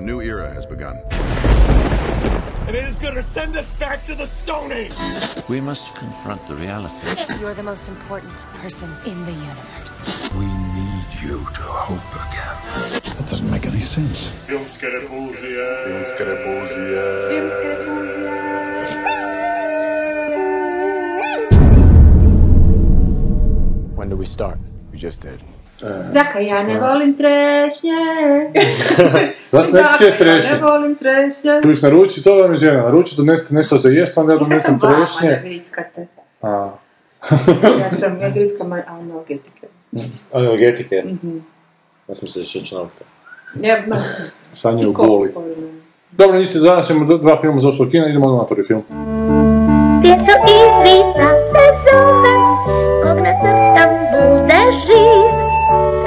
A new era has begun. And it is going to send us back to the Stone Age. We must confront the reality. You're the most important person in the universe. We need you to hope again. That doesn't make any sense. Filmske repulzije. Filmske repulzije. Filmska repulzija. When do we start? We just did. Zaka, ja ne volim trešnje. Zašto nećeš Zaka, jest ja ne trešnje? volim trešnje. Tu iš naruči, to da mi žena naruči, donesti nešto za jest, onda ja Ja sam donesem vama da trešnje. grickate. A, Ja sam, ja grickam analgetike. Analgetike. Ja sam se šeću nauka. Ja, ma, sanje u boli. Dobro, niste, danas ćemo do- dva filma zašlo u kino, idemo na prvi film. Djeco igrica se zove,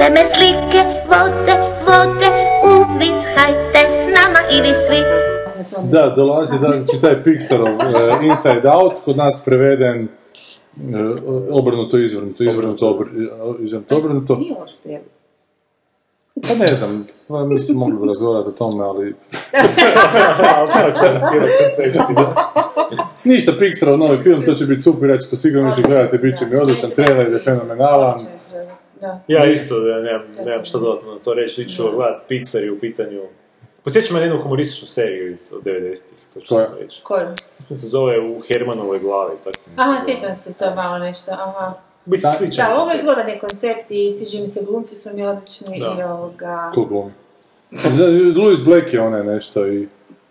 Teme slike vode, vode, uviskajte s nama i vi svi. Da, dolazi, da, znači taj Pixarov uh, Inside Out, kod nas preveden uh, obrnuto, izvrnuto, izvrnuto, obr, izvrnuto, obrnuto. Nije loš prijedlog. Pa ne znam, pa mislim, mogli bi razgovarati o tome, ali... Ništa, Pixarov novi film, to će biti super, ja ću to sigurno više gledati, bit će mi odličan, trailer je fenomenalan. Da. Ja isto, ja nemam, nemam što dodatno na to reći, iću gledat Pixar je u pitanju... Posjeća me na jednu humorističnu seriju iz od 90-ih, to ću Koja? samo reći. Koji? Mislim se zove u Hermanovoj glavi, tako se Aha, sjećam se, to je malo nešto, aha. Biti sličan. Da, ovo je zgodan je koncept i sviđa mi se glumci su mi odlični Da. i ovoga... Ko glumi? Louis Black je onaj nešto i...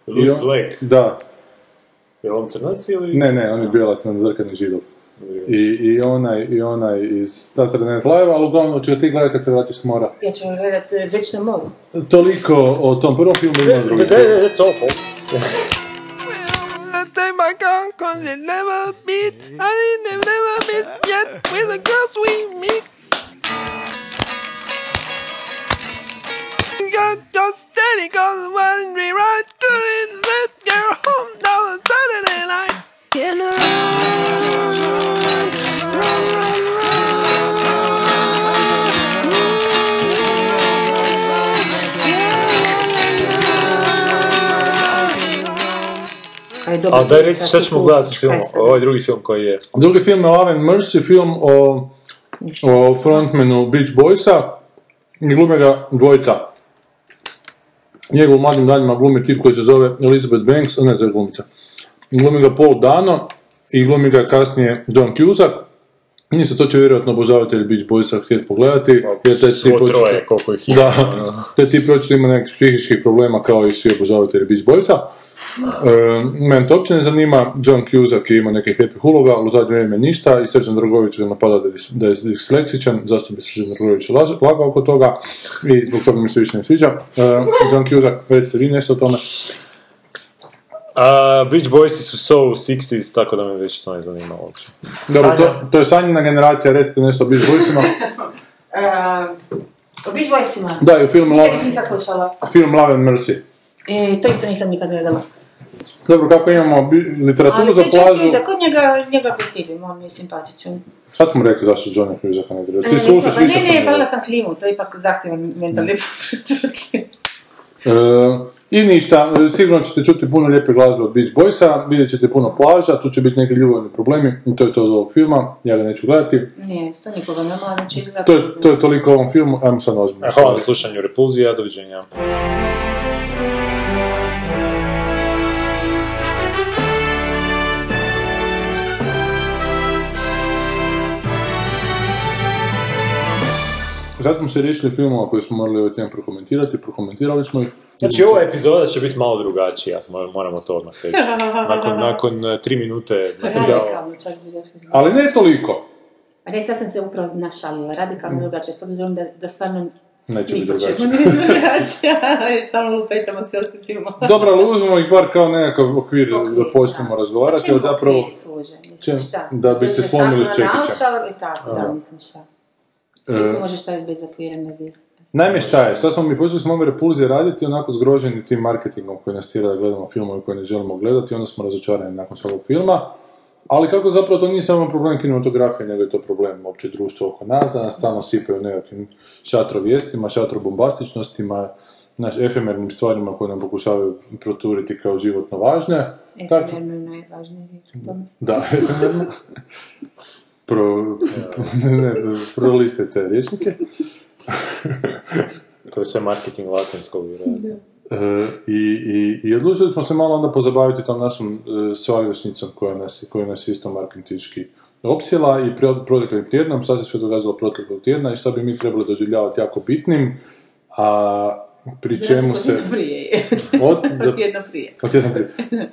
Louis i on- Black. Da, Je on crnac ili... ne, ne, on je bijelac na zrkani židov. I, i onaj, i onaj iz Saturday Night Live, ali uglavnom ću ti gledati kad se vratiš s mora. Ja ću gledat već na moru. Toliko o tom prvom filmu ima drugi That- film. That's awful. Take my gun, cause it never beat. I ain't never been yet with the girls we meet. Got just steady, cause when we ride good in this girl home down on Saturday night. In a run, dobro. Ali daj reci šta ćemo gledati film, sad? ovaj drugi film koji je. Drugi film je Love and Mercy, film o, o frontmanu Beach Boysa i glume ga dvojica. Njegov u mladim danima glumi tip koji se zove Elizabeth Banks, a ne to je glumica. Glumi ga Paul Dano i glumi ga kasnije John Cusack. I nisu to će vjerojatno obožavatelji Beach Boysa htjeti pogledati, jer taj očito- troje, koliko ih ima. Da, taj tip očito ima nekih psihičkih problema kao i svi obožavatelji Beach Boysa. E, mene to uopće ne zanima, John Cusack je imao nekih lijepih uloga, ali u zadnje vrijeme ništa i Srđan Dragović ga napada da je, da je disleksičan, zašto bi Srđan Dragović laž- lagao oko toga i zbog toga mi se više ne sviđa. E, John Cusack, recite vi nešto o tome. A, Beach Boysi su so 60s, tako da me već to ne zanima uopće. Dobro, to, to je sanjina generacija, recite nešto o Beach Boysima. Uh, o Beach Boysima. Da, i u film Nikad Love, ih nisam slušala. film Love and Mercy. E, to isto nisam nikad gledala. Dobro, kako imamo literaturu Ali za plažu... se, kod njega, njega gotivim, on mi je simpatičan. Sad smo rekli zašto Johnny Cusacka ne treba. Ti E, slušaš nisam- više Ne, ne, palila sam klimu, to je ipak zahtjevan mentalni proces. E, I ništa, e, sigurno ćete čuti puno lijepe glazbe od Beach Boysa, vidjet ćete puno plaža, tu će biti neki ljubavni problemi i to je to od ovog filma, ja ga neću gledati. Nije, sto nikoga nema, znači... To je, to je toliko ovom filmu, ajmo sad na ozbiljno. Hvala na slušanju Repulzija, doviđenja. Sad smo se riješili filmova koje smo morali ovaj tjedan prokomentirati, prokomentirali smo ih. Znači, ova epizoda će biti malo drugačija, mo- moramo to odmah reći. Nakon, nakon e, tri minute materijala. Radikalno čak bi rekli. Ali ne toliko. A ne, sad sam se upravo našalila, radikalno drugačije, s obzirom da, da stvarno Neće biti drugačije. nije drugačija, jer stalno lupetamo se osim filmova. Dobro, ali uzmemo ih bar kao nekakav okvir da počnemo razgovarati, Pa ali čemu zapravo... služe, mislim, čem- šta? da bi se Drže slomili s čekićem. naočala I tako, da, Da. mislim šta. E, Sve možeš staviti bez okvira. Naime, šta je? Šta smo mi počeli smo ove repulzije raditi onako zgroženi tim marketingom koji nas tjera da gledamo filmove koje ne želimo gledati, onda smo razočarani nakon svakog filma. Ali kako zapravo to nije samo problem kinematografije, nego je to problem opće društva oko nas, da nas stalno sipaju nekakvim šatro vijestima, šatro bombastičnostima naš efemernim stvarima koje nam pokušavaju proturiti kao životno važne. Efemerno je tome. da, efemerno. Pro, ne, ne, proliste te rječnike. To je sve marketing latinskog, vjerojatno. E, i, i, I odlučili smo se malo onda pozabaviti tom našom e, svagdašnjicom koja nas, koja nas isto marketinški opsjela i pro, proteklim tjednom, šta se sve događalo proteklog tjedna i šta bi mi trebali doživljavati jako bitnim, a pri čemu se... Od prije. Od, Od tjedna prije. od tjedan prije.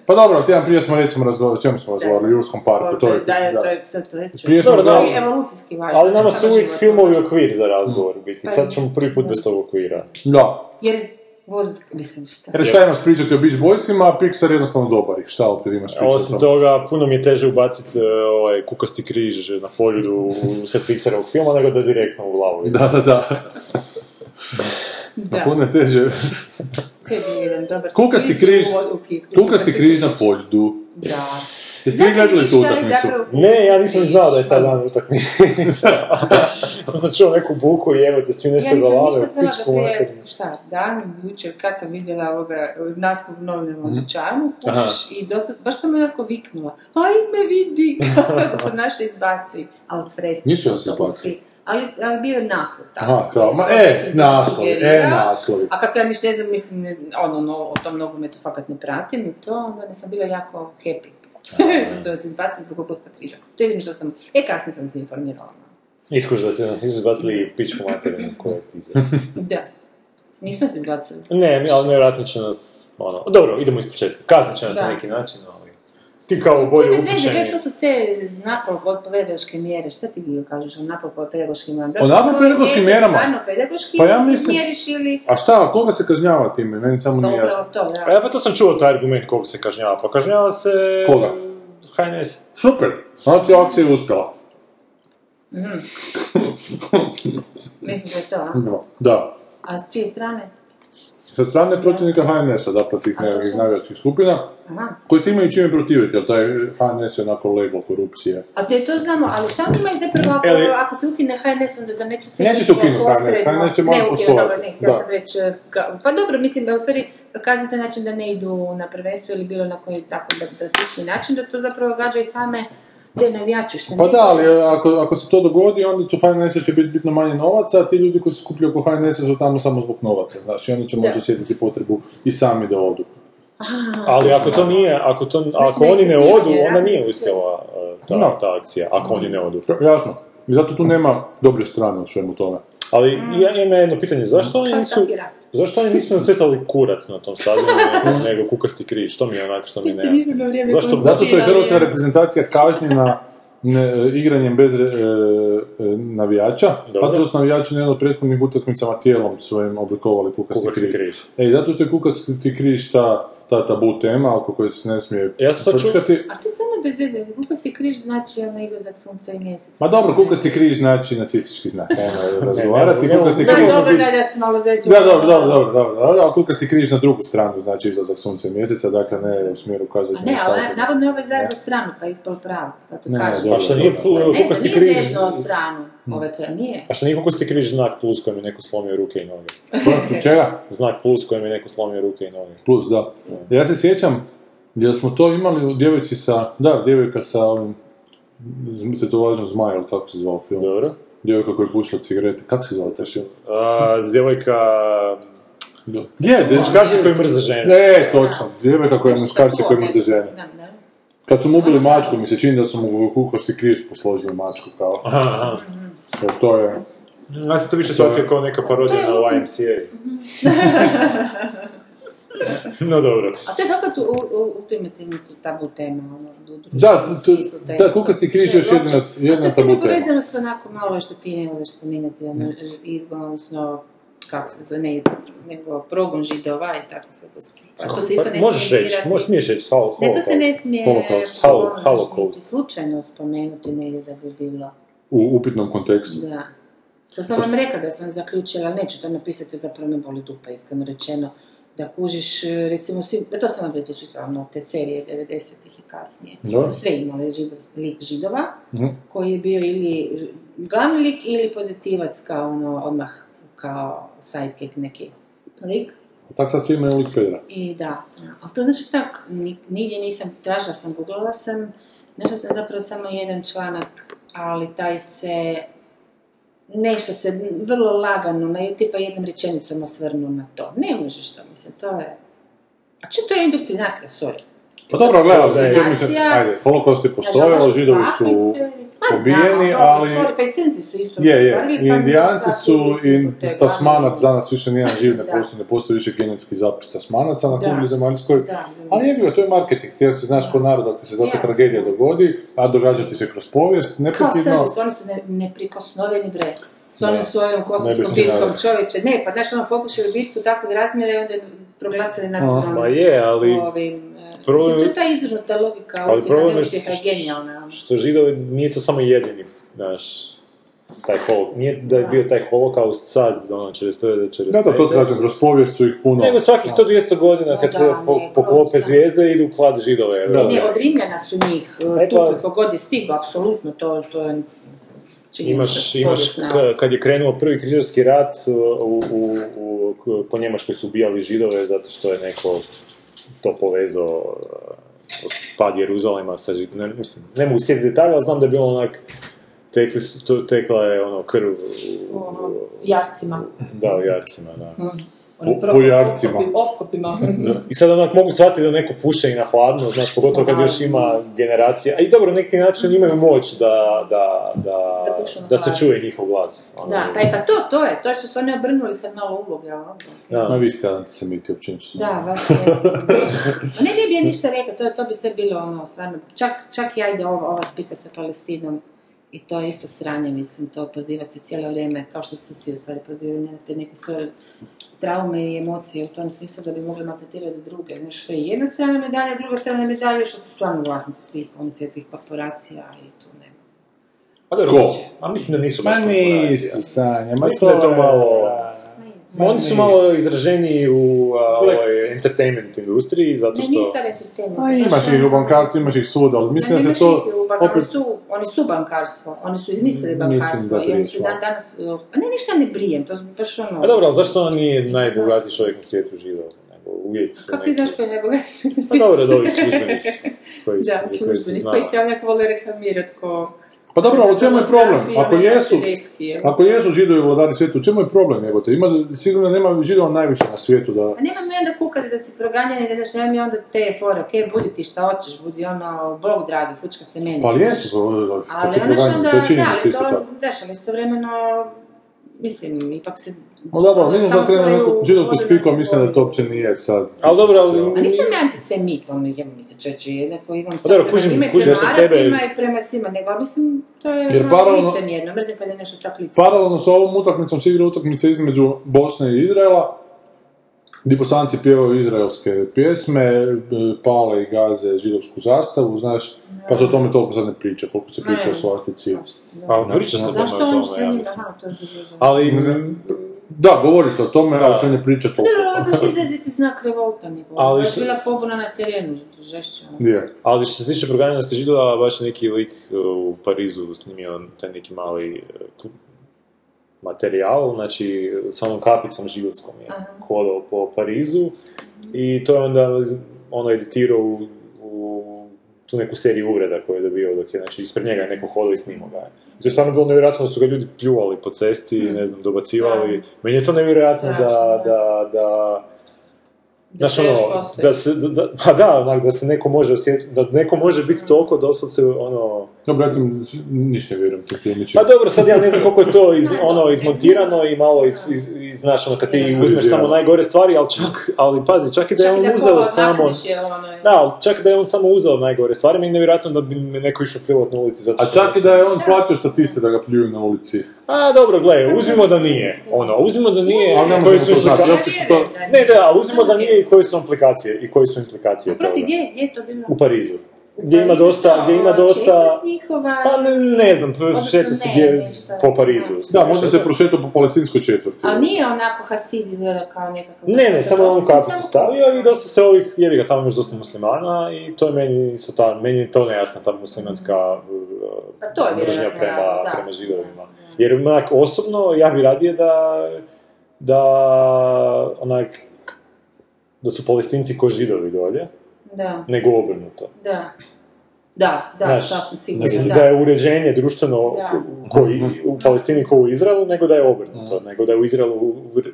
Pa dobro, tjedan prije smo recimo razgovarali, o čemu smo razgovarali, u Jurskom parku, to je... Da, da. to je, to, to je Prije smo Dobro, da. evolucijski važno. Ali nama su uvijek filmovi okvir za razgovor, u biti. Pa Sad ćemo prvi put bez tog okvira. Da, Jer vozit, mislim šta. jer šta imaš pričati o Beach Boysima, a Pixar jednostavno dobar ih, šta opet imaš pričati? Osim toga, puno mi je teže ubaciti ovaj kukasti križ na poljudu u set Pixarovog filma, nego da direktno u glavu. ide. Da, da, da. Da, Puno je teže. to je jedan dobar Kukasti križ, u- u Kik- kukasti križ na poljudu. Da. Jeste vi gledali tu utakmicu? Ne, ja nisam znao da je taj dan utakmica. Sam sam čuo neku buku i evo te svi nešto Ja nisam galave, ništa znala da prije, šta, dan, jučer, kad sam vidjela ovoga naslov u novinama u dućanu, Aha. kužiš, i dosta, baš sam onako viknula, ajme vidi, kako se naše izbaci, ali sretno. Nisu vas izbacili. Ali, ali bio je naslov tako. Aha, kao, ma e, naslovi, e, naslovi. A kako ja ništa ne znam, mislim, ono, no, o tom nogometu fakat ne pratim i to, onda ne sam bila jako happy. što su nas izbacili zbog oposta križa. To je jedino što sam, e, kasnije sam se informirala. Iskuš da se nas nisu izbacili pičku materinu koje ti. Da. Nisu nas izbacili. Ne, ali nevjerojatno će nas, ono, dobro, idemo iz početka. Kaznit će nas Da. na neki način, ali ti kao bolje upućeni. to su te napol pedagoške mjere, šta ti kažeš o napol pedagoškim mjerama? O napol pedagoškim mjerama? Stvarno pedagoški Pa ja mislim- mjeriš ili... A šta, koga se kažnjava time? Meni samo nije jasno. to, da. A ja pa to sam čuo taj argument koga se kažnjava. Pa kažnjava se... Koga? HNS. Super, znači akcija je uspjela. Mislim da je to, a? Da. Da. A s čije strane? Sa strane protivnika HNS-a, dakle tih nekakvih navijačkih skupina, Aha. koji se imaju čime protiviti, jer taj HNS je onako leglo korupcije. A te to znamo, ali šta oni imaju zapravo ako, Eli- ako se ukine HNS, onda za neće se... Neće se ukinuti HNS, HNS će malo Ne, ukine, poslovati. dobro, ne, reći, e, pa dobro, mislim da u stvari kaznite način da ne idu na prvenstvo ili bilo na koji tako da drastični način, da to zapravo gađa i same te navijače, što Pa da, ali ako, ako se to dogodi, onda će HNS će biti bitno manje novaca, a ti ljudi koji se skupljaju oko HNS-a su tamo samo zbog novaca, znači oni će Da. možda osjetiti potrebu i sami da odu. Ali ako to nije, ako, to, ako oni ne odu, onda nije uspjela uh, ta, ta akcija, ako oni ne odu. Jasno. I zato tu nema dobre strane u svemu tome. Ali ja imam jedno pitanje, zašto oni nisu, zašto oni nisu nacrtali kurac na tom stadionu, nego, nego kukasti križ, što mi je onako, što mi ne Zašto? Zato što je hrvatska reprezentacija kažnjena ne, igranjem bez e, e, navijača, Dobro. zato što su navijači na jednom od prethodnih utakmicama tijelom svojim oblikovali kukasti Kukasti križ. križ. E, zato što je kukasti križ ta, ta tabu tema oko koje se ne smije Ja sam prčkati. A to samo bez veze, kukasti križ znači ono izlazak sunca i mjeseca. Ma dobro, kukasti križ znači nacistički znak, nema razgovarati, ne, ne, kukasti ne, Da, križ... može dobro, da, da se malo zeću. Da, dobro, dobro, dobro, dobro, dobro, a kukasti križ na drugu stranu, znači izlazak sunca i mjeseca, dakle ne u smjeru ukazati A ne, na ali navodno je ovaj zajedno stranu, pa ispod pravo, pa to Ne, kažem. dobro. A što nije plu- Ne, znam, nije zezno stranu, ove to nije. a što nije kukasti križ znak plus kojem je neko slomio ruke i noge? Kuk- Čega? Znak plus kojem je neko slomio ruke i noge. Plus, da. Ja se sjećam, jer smo to imali u djevojci sa, da, djevojka sa ovim, zmite to važno zmaj, ili kako se zvao film? Dobro. Djevojka koja je pušila cigarete, kako se zvao taj film? A, djevojka... Je, Muškarci koji mrze žene. Ne, točno, djevojka koja je muškarci koji mrze žene. Kad su mu ubili mačku, mi se čini da su mu u kukosti križ posložili mačku, kao. Jer to je, Ja sam to više shvatio kao neka parodija na YMCA. no dobro. A to je fakat u, u, u tim tim tabu tema, ono, Da, da, kukasti križ je još uopće- jedna- jedna A to je tabu tema. povezano s onako malo što ti ne voliš spominjati, ono, izgon, odnosno, kako se zove, ne, nego progon židova i tako sve to. A to se isto Pa, ne možeš smije reći, možeš smiješ reći hol, Ne, to se ne holokaust. smije Holokaust. Holocaust. niti slučajno spomenuti negdje da bi bilo. U upitnom kontekstu. Da. To sam vam rekla da sam zaključila, neću to napisati, zapravo me boli dupa, iskreno rečeno, da kužiš, e, recimo, svi, da to sam vam već pisala, ono, te serije 90-ih i kasnije. Da. Sve imali židov, lik židova, Mhm. koji je bio ili glavni lik ili pozitivac kao ono, odmah kao sidekick neki lik. Tak sad svi imaju lik pedera. I da, ali to znači tak, ni- nigdje nisam, tražila sam, googlala sam, našla sam zapravo samo jedan članak, ali taj se, nešto se vrlo lagano, na, tipa jednom rečenicom osvrnuo na to. Ne možeš to, mislim, to je... A što to je indoktrinacija, sorry. Pa dobro, gledaj, holokaust je postojao, židovi su pobijeni, znamo, ali... dobro, sorry, pa i crnci su isto Je, je, pa indijanci su, i tasmanac, danas više nijedan živ ne Da. postoji, ne postoji više genetski zapis tasmanaca na kugli zemaljskoj. Da, Ali je bilo, to je marketing, ti ako se znaš ko narod, ako ti se takva tragedija dogodi, a događa ti se kroz povijest, Kao neprekidno, Srbi, oni su ne, neprikosnoveni bre. S onim svojom kosovskom bitkom čovječe. Ne, pa znaš, ono pokušali bitku takvog razmjera i onda proglasili nacionalnom Ma je, ali... ovim... problem- Mislim, to je ta izvrnuta logika Ali problem je što- genijalna. ono. Što židovi, nije to samo jedini, znaš, taj holo, nije da je bio taj holokaust sad, ono, 45 do 45. da, da, to kažem, kroz povijest su ih puno... Nego svakih 100-200 godina kad da, se po- ne, poklope zvijezde idu klad židove. Da. Ne, od Rimljana su njih E, pa- tukli kogod je stigao, apsolutno, to, to je... Imaš, imaš k- kad je krenuo prvi križarski rat, u, u, po Njemačkoj su ubijali židove zato što je neko to povezao uh, pad Jeruzalema sa ne, mislim, ne mogu sjetiti detalje, ali znam da je bilo onak tekli su, to, tekla je ono krv u, Ono, jarcima. da, u jarcima, da. Oni Po- prvo po jarcima. opkopi- Opkopima. I sad onak mogu shvatiti da neko puše i na hladno, znaš, pogotovo kad još ima generacija. A i dobro, na neki način imaju moć da, da, da, Da da se čuje njihov glas. Ono, Da, pa, i pa to, to je, to je što su oni obrnuli sad malo uloge, dobro. da. Ma vi ste antisemiti, općenito. Da, baš jesam. A ne bi ja ništa rekla, to, to bi sve bilo ono, stvarno, čak, čak ja ide ova, ova spika sa Palestinom i to je isto sranje, mislim, to pozivati se cijelo vrijeme, kao što su svi u stvari pozivaju na te neke svoje traume i emocije u tom smislu da bi mogli maltretirati druge. Znaš, što je jedna strana medalje, druga strana medalje, što su stvarno vlasnici svih onih svjetskih korporacija i tu nema. A dobro, Ko? A mislim da nisu Ma baš korporacije. nisu, Sanja, ma Mislim da je to je- malo- Ma Oni su malo izraženiji u a, ovoj entertainment industriji, zato Ne, što... nije sad entertainment. Imaš ih ono- u bankarstvu, imaš ih svuda, ali mislim Ne, da ne, se to imaš ih u bank- opet... Oni su, oni su bankarstvo, oni su izmislili bankarstvo da i oni su dan danas... Pa ne, ništa ne brijem, to je baš ono... A dobro, ali zašto on nije najbogatiji čovjek na svijetu? Nego uvijek su Kako ti znaš koji je najbogatiji na Pa dobro, od ovih svijetu? službenih koji, Da, su- koji se ovdje vole reklamirati ko... Pa dobro, ali u čemu je problem? Ako jesu, ako jesu židovi vladari svijetu, u čemu je problem, evo te? Ima, sigurno nema židova najviše na svijetu da... A nema mi onda kukati da si proganjani, da znaš, nema mi onda te fore, okej, budi ti šta hoćeš, budi ono, Bog dragi, fučka se meni. Pa jesu, pa, kad Ali se ono što onda, da, ali to, daš, ali istovremeno, mislim, ipak se... No dobro, ali nisam Tamo za trenutak koju neku židovku nas mislim da to uopće nije sad... Ali dobro, ali- A nisam ja antisemit, ono, jebo mi se čeče, jednako imam sad Pa dobro, prema kužim- i kužim, prema ja tebe- i prema svima, nego mislim, to je Jer ono, paralelno- licemjerno, mrzim kad je nešto tak licemjerno. Paralelno sa ovom utakmicom se igra utakmica između Bosne i Izraela, gdje bosanci pjevaju izraelske pjesme, e, pale i gaze židovsku zastavu, znaš, pa se o tome toliko sad ne priča, koliko se priča o svastici. A priča se Zašto o tome, što ja mislim. Ali, Da, govori se o tome, ali se ne priča Pa toliko. dobro, ovo baš izraziti znak revolta, nego. Ali Ali što- je bila pobuna na terenu, žešća. Je. ali što se tiče proganjanosti židova, baš neki lik u Parizu snimio taj neki mali e, materijal, znači s onom kapicom židovskom je Aha. hodao po Parizu i to je onda ono editirao u, u tu neku seriju uvreda koju je dobio dok je, znači ispred njega je neko hodao i snimao ga. I to je stvarno bilo nevjerojatno da su ga ljudi pljuvali po cesti, ne znam, dobacivali. Sram. Meni je to nevjerojatno da, da, da, Znaš, to još ono, da se, da, da, pa da, onak, da se neko može osjetiti, da neko može biti toliko doslovce, ono... Dobro, ja ništa ne vjerujem, to ti Pa dobro, sad ja ne znam koliko je to iz, ono, izmontirano i malo iz, iz, iz znaš, ono, kad ti uzmeš samo najgore stvari, ali čak, ali pazi, čak i da je on uzeo samo... ono, Da, ali čak da je on samo uzeo najgore stvari, meni je nevjerojatno da bi me neko išao pljuvati na ulici zato A čak i da je on platio statiste da ga pljuju na ulici. A dobro, gle, uzmimo da nije, ono, uzmimo da nije, Ali ne koje su to znati, implika- uopće su to... Ne, da, ali uzmimo da nije i koje su implikacije, i koje su implikacije. Prosti, gdje, gdje je to bilo? U Parizu. Gdje ima dosta, gdje ima dosta... Pa ne, ne znam, Odnosno šeta se gdje po Parizu. Da, možda se prošetao po palestinskoj četvrti. Ali nije onako Hasid izgleda kao nekakav... Ne, ne, samo onu kapu se stavio i dosta se ovih, jebi ga, tamo još dosta muslimana i to je meni isto ta, meni je to nejasna ta muslimanska uh, Pa to je mržnja prema, da. prema židovima. Jer onak, osobno, ja bi radije da, da, onak, da su palestinci ko židovi dolje, Da, nego obrnuto. da. Da, da, sasvim sigurno, mislim da. da je uređenje društveno Da. koji u Palestini kao u Izraelu, nego da je obrnuto, nego da je u Izraelu ure-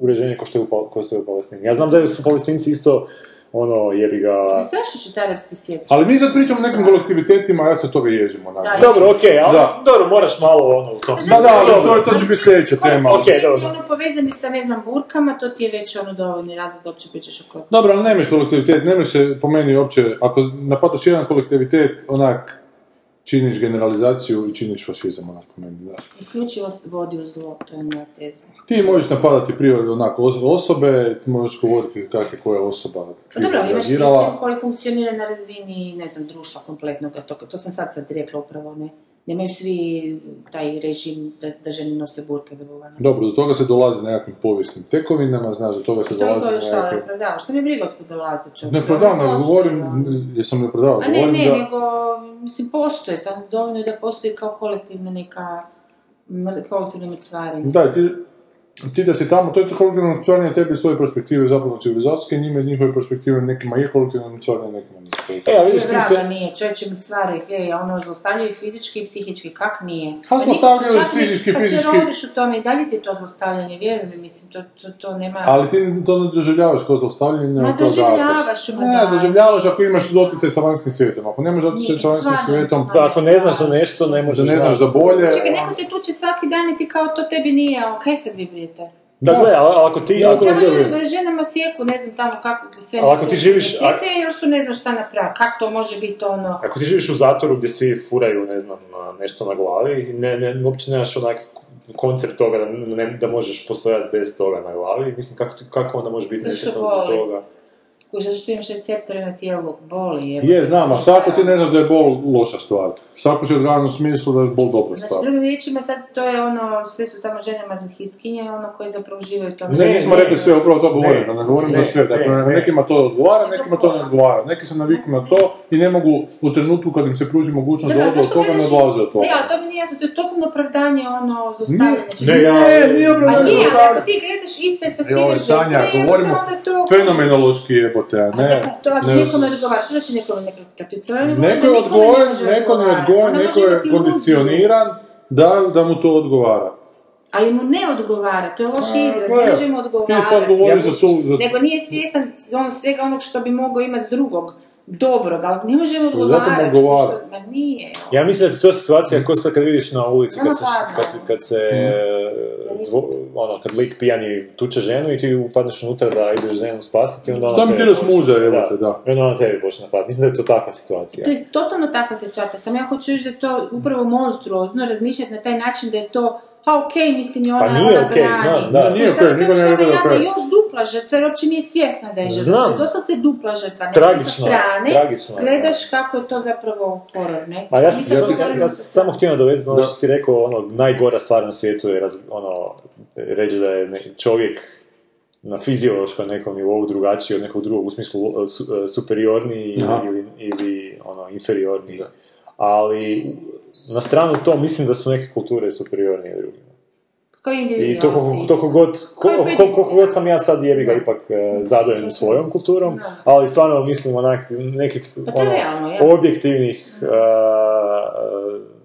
uređenje kao što je u, kao što je u Palestini. Ja znam da su Palestinci isto ono, jebi ga... Zastrašujući taj arapski svijet. Ali mi sad pričamo o nekim kolektivitetima, ja se toga ježimo. onak. Da, Dobro, okej, ali Da. dobro, moraš malo ono u tom Pa Da, da, ne? ali to, to će biti sljedeća tema. Ok, dobro. Ti ono povezani sa, ne znam, burkama, to ti je već ono dovoljni razlog da uopće pričaš o. Dobro, ali nemaš kolektivitet, nemaš se po meni uopće, ako napadaš jedan kolektivitet, onak, činiš generalizaciju i činiš fašizam, onak, po meni, znaš. Isključivost vodi u zlo, to je moja teza. Ti možeš napadati prije onako os- osobe, ti možeš govoriti kako je koja osoba Pa dobro, imaš sistem koji funkcionira na razini, ne znam, društva kompletnog, to, to sam sad sad rekla upravo, ne. Nemaju svi taj režim da, da žene nose burke zabuvane. Dobro, do toga se dolazi nekakvim povijesnim tekovinama, znaš, do toga se Što dolazi to šta ne nekakvim... opravdava? Što mi je briga otkud dolazi čovjek? Ne prodam, nego Postoji, govorim, jesam ne prodavao, A ne, govorim ne, da... nego, mislim, postoje, samo dovoljno je da postoji kao kolektivna neka, kolektivno mrcvarenje. Da, ti, ti da si tamo, to je to kolektivno mrcvarenje tebi iz tvoje perspektive zapravo civilizacijske, njima iz njihove perspektive nekima je kolektivno mrcvarenje, nekima nije. E, a vidiš ti se... nije, čovječe mrcvare, hej, a ono zlostavljaju fizički i psihički, kak nije? A Pa zlostavljaju se ni- fizički, Kad fizički. se rodiš u tome, i dalje ti to zlostavljanje, vjeruj mi, mislim, to, to, to nema... Ali ti to ne doživljavaš kao zlostavljanje, Ma kao doživljavaš, ma Ne, da. doživljavaš ako imaš doticaj sa vanjskim svijetom. Ako nemaš doticaj Nije, sa vanjskim svijetom, Pa ako ne znaš za nešto, ne možeš da ne znaš za bolje... Čekaj, neko te tuče svaki dan i ti kao to tebi nije, kaj sad vi brijete? Da, gle, ali ako ti... Ja, Ako, ljudi ženama sjeku, ne znam tamo kako sve... Ali ako ti živiš- Tete još su ne znam šta napraviti, kako to može biti ono... ako ti živiš u zatvoru gdje svi furaju, ne znam, na- nešto na glavi, ne, ne, uopće nemaš onak koncept toga da, ne, da možeš postojati bez toga na glavi, mislim, kako, ti- kako onda može biti Zato što nesretan zbog toga? Kuži, zato što imaš receptore na tijelu, boli je. Je, znam, a šta ako ti ne znaš da je bol loša stvar? Šta ako si odgajan u smislu da je bol dobra Znači, stvar? drugim riječima sad to je ono, sve su tamo žene mazohistkinje, ono koje zapravo žive u tome. Ne, Ne, nismo ne, rekli sve, upravo to govorim, ne, da ne govorim ne, za sve. Dakle, ne, ne. nekima to odgovara, nekima to ne odgovara. Neki se naviknu na to i ne mogu u trenutku kad im se pruži mogućnost da Dobro, odlaze od toga, ne odlaze od toga. Ne, ali to mi nije jasno, to je totalno opravdanje, ono, zostavljanje. Ne, ja- Ne, nije opravdanje zostavljanje. ako ti gledaš iz perspektive ovo je Sanja, govorimo onda to... fenomenološki jebote, ne... ne, to ne- nekome odgovara, što znači nekome ne Kad ti crveno govori Neko je ne može neko je kondicioniran da, da mu to odgovara. Ali mu ne odgovara, to je loš A, izraz, ne možemo Ti odgovarati. sad govoriš Ja- za. Za... Nego nije svjestan ono, svega onog što bi mogao imati drugog, dobrog, ali ne možemo odgovarati. odgovara. što- Ma nije. Ja mislim da je to situacija ko sad kad vidiš na ulici, kad se, kad, kad se dvo- ono, kad lik pijani tuče ženu i ti upadneš unutra da ideš ženu spasiti, onda ona Šta mi tebe tiraš počne- muža, jebote, da. I onda ona tebi počne napadati. Mislim da je to takva situacija. To je totalno takva situacija, sam ja hoću reći da je to upravo monstruozno razmišljati na taj način da je to Ha, okej, mislim, i ona, Pa nije okej, brani. znam, da. Da, nije sad okej, niko ona rekao da je još dupla žrtva, jer uopće nije svjesna da je žrtva. Znam. To je doslovce dupla žrtva. Ne? Tragično strane tragično gledaš kako je to zapravo horor, ne? A ja, sam, sad ja, ja, ja sa sam samo htio nadovezati na ono Da. što si ti rekao, ono, najgora stvar na svijetu je raz, ono, reći da je ne- čovjek na fiziološkom nekom nivou drugačiji od nekog drugog, u smislu uh, su, uh, superiorniji ili, ili, ono, inferiorniji. Da. Ali na stranu to mislim da su neke kulture superiornije drugima. I to koliko, toliko god, ko- Kao ko- pojedinci. koliko god sam ja sad jebi ga ipak e, zadovoljan svojom kulturom, ali stvarno mislim onak nekih Pa ono, realno, ja. objektivnih e,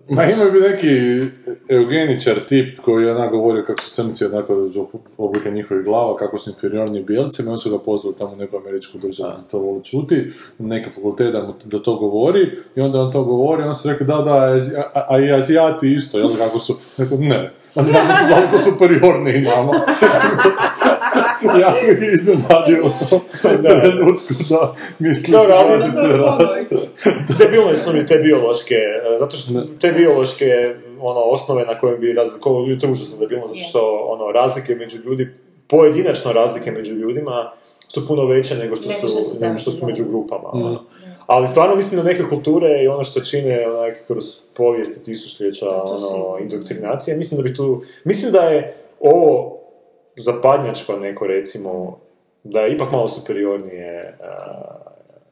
Ma ima bi neki eugeničar tip koji je onak govorio kako su crnci onako oblike njihovih glava, kako su inferiorni bijelcima, i oni su ga pozvali tamo u neku američku državu to voli čuti, neke fakultete da mu da to govori, i onda on to govori, on su rekli da, da, a, a, a i azijati isto, jel, kako su, rekao, ne, azijati su daleko superiorni nama. ja ih iznenadio to, da, trenutku da misli se raz. debilne su mi te biološke, zato što te biološke ono, osnove na kojem bi razlikovali, to je užasno debilno, zato što ono, razlike među ljudi, pojedinačno razlike među ljudima su puno veće nego što Nego su, što su nego što su među da. grupama. ono. Ali stvarno mislim da neke kulture i ono što čine onak, kroz povijest tisućljeća ono, indoktrinacije, mislim da bi tu, mislim da je ovo zapadnjačko neko recimo, da je ipak malo superiornije, a,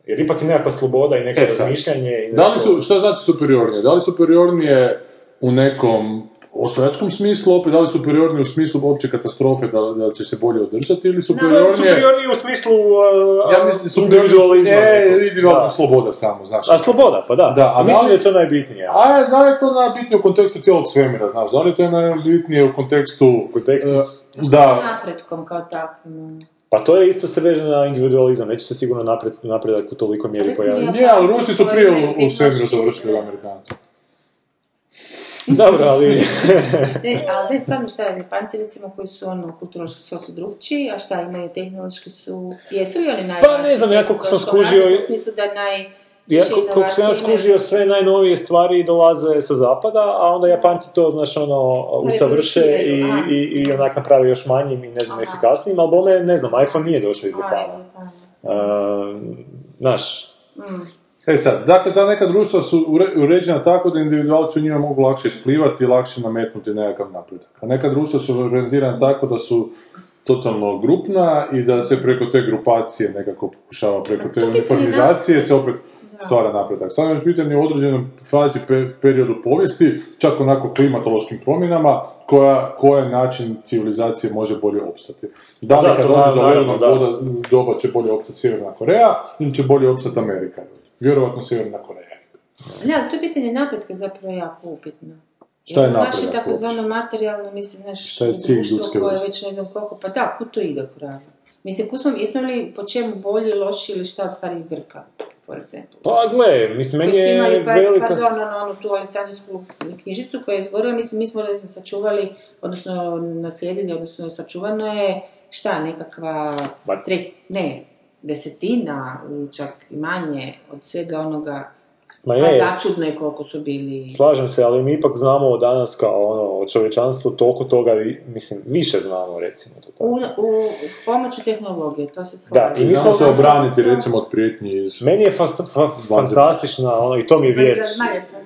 jer ipak je nekakva sloboda i neko E razmišljanje. I Da li neko- su, što znači superiornije? Da li superiornije u nekom osvajačkom smislu, opet da li superiorni u smislu opće katastrofe, da, da će se bolje održati, ili To je superiornije... superiorniji u smislu uh, Ja mislim, individualizma. e, individualna Da. sloboda samo, znaš. A sloboda, pa da. Da, a mislim da li- je to najbitnije. A da li je to najbitnije u kontekstu cijelog svemira, znaš, da li je to najbitnije u kontekstu... U kontekstu... Sa da, napretkom kao takvim. Pa to je isto se veže na individualizam, neće se sigurno napred, napredak u toliko mjeri pojaviti. nije, ali Rusi su prije u, svemiru završili Amerikanci. Dobro, ali... Ne, ali je stvarno šta je, Japanci recimo koji su ono kulturološki su su drugčiji, a šta imaju tehnološki su, jesu li oni najvažniji? Pa ne znam, ja koliko sam skužio- U smislu da naj... Ja, koliko sam ja skužio, sve najnovije stvari dolaze sa zapada, a onda Japanci to, znaš, ono, usavrše i, i, i onak naprave još manjim i ne znam, Aha. efikasnijim, ali bome, ne znam, iPhone nije došao iz Japana. iz Japana. E sad, dakle, ta neka društva su ure- uređena tako da individualci u njima mogu lakše isplivati i lakše nametnuti nekakav napredak. A neka društva su organizirana tako da su totalno grupna i da se preko te grupacije nekako pokušava, preko te uniformizacije se opet stvara napredak. Samo je pitanje u određenoj fazi, pe- periodu povijesti, čak onako klimatološkim promjenama, koja, koji način civilizacije može bolje opstati. Da li kad dođe do doba će bolje opstati Sjeverna Koreja ili će bolje opstati Amerika? Vjerojatno Sjeverna Koreja. Ne, ali to pitanje napretka je zapravo jako upitno. Šta je napredak Naše takozvano materijalno, mislim, naš Šta je cilj ljudske koje već ne znam koliko, pa da, kud to ide kraju? Mislim, kud smo, jesmo li po čemu bolji, loši ili šta od starih Grka, for example? pa gle, mislim, meni je imali, pa, velika... pardon, ono, onu tu Aleksandrijsku knjižicu koja je izgorila, mislim, mi smo znam, sačuvali, odnosno naslijedili, odnosno sačuvano je, šta, nekakva, tre, ne, desetina ili čak i manje od svega onoga, Ma a je, začudno je koliko su bili... slažem se, ali mi ipak znamo danas kao ono, o čovječanstvu toliko toga, vi- mislim, više znamo, recimo. To tako. U, u pomoću tehnologije, to se Da, slaže. i mi smo- se obraniti, recimo, od prijetnji iz... Meni je fas- fa- fantastična, ono, i to mi je vijest.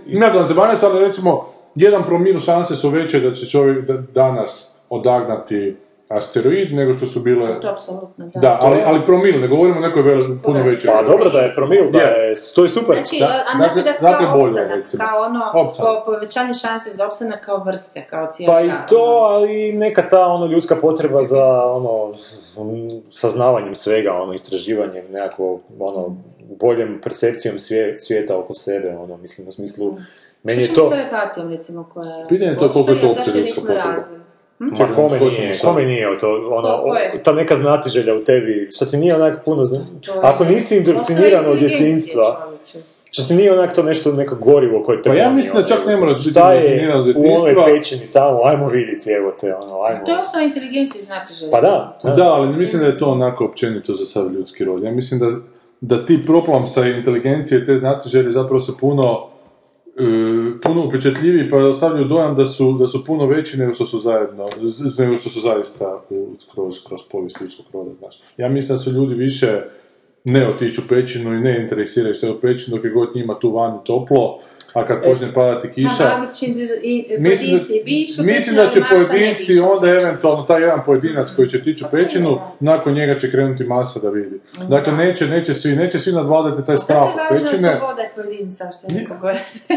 Ne znam, zemaljac, ali recimo, jedan promil šanse su veće da će čovjek da- danas odagnati asteroid nego što su bile... To apsolutno, da. Da, ali, ali promil, ne govorimo o nekoj vele, puno većoj. Pa dobro da je promil, da je, to je super. Znači, Da, a dakle- dakle kao bolje, opstanak, recimo. kao ono, Opstanak. po, povećanje šanse za opstanak kao vrste, kao cijela... Pa i to, ono, ali neka ta ono ljudska potreba za ono saznavanjem svega, ono istraživanjem, nekako ono boljem percepcijom svije- svijeta oko sebe, ono mislim u smislu meni je Što ćemo to s telepatijom, recimo, koja... Pitanje je to koliko je to uopće ljudska potreba. Ma Čekaj, kome nije, kome nije to, ono, je? ta neka znatiželja u tebi, što ti nije onak puno, zna- je- ako nisi indoktriniran od inteligencija, čovječe. što ti nije onak to nešto, neko gorivo koje te Pa ja mislim da ono, čak ne moraš biti Šta je indoktriniran od u djetinjstva. onoj pećini tamo, ajmo vidjeti, evo te, ono, ajmo. To je osnova inteligencije, znate želje. Pa da, da. Da, ali ne mislim da je to onako općenito za sav ljudski rod. Ja mislim da, da ti problem sa inteligencije, te znatiželje zapravo su puno puno upečatljiviji, pa ostavljaju dojam da su, da su puno veći nego što su zajedno, nego što su zaista kroz, kroz povijest ljudskog roda, znaš. Ja mislim da su ljudi više ne otiću u pećinu i ne interesiraju što je u pećinu, dok je god njima tu vani toplo, a kad počne padati kiša... Aha, mislim, i Mislim da, pojedinci bi išli, mislim da će pojedinci, onda eventualno taj jedan pojedinac koji će tići u pećinu, nakon njega će krenuti masa da vidi. Dakle, neće, neće svi, neće svi nadvladati taj strah je od važna pećine, sloboda pojedinca, što je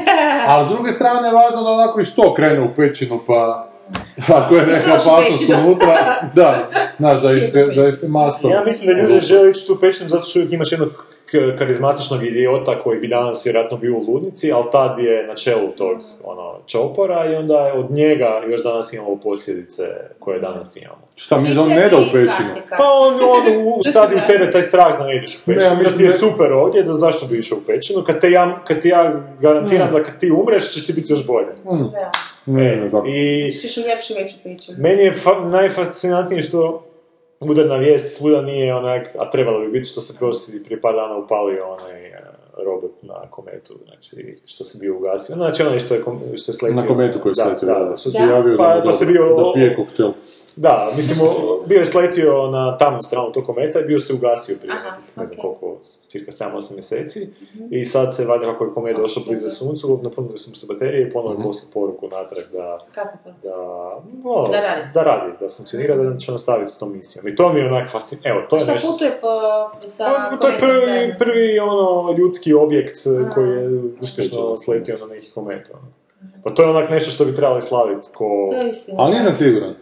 ali s druge strane je važno da onako i sto krene u pećinu, pa ako je neka u opasnost unutra, da, znaš, da ih se, da ih se masom... Ja mislim da ljudi žele ići u tu pećinu zato što uvijek imaš jednog karizmatičnog idiota koji bi danas vjerojatno bio u ludnici, ali tad je na čelu tog ono, čopora i onda je od njega još danas imamo posljedice koje danas imamo. Šta, mi on ne da u pećinu? Pa on, on usadi u tebe taj strah da ne ideš u Ne, ja pećinu, da mislim ti je super ovdje, da zašto bi išao u pećinu, kad, te ja, kad ti ja garantiram da kad ti umreš će ti biti još bolje. Da. Ne, ne, tako. I Šiš u ljepšu veću priču. meni je fa- najfascinantnije što udarna vijest svuda nije onak, a trebalo bi biti što se poslije prije par dana upalio onaj e, robot na kometu, znači što se bio ugasio. Znači onaj što je, kom- što je sletio. Na kometu koji je Da, sletio, da, da, da. što se Da. javio Pa, da, se bio- da pije koktel. Da, mislim, bio je sletio na tamnu stranu tog kometa i bio se ugasio prije Aha, nekih, ne znam ok. koliko, cirka 7-8 mjeseci. I sad se, valjda kako je komet došao blizu suncu, napunili su mu se baterije i ponovno je poslao poruku natrag da, Kako to? da, ono, Da radi. da radi, da funkcionira, da će nastaviti s tom misijom. I to mi je onak fascinantno. Evo, to je Šta nešto... putuje po, sa Pa, to je prvi, zajedno? prvi ono, ljudski objekt Aha, koji je uspješno sletio na neki komet. Ono. Pa to je onak nešto što bi trebali slaviti ko... To je istina. Ali nisam siguran.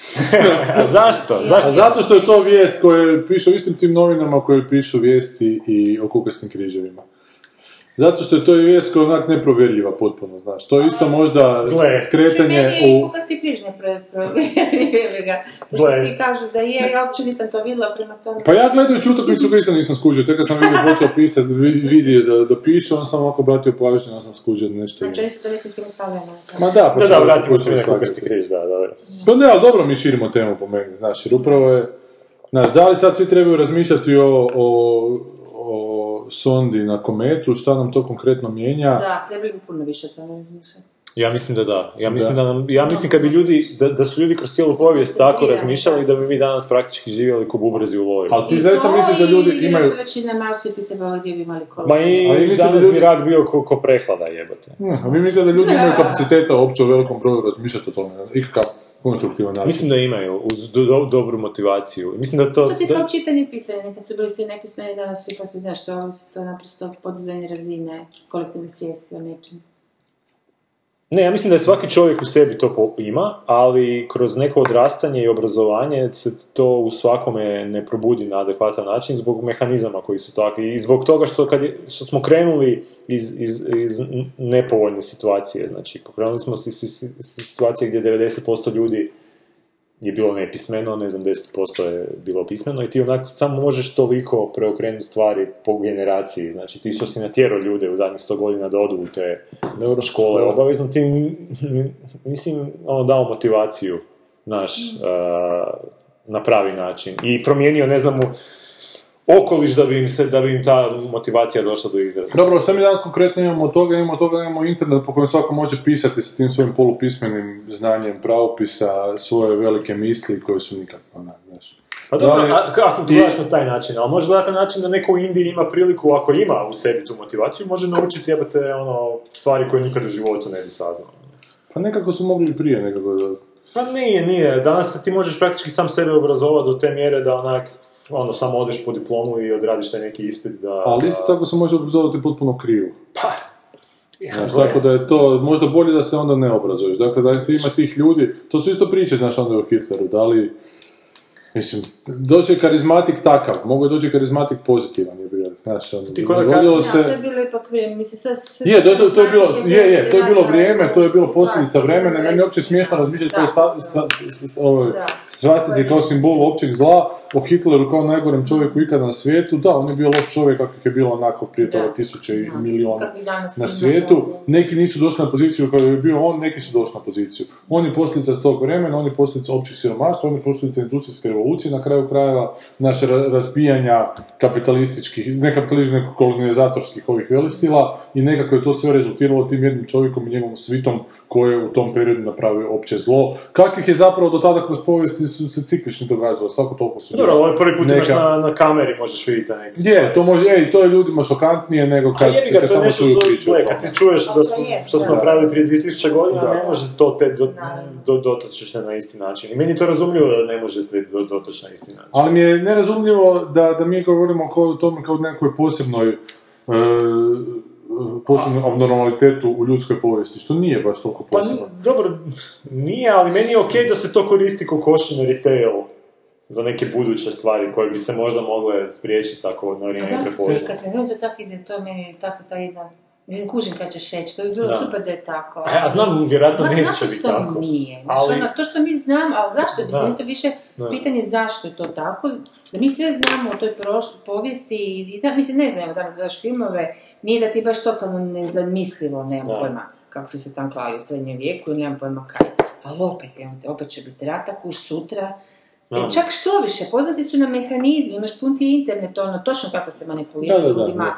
Zašto? Zašto? Zato što je to vijest koje pišu u istim tim novinama koje pišu vijesti i o kukasnim križevima. Zato što je to i vijest koja je onak neprovjerljiva potpuno, znaš. To je isto možda Gle. Znači, skretanje je u... kukasti križ ne pre- provjerljivi ga. To što Gle. svi kažu da je, ja uopće nisam to vidjela prema tome. Pa ja gledajući utakmicu koji isto nisam skužio, tek kad sam vidio počeo pisati, vi- vidio da, da piše, on sam ovako obratio pažnju, ja sam skužio da nešto Znači, su to nekim kemikalijama. Ma da, pa Da, da, vratimo se na kukasti križ, da, dobro. Pa ne, ali dobro mi širimo temu po meni, znaš, jer upravo je, znaš, da li sad svi trebaju razmišljati o, o sondi na kometu, šta nam to konkretno mijenja? Da, trebali bi puno više tome razmišljati. Ja mislim da da. Ja mislim, Da. da. nam, ja mislim kad bi ljudi, da, da su ljudi kroz cijelu povijest tako razmišljali da bi mi danas praktički živjeli ko bubrezi u loju. Ali ti I zaista misliš da i ljudi imaju... većina malo svi pitavali gdje bi imali koliko. Ma i, mislim da danas ljudi- bi rak bio ko, ko prehlada jebote. A mi mislimo da ljudi imaju kapaciteta uopće u velikom broju razmišljati o tome, ikakav konstruktivan način. Mislim da imaju, uz do, do- dobru motivaciju. Mislim da to... To ti da- kao čitanje pisanje, nekad su bili svi nepismeni, danas su ipak, znaš, to, to je naprosto podizanje razine kolektivne svijesti o nečem. Ne, ja mislim da je svaki čovjek u sebi to ima, ali kroz neko odrastanje i obrazovanje se to u svakome ne probudi na adekvatan način zbog mehanizama koji su takvi i zbog toga što, kad je, što smo krenuli iz, iz, iz nepovoljne situacije. Znači, pokrenuli smo se iz situacije gdje 90% ljudi je bilo nepismeno, ne znam, 10% je bilo pismeno i ti onak samo možeš toliko preokrenuti stvari po generaciji. Znači, ti što si natjerao ljude u zadnjih 100 godina da odu u te škole, obavezno ti nisi ono, dao motivaciju, naš, na pravi način. I promijenio, ne znam, u okoliš da bi im, se, da bi im ta motivacija došla do izražaja. Dobro, sve mi danas konkretno imamo od toga, imamo od toga, imamo internet po kojem svako može pisati sa tim svojim polupismenim znanjem pravopisa, svoje velike misli koje su nikakve, znaš. Pa dobro, Da a kako ti- gledaš na taj način, ali gledati na način da neko u Indiji ima priliku, ako ima u sebi tu motivaciju, može naučiti jebate ono, stvari koje nikad u životu ne bi saznao. Pa nekako su mogli prije nekako da... Pa nije, nije. Danas ti možeš praktički sam sebe obrazovati do te mjere da onak, ono, samo odeš po diplomu i odradiš taj neki ispit da... Ali isto tako se može obrazovati potpuno krivo. Pa, Znaš, tako da je to možda bolje da se onda ne obrazuješ. Dakle, da ti ima tih ljudi, to su isto priče, znaš, onda o Hitleru, da li, mislim, dođe karizmatik takav, mogu je doći karizmatik pozitivan, je bio, znaš, ono, Ti dogodilo Ja, se... to je bilo ipak vrijeme, mislim, sve... sve Je, to, to, to je bilo, je, je, to je bilo vrijeme, to je bilo posljedica vremena, meni je uopće smiješno razmišljati o svastici kao simbolu općeg zla, o Hitleru kao najgorem čovjeku ikada na svijetu, da, on je bio loš čovjek kakvih je bilo onako prije toga tisuće i danas na svijetu. Neki nisu došli na poziciju koju je bio on, neki su došli na poziciju. On je posljedica tog vremena, on je posljedica općeg siromaštva, on je posljedica industrijske revolucije, na kraju krajeva naše ra- razbijanja kapitalističkih, ne kapitalističkih, nego kolonizatorskih ovih velisila i nekako je to sve rezultiralo tim jednim čovjekom i njegovom svitom koji je u tom periodu napravio opće zlo. Kakvih je zapravo do tada kroz povijesti su se ciklično događalo, svako toliko su Dobro, ovo je prvi put imaš neka- na, na kameri, možeš vidjeti neke Je, to može, ej, to je ljudima šokantnije nego A kad, kad to je samo nešto čuju što, priču tome. kad ti čuješ Pa da je, što smo napravili prije 2000 godina, Da. ne može to te do, Naravno. do, dotačiš na isti način. I meni je to razumljivo da ne možete do, dotaći na isti način. Ali mi je nerazumljivo da, da mi govorimo kao o tome kao nekoj posebnoj e, posebnom abnormalitetu u ljudskoj povijesti, što nije baš toliko Pa posebno. ni- dobro, nije, ali meni je okej da se to koristi kao košin retail za neke buduće stvari koje bi se možda mogle spriječiti tako na vrijeme Da, prepoznat. kad sam vidio to tako ide, to meni je tako ta jedna... Mislim, kužim kad ćeš reći, to bi bilo Da. super da je tako. A ja znam, vjerojatno neće znaš biti što tako. nije. Znaš, Ali- ono, to što mi znamo, ali zašto bi se to više Da. pitanje zašto je to tako, da mi sve znamo o toj proš- povijesti i da, mislim, ne znamo danas gledaš filmove, nije da ti baš totalno nezamislivo, nemam Da. pojma kako su se tam klali u srednjem vijeku i nemam pojma kaj. Ali opet, te, opet će biti rata, kuš sutra. E, čak što više, poznati su na mehanizmi, imaš pun ti internet, ono, točno kako se manipulira Da, da, ljudima. da.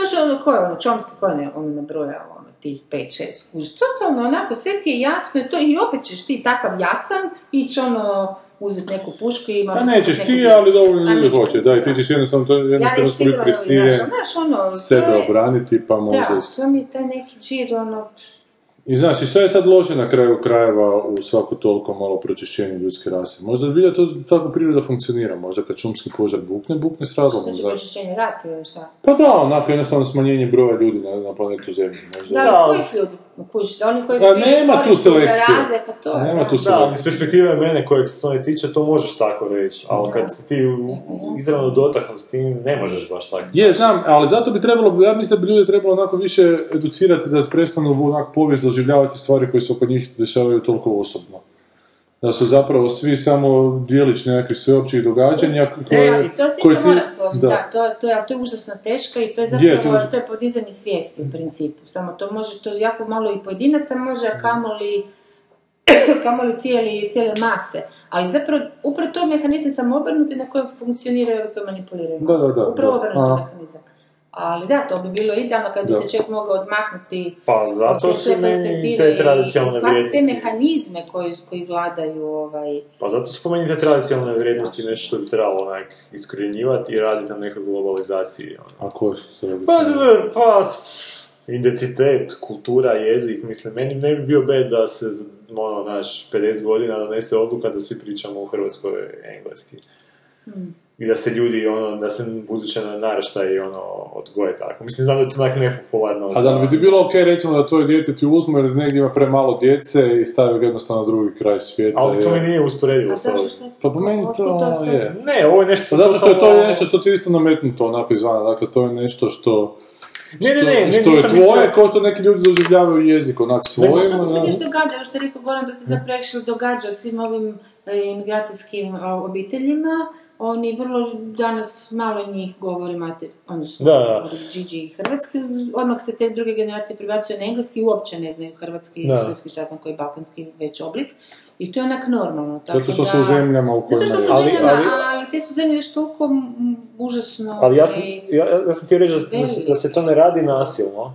Točno ono, ko je ono, Chomsky, ko je ono nabrojao, ono, tih 5-6, kužiš, totalno onako, sve ti je jasno i to, i opet ćeš ti takav jasan, ići ono, uzeti neku pušku i ima... Pa nećeš neku ti, djecu. ali dovoljno ljudi hoće, da, i ti ćeš jednostavno to Ja jednostavno prisiljen znaš, znaš, ono, sebe je- obraniti, pa možda Da, to mi je taj neki džir, ono, I znaš, i sve je sad loše na kraju krajeva u svako toliko malo pročišćenje ljudske rase. Možda bi to tako priroda funkcionira, možda kad šumski požar bukne, bukne s razlogom. Znači znaš. pročišćenje rata ili šta? Pa da, onako jednostavno smanjenje broja ljudi na, na planetu Zemlji. Možda. Da, ali kojih ljudi? Kužiš, oni koji A bi nema tu selekcije. zaraze, pa to Nema da. tu Da, selekcije. iz perspektive mene kojeg se to ne tiče, to možeš tako reći. Ali kad si ti izravno dotaknut s tim, ne možeš baš tako. Je, znam, ali zato bi trebalo, ja mislim da bi ljude trebalo onako više educirati da prestanu onako povijest doživljavati stvari koje se oko njih dešavaju toliko osobno. Da su zapravo svi samo dijelić nekakvih sveopćih događanja koje... Ali to se koje isto ti- moram složiti, da. da, to, je- to, je, to je užasno teško i to je Je, zapravo, to je- to je podizanje svijesti u principu. Samo to može, to jako malo i pojedinaca može, a kamoli, kamoli cijeli, cijele mase. Ali zapravo, upravo to je mehanizam samobrnuti na kojem funkcioniraju i manipuliraju Da, da, da, Upravo obrnuti mehanizam. Ali da, to bi bilo idealno kad bi Da. se čovjek mogao odmaknuti Pa od zato te su sve meni perspektive te i tradicionalne shvatiti te mehanizme koji, koji vladaju ovaj, Pa zato su te tradicionalne vrijednosti nešto što bi trebalo onak iskorjenjivati i raditi na nekoj globalizaciji. ono. A koje su to? Pa, pa, identitet, kultura, jezik, mislim, meni ne bi bio bed da se, ono, naš, 50 godina donese odluka da svi pričamo u Hrvatskoj engleski. I da se ljudi, ono, da se buduće naraštaj, ono, odgoje tako. Mislim, znam da je to onak nepopularno. A da li bi ti bilo ok, recimo, da tvoje dijete ti uzmu jer negdje ima premalo djece i stavi ga jednostavno na drugi kraj svijeta? Ali to mi nije usporedivo sa ovim. Pa po meni to je. Ne, ovo je nešto... Pa zato što je to totalno- nešto što ti je isto nametnuto onako izvana, dakle to je nešto što... Ne, ne, što- ne, ne, što je tvoje, mislio- kao što neki ljudi doživljavaju jezik onak svojim, To se još događa, ovo što je rekao Goran, to se zapravo actually događa svim ovim e, imigracijskim obiteljima. Oni vrlo, danas malo njih govori mater, odnosno Da, Gigi hrvatski, odmah se te druge generacije prebacuju na engleski i uopće ne znaju hrvatski, Da. srpski, šta znam koji balkanski već oblik. I to je onak normalno. Tako zato što da- su u zemljama u Zato kojima što su Ali- zemljama, ali- ali, te su zemlje već toliko užasno... Ali ja sam, ja, ja sam htio reći da, da se to ne radi nasilno,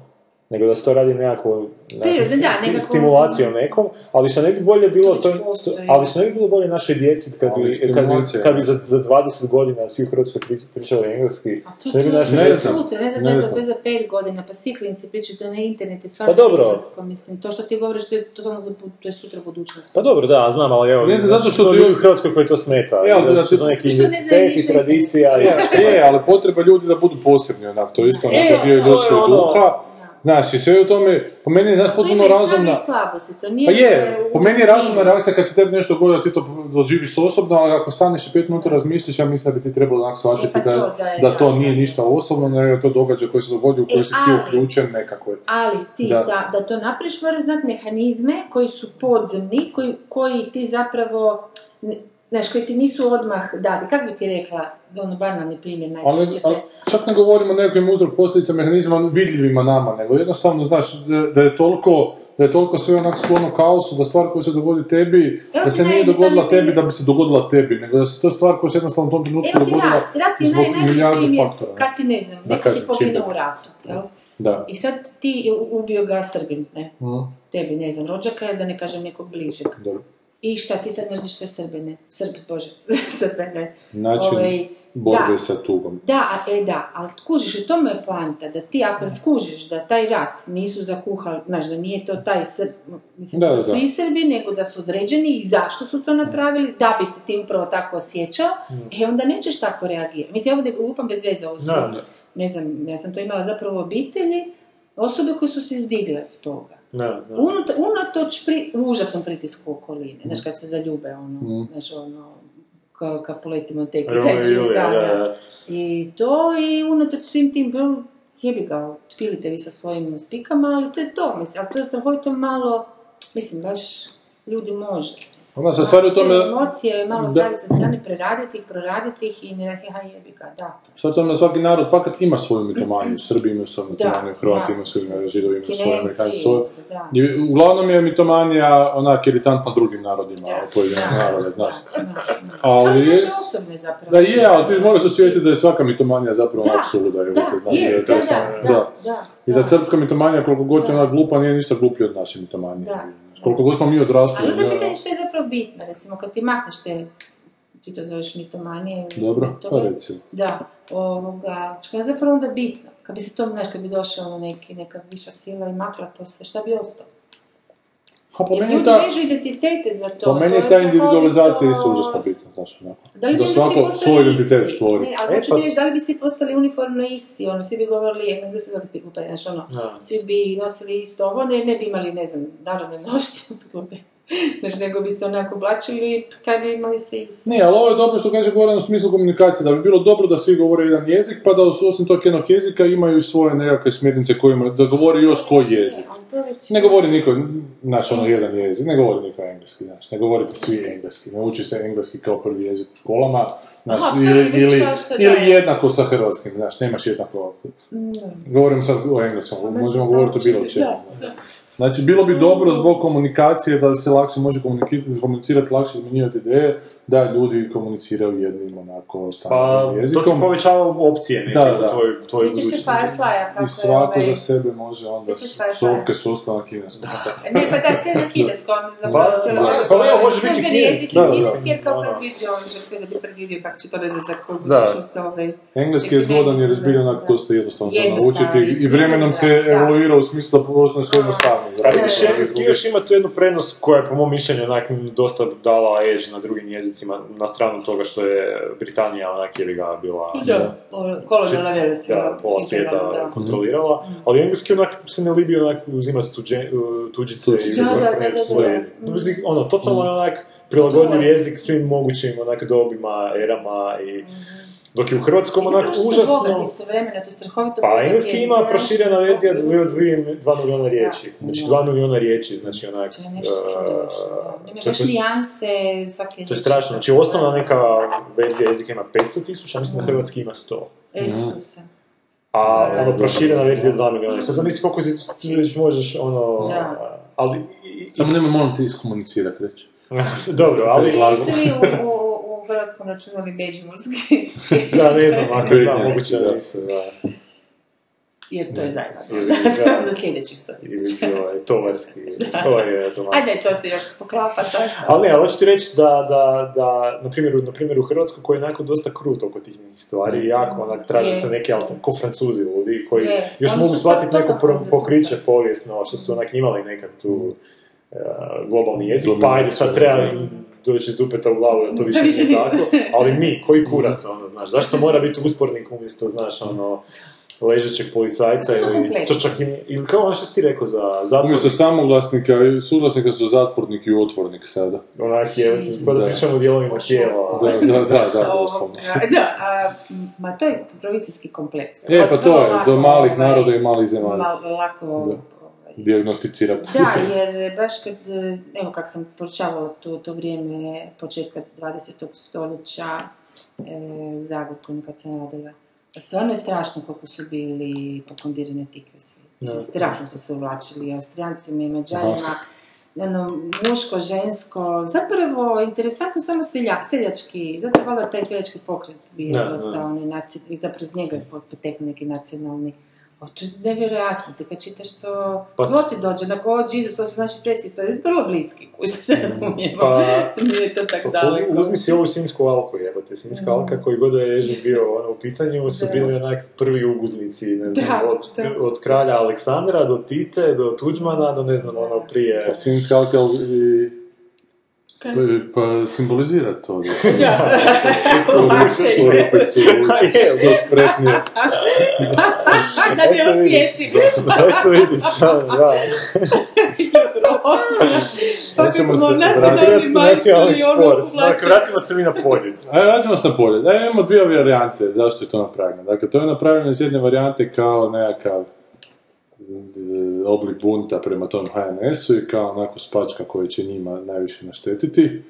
nego da se to radi nekako, Prirodno, da, nekako- stimulacijom nekom, ali što ne bi bolje bilo, To to, ali što ne bi bilo bolje našoj djeci kad bi, kad bi, kad bi za, za 20 godina svi u Hrvatskoj pri- pričali engleski, A to, što ne bi to, našoj to djeci... sutra, ne znam, Ne to je za- znam. to je za pet godina, pa svi klinci pričaju to na internetu, stvarno Pa dobro. englesko, mislim, to što ti govoriš, to je, totalno za, to je sutra budućnost. Pa dobro, da, znam, ali evo, Ne znam, zato što to ti- ljudi u Hrvatskoj koji to smeta, E, da što ti- to neki identitet i tradicija i Je, ali potreba ljudi da budu posebni onak, to je isto E, onako dio to je ljudskog ono- duha. Znaš, i sve u tome, po meni je, znaš, potpuno razumna... slabosti, to nije... Pa je, po meni je razumna reakcija kad se tebi nešto dogodi, da ti to doživiš osobno, ali ako staneš i pet minuta razmisliš, ja mislim da bi ti trebalo onak shvatiti E, pa da, to da je, da to da, nije ništa osobno, nego je to događaj koji se dogodio, u koji E, si ti uključen nekako. je. Ali ti, Da. da. To napraviš, moraš znati mehanizme koji su podzemni, koji, koji ti zapravo, znaš, koji ti nisu odmah dati. Kako bi ti rekla, ono banalni primjer Ali, najčešće se... ali čak ne govorimo o nekakvim uzrok posljedica mehanizma vidljivima nama, nego jednostavno, znaš, da, da je toliko da je toliko sve onak sklono kaosu, da stvar koja se dogodi tebi, Evo da se nije dogodila tebi da bi se dogodila tebi, nego da se to stvar koja se jednostavno u tom trenutku dogodila zbog milijardu faktora. kad ti ne znam, neko ti čimbena. u ratu, jel? Da. I sad ti ubio ga Srbin, ne? Mhm. Tebi, ne znam, rođaka da ne kažem nekog bližeg. Dobro. I šta, ti sad mrziš sve Srbine? Srbi, bože, Srbine. Način Ovaj, borbe da. sa tugom. Da, a, e da, ali kužiš, u tome je poanta, da ti ako skužiš da taj rat nisu zakuhali, znaš, da nije to taj Srb, mislim, Da, su da. svi Srbi, nego da su određeni i zašto su to napravili, da bi se ti upravo tako osjećao, e onda nećeš tako reagirati. Mislim, ja ovdje lupam bez veze, ovo su, ne znam, ja sam to imala zapravo u obitelji, osobe koje su se izdigle od toga. Da, da. Unut, unatoč pri, užasnom pritisku okoline, znaš, kad se zaljube, ono, znaš, ono, kao Montechi, Romeo taj i da, da, da. I to i unatoč svim tim, bro, jebi ga, otpilite vi sa svojim spikama, ali to je to, mislim, ali to je strahovito malo, mislim, baš ljudi može. Ona se stvari u tome... Emocije malo Da. staviti sa strane, preraditi ih, proraditi ih i ne reći, ha jebi ga, da. Sad da svaki narod fakat ima svoju mitomaniju, Srbi imaju svoju Da, mitomaniju, Hrvati imaju svoju, Židovi imaju svoju, Amerikanci svoju. da. I uglavnom je mitomanija onak iritantan drugim narodima, Da, pojedinog da, naroda, znaš. da, da, da. Ali je- osobne zapravo. Da je, ali ti moraš osvijestiti da je svaka mitomanija zapravo Da, je, da, je, da, samo- da, da, da, I za da. srpska mitomanija, koliko god je ona glupa, nije ništa gluplje od naše mitomanije. Da. Koliko god smo mi odrasli. Ali onda da- pitanje što je zapravo bitno, recimo kad ti makneš te, ti to zoveš mitomanije. Dobro, pa reci. Da, ovoga, šta je zapravo onda bitno? Kad bi se to, znaš, kad bi došao neki, neka viša sila i makla to sve, šta bi ostalo? Ha, po Jer meni je ljudi ta, vežu identitete za to. po meni je ta je individualizacija isto užasno bitna, znaš, onako. Da li Da bi svako svoj identitet isti? stvori. Ne, ali E, hoću pa- ti reći, da li bi svi postali uniformno isti, ono, svi bi govorili, e, ne se zato piku pa, znaš, ono, Da. svi bi nosili isto ovo, ne, ne bi imali, ne znam, narodne nošnje, znači, nego bi se onako oblačili kad bi imali sve isto. Ne, ali ovo je dobro što kaže Goran u smislu komunikacije, da bi bilo dobro da svi govore jedan jezik, pa da osim tog jednog jezika imaju svoje nekakve smjernice kojima, da govori još koji jezik. Ne govori niko, znaš, ono jedan jezik, ne govori niko engleski, znaš, ne govorite svi engleski, ne uči se engleski kao prvi jezik u školama, znaš, Aha, ili, ili, jednako sa hrvatskim, znaš, nemaš jednako, govorim sad o engleskom, možemo se govoriti o bilo čemu. Znači, bilo bi dobro zbog komunikacije da se lakše može komunicirati, lakše izmenjivati ideje, da ljudi komuniciraju jednim onako Pa, standardnim to ti jezikom. povećava opcije neke Da, da, da. u tvojoj, tvojoj Sjećaš se budućnosti. Firefly-a, kako I svako ovaj... za sebe može onda psovke su ostale na kineskom. Ne, pa da, sve na kineskom, zapravo Pa, cijelo da, vrijeme pa evo, može biti kineski, jezik da, je da, da. kineski, jer kao Ono. predviđao, on će sve da bi predvidio kako će to vezati za koju Da. budućnost, ovaj... Engleski je zgodan jer je zbilja onak dosta jednostavno za naučiti i vremenom se da. evoluira u smislu da postane sve jednostavnije. za A razliku vidiš, od engleski još ima tu jednu prednost koja je po mom mišljenju onak dosta dala edge na drugim jezicima, na stranu toga što je Britanija onak je ga bila Da, kolonijalna velesila. da, pola svijeta Da. kontrolirala, ali engleski onak se ne libi onak uzimati tuđe, tuđice i Tuđice. Da, da, da, prenijeti da, da. jezik. Mislim, Ono, totalno je onak prilagodljiv jezik svim mogućim onak dobima, erama i dok je u hrvatskom I onak zapravo što bogat užasno... istovremeno, to je strahovito Pa engleski ima proširena verzija od 2 milijuna riječi. Da. Znači Da. 2 milijuna riječi, znači onak... To je nešto uh, čudovito, da. Nijanse, svake To je strašno. Znači osnovna neka verzija jezika ima 500 tisuća, mislim da hrvatski ima 100. Isuse. A ono proširena verzija je 2 milijuna. Sad zamisli koliko ti već možeš ono... Ali... Samo nemoj molim ti iskomunicirati reći. Dobro, ali... Jesi li u hrvatskom računali međimurski? Da, ne znam, ako da, moguće da. nisu, da. Jer to je zajedno. Da. Na sljedećih sto Ili ovaj, tovarski, to je domaći. Ajde, to se još poklapa, to je Ali ne, ali hoću ti reći da, da, da na, primjer, na primjer u Hrvatskoj koji je onako dosta krut oko tih nekih stvari i jako onak traže se neke alternative, ko francuzi ljudi koji Je. još Oni mogu shvatiti neko pokriće povijesno, što su onak imali nekad tu uh, globalni jezik, pa ajde sad treba doći iz dupeta u glavu da to više nije tako, ali mi, koji kurac, ono, znaš, zašto mora biti uspornik umjesto, znaš, ono, ležećeg policajca ili to čak i, nije- ili kao ono što si ti rekao za zatvor, Umjesto samoglasnika i suglasnika su zatvornik i otvornik sada. onak je, kod da pričamo o dijelovima tijela, Da, da, da, da, doslovno. da, a, ma to je provincijski kompleks. E, pa to je, do malih ovaj, naroda i malih zemalja. Lako... Da. Dijagnosticirati. Da, jer baš kad, evo kako sam proučavala to, to vrijeme početka 20. stoljeća, e, kojim kad sam radila, stvarno je strašno koliko su bili pokondirane tikve svi. Mislim, Da. strašno su se uvlačili i Austrijancima i Mađarima, ono, muško, žensko, zapravo interesantno samo selja, seljački, zapravo valjda taj seljački pokret bio dosta onaj naci- i zapravo iz njega je pot- poteknuo neki nacionalni o, to je nevjerojatno, ti kad čitaš to, Pa- zlo ti dođe, onako, o, Jesus, to su naši preci, to je vrlo bliski, kuć se razumijemo, Pa- nije to tako daleko. U- Uzmi si ovu Sinsku alku, jebote. Sinska alka koji god je Ježin bio ono, u pitanju su Da. bili onak prvi uguznici, ne znam, Da, od, da. od kralja Aleksandra do Tite, do Tuđmana, do ne znam, ono prije... Pa Sinjska alkal i... Pa, pa simbolizira to. Da. Lakše U je. rupicu što spretnije. da bi osjetili. Eto vidiš, da. Pa bismo nacionalni majstori, ono. Dakle, vratimo se mi na polje. Ajde, vratimo se na polje. Da, imamo dvije varijante zašto je to napravljeno. Dakle, to je napravljeno iz jedne varijante kao nekakav e, oblik bunta prema tom HNS-u i kao onako spačka koja će njima najviše naštetiti.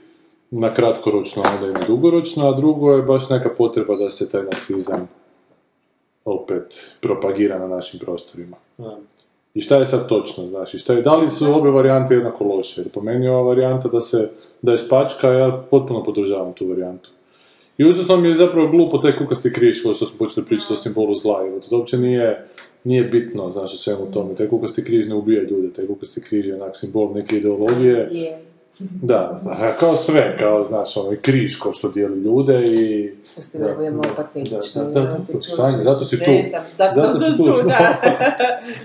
Na kratkoročno, onda i na dugoročno, a drugo je baš neka potreba da se taj nacizam opet propagira na našim prostorima. I šta je sad točno, znaš, i šta je, da li su obje varijante jednako loše, jer po meni je ova varijanta da se, da je spačka, ja potpuno podržavam tu varijantu. I užasno mi je zapravo glupo taj kukasti križ, koji što smo počeli pričati o simbolu zla, jer to uopće nije, nije bitno, znaš, svemu tome, taj kukasti križ ne ubija ljude, taj kukasti križ je onak simbol neke ideologije, Je. Da, da, kao sve, kao, znaš, ono, i križ ko što dijeli ljude i... Pusti da budemo patetični. Da, da, da, da, zato si sve tu. sam- Da, Zato sam si tu, da.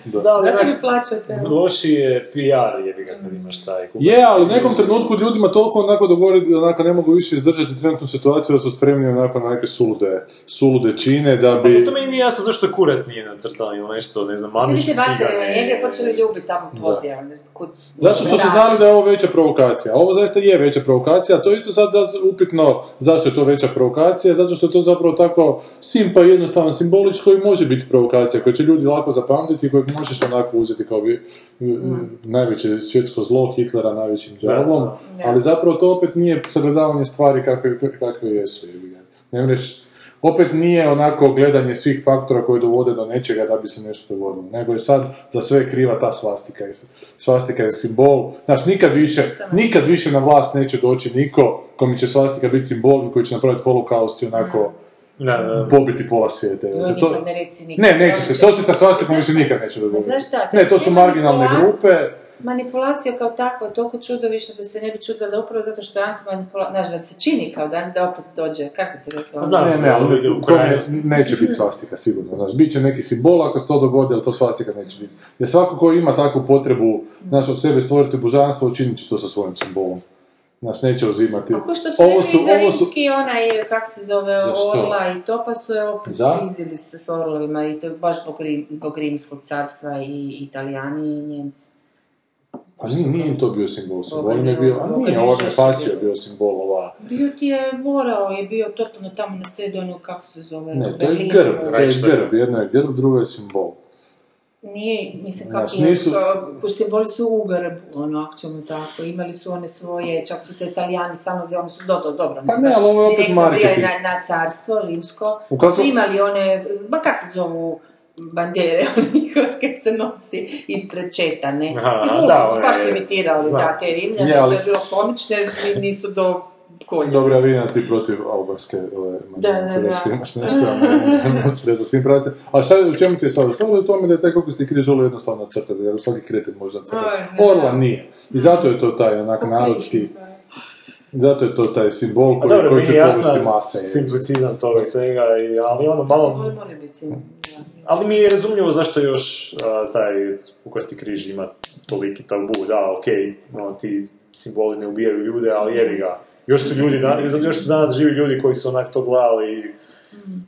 Da. Da, ali Zato mi plaćate. loši je PR jebi ga kad imaš taj kupac. Je, ali u nekom trenutku ljudima toliko onako dogori da onako ne mogu više izdržati trenutnu situaciju da su spremni onako na neke sulude, sulude čine da Pa bi... zato meni nije jasno zašto kurac nije nacrtan ili nešto, ne znam, Svi mamić se bacili na cigane. njega i počeli ljubiti tamo podijel. Kud... Zašto su se znali da je ovo veća provokacija? Ovo zaista je veća provokacija, a to je isto sad za- upitno zašto je to veća provokacija, zato što je to zapravo tako simpa i jednostavan simbolić koji može biti provokacija, koji će ljudi lako zapamtiti i kojeg možeš onako uzeti kao bi, najveće svjetsko zlo Hitlera najvećim džavom, ali zapravo to opet nije sagledavanje stvari kakve, kakve jesu. Ne mreš, opet nije onako gledanje svih faktora koji dovode do nečega da bi se nešto dogodilo, nego je sad za sve kriva ta svastika. Svastika je simbol, znaš, nikad više, nikad više na vlast neće doći niko kome će svastika biti simbol i koji će napraviti holokaust i onako Da, da. pobiti pola svijeta. Joj, To- nikad ne ne, neće se, to se sa svastikom više nikad neće Ma dogoditi. Ne, to su marginalne grupe, Manipulacija kao takva toliko čudovišna da se ne bi čudila upravo zato što je antimanipulacija, znaš, da se čini kao da, da opet dođe, kako ti rekla? Pa znam, Ne, ne, ali ide u krajnost. neće biti svastika, sigurno. Znaš, bit će neki simbol ako se to dogodi, ali to svastika neće biti. Jer svako ko ima takvu potrebu, znaš, od sebe stvoriti božanstvo, učinit će to sa svojim simbolom. Znaš, neće uzimati. Ako što su Ovo su, ovo su, onaj, kak se zove? Orla i to, pa su je opet Za? izdjeli se s Orlovima i to je baš zbog, Rim- zbog rimskog carstva i Italijani i Njemci. Pa nije, nije im to bio simbol, simbol je bio, a nije, ovo je pasio bio. simbol, ova. Bio ti je, morao je bio totalno tamo na Sedonu, kako se zove, Ne, to je grb, to je grb, jedno je grb, drugo je simbol. Nije, mislim, kako Znači, je, nisu- simboli su u grbu, ono, ako ćemo tako, imali su one svoje, čak su se italijani stalno zvali, oni su do, do, dobro, Pa ne, ali ovo je opet marketing. na, na carstvo, rimsko, U kako- su imali one, ba kak se zovu, bandere, njihove kak se nosi ispred četa, ne? Aha, I da, baš su imitirali, da, te rimljane, Je, ali- to je bilo komične, nisu do koljena. Dobro, ja vidim da ti protiv albanske ove, Da, da, Hrvatske da. imaš nešto, s tim pravcem. A šta je, u čemu ti je stvar? Stvar je u tome da je taj kokosti križ vrlo jednostavno crtati, jer svaki kreten može crtati. Aj, ne. Orla nije. I zato je to taj onak narodski, zato je to taj simbol A koji, koji će je povesti mase. simplicizam toga svega, i, ali ono malo... Simboli moraju biti. Ali mi je razumljivo zašto još a, taj kukasti križ ima toliki tabu, da, okej, no, ti simboli ne ubijaju ljude, ali jebi ga. Još su ljudi, još su danas živi ljudi koji su onak to gledali i,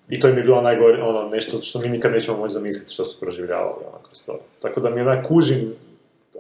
i to im je bilo najgore, ono, nešto što mi nikad nećemo moći zamisliti što su proživljavali, ono, kroz to. Tako da mi onak kužim,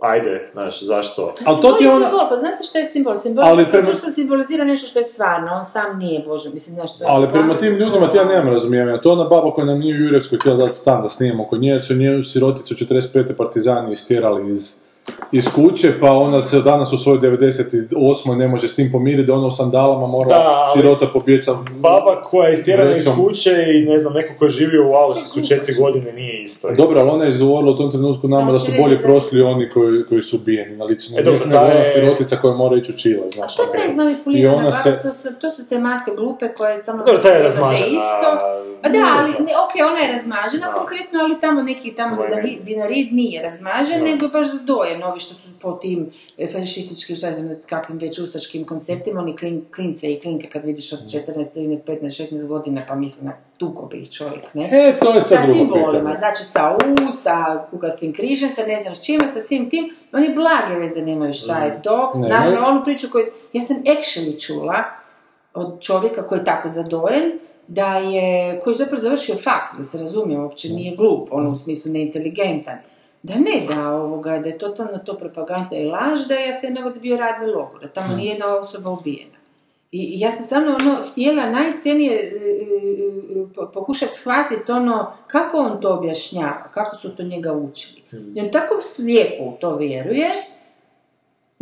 ajde, znaš, zašto? Ali to ti je ona... simbol, pa znaš što je simbol? Simbol Ali je prema- to što simbolizira nešto što je stvarno, on sam nije Bože, mislim, znaš, to je... Ali prema tim ljudima ti ja nemam razumijevanja. To je ona baba koja nam nije u Jurevskoj htjela dati stan da snimamo oko nje, jer su nju siroticu 45. partizani istjerali iz, iz kuće, pa ona se danas u svojoj 98. ne može s tim pomiriti, da ona u sandalama mora Da, ali- sirota pobjeći sa... Baba koja je istjerana iz kuće i ne znam, neko ko je živio u Auschwitzu četiri godine nije isto. Dobro, ali ona je izgovorila u tom trenutku nama Da, da su bolje prošli oni koji, koji su ubijeni na licu. E, dobro, ta je- sirotica koja mora ići u Čile, znaš. To ono. ne I zmanipulirana ona baba, se- to, su, to su te mase glupe koje samo... Dobro, ta je razmažena. Isto. Pa da, ali, ne, ok, ona je razmažena Da. konkretno, ali tamo neki tamo Ovaj dinarid nije razmažen, Da. nego je baš zadojen, ovi što su po tim e, fašističkim, šta znam, kakvim već ustaškim konceptima, oni klin, klince i klinke kad vidiš od 14, 13, 15, 16 godina, pa mislim, tuko bi ih čovjek, ne? E, to je sad sa drugo simbolima, pitanje. znači sa U, sa kukastim križem, sa ne znam s čime, sa svim tim, oni blage veze nemaju šta je to. Ne, Naravno, ne. onu priču koju, ja sam actually čula od čovjeka koji je tako zadojen, da je, koji je zapravo završio faks, da se razumije, uopće nije glup, ono u smislu neinteligentan, da ne, da, ovoga, da je totalno to propaganda i laž, da je Jasenovac bio radni logor, da tamo nije jedna osoba ubijena. I ja sam stvarno ono, htjela najiskrenije e, e, e, po- pokušati shvatiti ono, kako on to objašnjava, kako su to njega učili. I on tako slijepo u to vjeruje,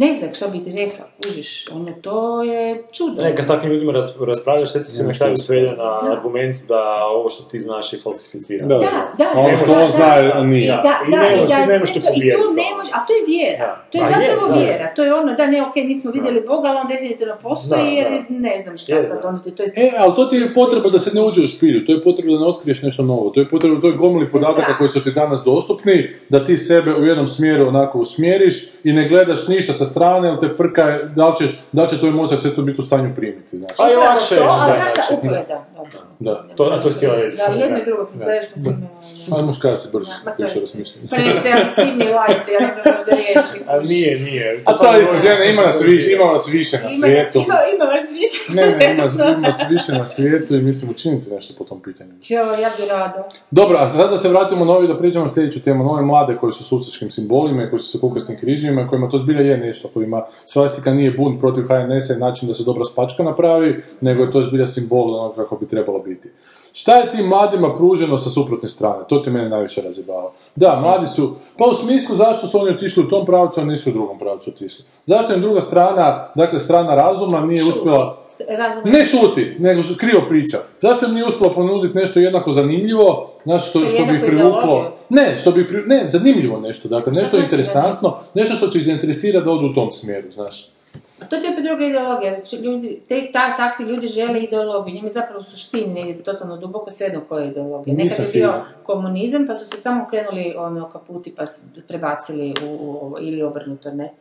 ne znam šta bi ti rekla, kužiš, ono, to je čudo. Ne, kad s takvim ljudima ras, raspravljaš, sve ti se na kraju svede na argument da ovo što ti znaš je falsificirano. Da, Da, da, A ono da, što da, on da. zna je- nije. I da, I da, i možeš- da možeš sve to i to ne može, a to je vjera. Da. To je A je, zapravo da, da. vjera. To je ono, da ne, ok, nismo vidjeli Boga, ali on definitivno postoji, Da, jer da. ne znam šta Je, sad, da. ono, to je E, ali to ti je potreba da se ne uđe u špilju, to je potreba da ne otkriješ nešto novo, to je potreba, to je gomili podataka koji su ti danas dostupni, da ti sebe u jednom smjeru onako usmjeriš i ne gledaš ništa sa strane, ili te frka, da li će, da li će tvoj mozak sve to biti u stanju primiti, znaš. A i Upravo lakše to, je, ali da, znaš šta, upravo je, da. Da. To, a to si htjela reći. Da, jedno i drugo sam prešla s njima. Ali muškarci brže Ma su to više je razmišljaju. Preste agresivni light, ja ne znam za riječi. A nije, nije. A to je žene, ima nas više, ima vas više na nas, svijetu. ima, ima vas više. Ne, ne, ima, ima vas više na svijetu i mislim učiniti nešto po tom pitanju. Jo, ja bi rado. Dobro, a sada da se vratimo na ovi, da priđemo na sljedeću temu, na ove mlade koji su s ustaškim simbolima i koji su sa kukasnim križima, kojima to zbilja je nešto, kojima svastika nije bunt protiv HNS-a i način da se dobra spačka napravi, nego je to zbilja simbol onog kako bi trebalo biti. Šta je tim mladima pruženo sa suprotne strane? To ti mene najviše razjebava. Da, mladi su, pa u smislu zašto su oni otišli u tom pravcu, a nisu u drugom pravcu otišli. Zašto im druga strana, dakle strana razuma, nije uspjela... Ne šuti, nego krivo priča. Zašto im nije uspjelo ponuditi nešto jednako zanimljivo, znači što, Što bi privuklo... Ne, što bi pri- ne, zanimljivo nešto, dakle, nešto znači interesantno, nešto što će ih zainteresirati da odu u tom smjeru, znaš. A to ti je opet druga ideologija. Znači, ljudi, te, ta, takvi ljudi žele ideologiju. Njima je zapravo u suštini negdje totalno duboko svejedno koja je ideologija. Nekad je bio komunizam, pa su se samo krenuli ono, kaputi pa prebacili u, u, ovo, ili obrnuto, ne?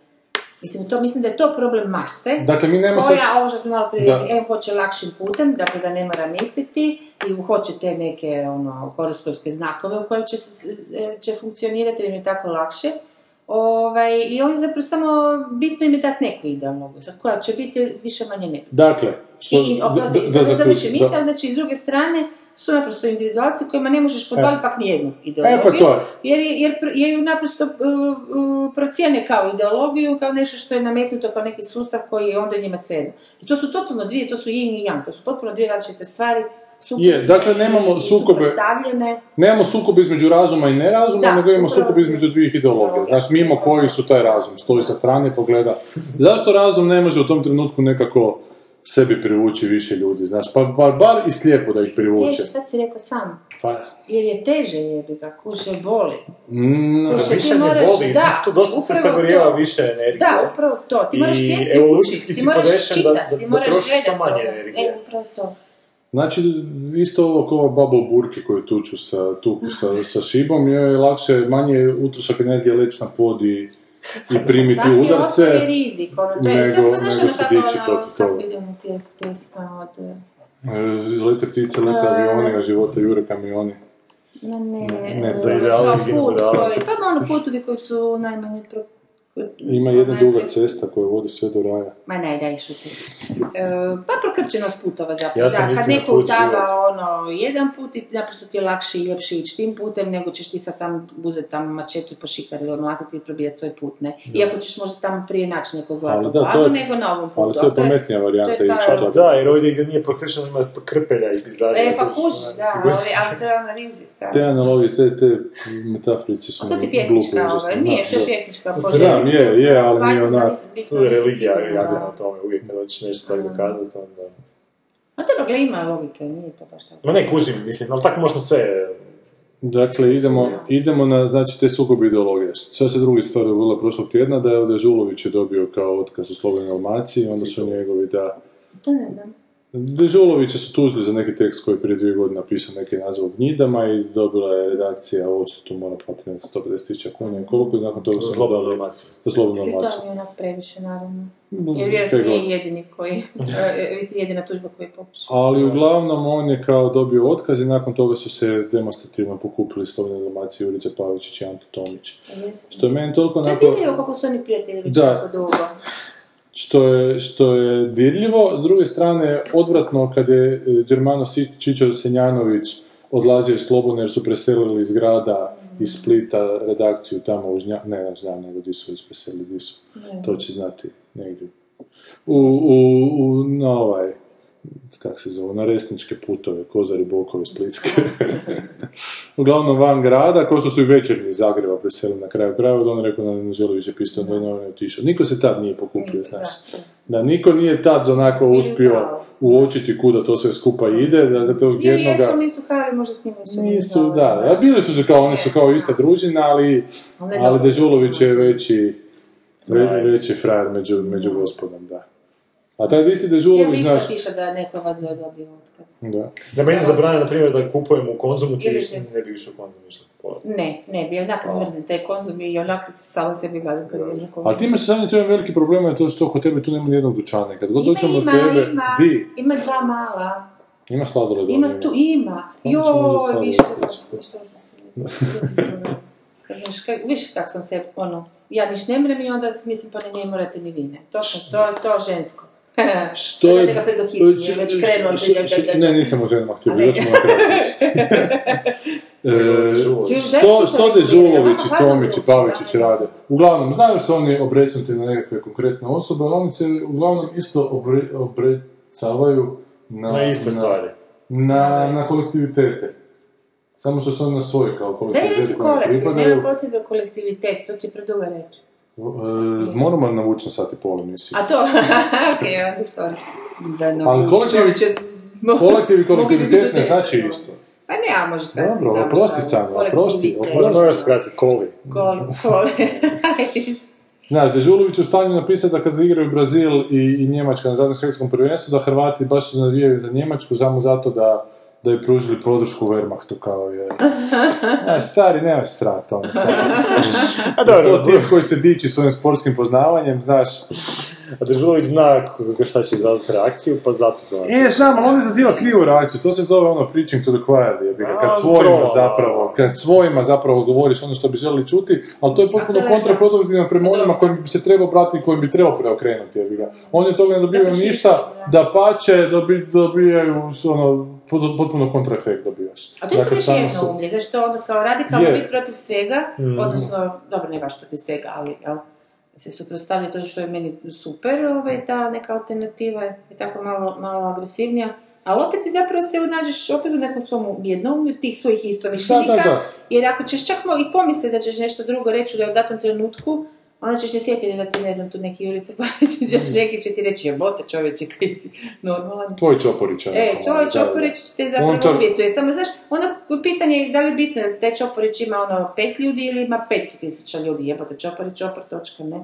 Mislim, to, mislim da je to problem mase. Dakle, mi sad... Koja, ovo što smo malo prije em hoće lakšim putem, dakle da ne mora misliti, i hoće te neke ono, horoskopske znakove u kojim će, e, će funkcionirati, jer im je tako lakše. Ovaj, I oni zapravo samo, bitno im je dati neku ideologiju. Sad koja će biti, više manje ne. Dakle, što, I, oprosti, da, misao, znači s druge strane su naprosto individualci kojima ne možeš podvaliti pak nijednu ideologiju. E, pa to je. Jer, je- jer, jer ju naprosto uh, uh, procijene kao ideologiju, kao nešto što je nametnuto kao neki sustav koji je onda njima sedno. I to su totalno dvije, to su yin i yang, to su potpuno dvije različite stvari. Sukob- Je, dakle, nemamo sukobe-. Nemamo sukob između razuma i nerazuma, Da, nego imamo sukob između dvih ideologija. Znači, mimo kojih su taj razum, stoji sa strane pogleda. Zašto razum ne može u tom trenutku nekako sebi privući više ljudi, znaš, pa bar, bar i slijepo da ih privuče. Teže, sad si rekao sam. Pa, Jer je teže jebi ga, kuže boli. mm, Kuže, Više ne moraš, boli, da, isto dosta se sagorijeva više energije. Da, upravo to. Ti moraš sjesti ti moraš podešen da- čitati, da- ti da moraš gledati manje energije. E, upravo to. Znači, isto ovo kao u burki koju tuču sa, tuku sa, sa šibom, joj je lakše, manje utrošak energije leći na pod i, i primiti Svaki udarce. ostaje rizik, ono, to je, nego- nego se dići ono, protiv toga. pjes, pjesma od... E, Lete ptice, lete avioni, a života jure kamioni. Ma ne, Ne, e, za ideal kao higijenu put morala. koji, pa ono putovi koji su najmanje pro... Ima jedna duga cesta koja vodi sve do raja. Ma ne, daj šuti. E, pa prokrčenost putova zapravo. Ja sam da, kad neko utava ono jedan put i naprosto ti je lakše i ljepše ići tim putem nego ćeš ti sad sam uzeti tamo mačetu i po šikari ili mlatiti i probijati svoj put, ne? Iako ćeš možda tamo prije naći neko zlato Ali da, to je- nego na ovom putu. Ali to je pametnija varijanta ta- ići. Tako. da, jer ovdje gdje nije prokrečeno ima krpelja i pizdarija. E, pa kužiš, da, ali, ali to je ona rizika. Te analogije, te, te metaforice su A to ti pjesnička, ovaj, nije, to je pjesnička Znam, je, je, ali nije onak- Tu je religija jako na tome, uvijek kad hoćeš nešto stvari dokazati, onda... Ma dobro, gle, ima logike, nije to baš tako. Ma ne kužim, mislim, ali tako možda sve... Dakle, idemo, idemo na, znači, te sukobi ideologije. Šta se drugi stvar dogodila prošlog tjedna, da je ovdje Žulović je dobio kao otkaz u Slobodnoj Dalmaciji, onda su njegovi, da... To ne znam. Dežulovića su tužili za neki tekst koji je prije dvije godine napisao neki naziv o gnjidama i dobila je redakcija odštetu mora platiti ne znam, 150.000 kuna i koliko i nakon toga Za su slobodnu dali- Dalmaciju. Za slobodnu I to Dalmaciju. mi je onak previše, naravno. Jer vjerojatno nije jedini koji, mislim, jedina tužba koju je pokušao. Ali uglavnom on je kao dobio otkaz i nakon toga su se demonstrativno pokupili Slobodna Dalmacija, Jurica Pavičić i Ante Tomić. Što je meni toliko To je onako... kako su oni prijatelji već Da. jako dugo. Što je, što je dirljivo, s druge strane odvratno kad je e, Germano Čičo Senjanović odlazio iz Slobodne jer su preselili iz grada iz Splita redakciju tamo u Žnja, ne na Žnjan, nego di su već preselili, di su, to će znati negdje. U, u, u, na ovaj, kak se zove, na resničke putove, Kozari, Bokove, Splitske. Uglavnom van grada, ko što su i večernji iz Zagreba preselili na kraju da on rekao da ne želi više pisati, onda je otišao. Niko se tad nije pokupio, znaš. Da, niko nije tad onako uspio uočiti kuda to sve skupa ide, da ga tog Ili jednoga... jesu, nisu hali, možda s njima su Nisu, da, a bili su se kao, oni su kao ista družina, ali, Ali. Dežulović je veći, veći frajer među, među gospodom, da. A taj Ja Dežulović, bi znaš, isto piše da neko vas dvoje dobio otkaz. da. Da meni zabrane, na primjer, da kupujem u konzumu, ti više ne bi išao u konzum ništa kupovati. Ne, ne, bi onak mrzim taj konzum i onak se samo sebi gledam kad je neko... Ali ti imaš sad tu jedan veliki problem, je to što kod tebe tu nema nijednog dućana. Kad god Ima, dođemo od ima, tebe, ima, di? ima dva mala. Ima sladoled Ima tu, ima. Joj, za viš kak- sam se, ono, ja niš ne mrem i onda mislim, pa ne, morate ni vi, ne. To, sam, to, to žensko. Što je... da ga predohitri, jer već krenuo. Ne, nisam o ženama htio, još ćemo na kraju. E. Što, što Dežulović i Tomić i pa dobro. rade? Uglavnom, znaju se oni obrecnuti na nekakve konkretne osobe, ali oni se uglavnom isto obre, obrecavaju na, Na iste stvari. Na, na kolektivitete. Samo što su oni na svoj kao kolektivitet reci kojem kolektiv, nema potrebe kolektivitet, to ti je preduga reč. E, moramo navući na sat i pol emisiju. A to, okay, sorry. Da, no, Ali kolektiv- Kolektiv i kolektivitet ne znači isto. Pa ne, a može skratiti. Dobro, znamo oprosti. Sanja, oprosti, oprosti. Moraš skratiti koli. Kol, kol. Znaš, Dežulović u stanju napisati da kad igraju Brazil i, i Njemačka na zadnjem svjetskom prvenstvu, da Hrvati baš se navijaju za Njemačku samo zato da da je pružili podršku Wehrmachtu kao je. Znaš, stari, nema srata, ono. kao. A To dobro, tip koji se diči svojim sportskim poznavanjem, znaš. a Dežulović zna šta će izazvati reakciju, pa zato to. E, znam, ali on izaziva krivu reakciju, to se zove ono preaching to the choir, jebi ga, A, kad svojima zapravo, kad svojima zapravo govoriš ono što bi želi čuti, ali to je potpuno A to kontraproduktivno prema onima kojim bi se trebao brati i kojim bi trebao preokrenuti, jebi ga. Oni od toga ne dobivaju ništa, da. pače, dobi, dobijaju ono, potpuno kontraefekt dobijaš. A to je još se- jedno umlje, zašto ono kao radikalno Je. biti protiv svega, Mhm. odnosno, dobro, ne baš protiv svega, ali, jel, se suprotstavlja to što je meni super, ovaj, ta neka alternativa je tako malo, malo agresivnija, ali opet ti zapravo se nađeš opet u nekom svom jednoumlju tih svojih istomišljenika, jer ako ćeš čak i pomisliti da ćeš nešto drugo reći u datom trenutku, onda ćeš se sjetiti da ti, ne znam, tu neki Jurica Pavić, još neki će ti reći, jebote čovječe, kaj si normalan. Tvoj Čoporić. ono, E, da, da. Čoporić te zapravo Unutar- uvjetuje. Samo, znaš, ono pitanje je da li je bitno da taj Čoporić ima ono pet ljudi ili ima 500 tisuća ljudi. Jebote, Čoporić, Čopor, točka, ne?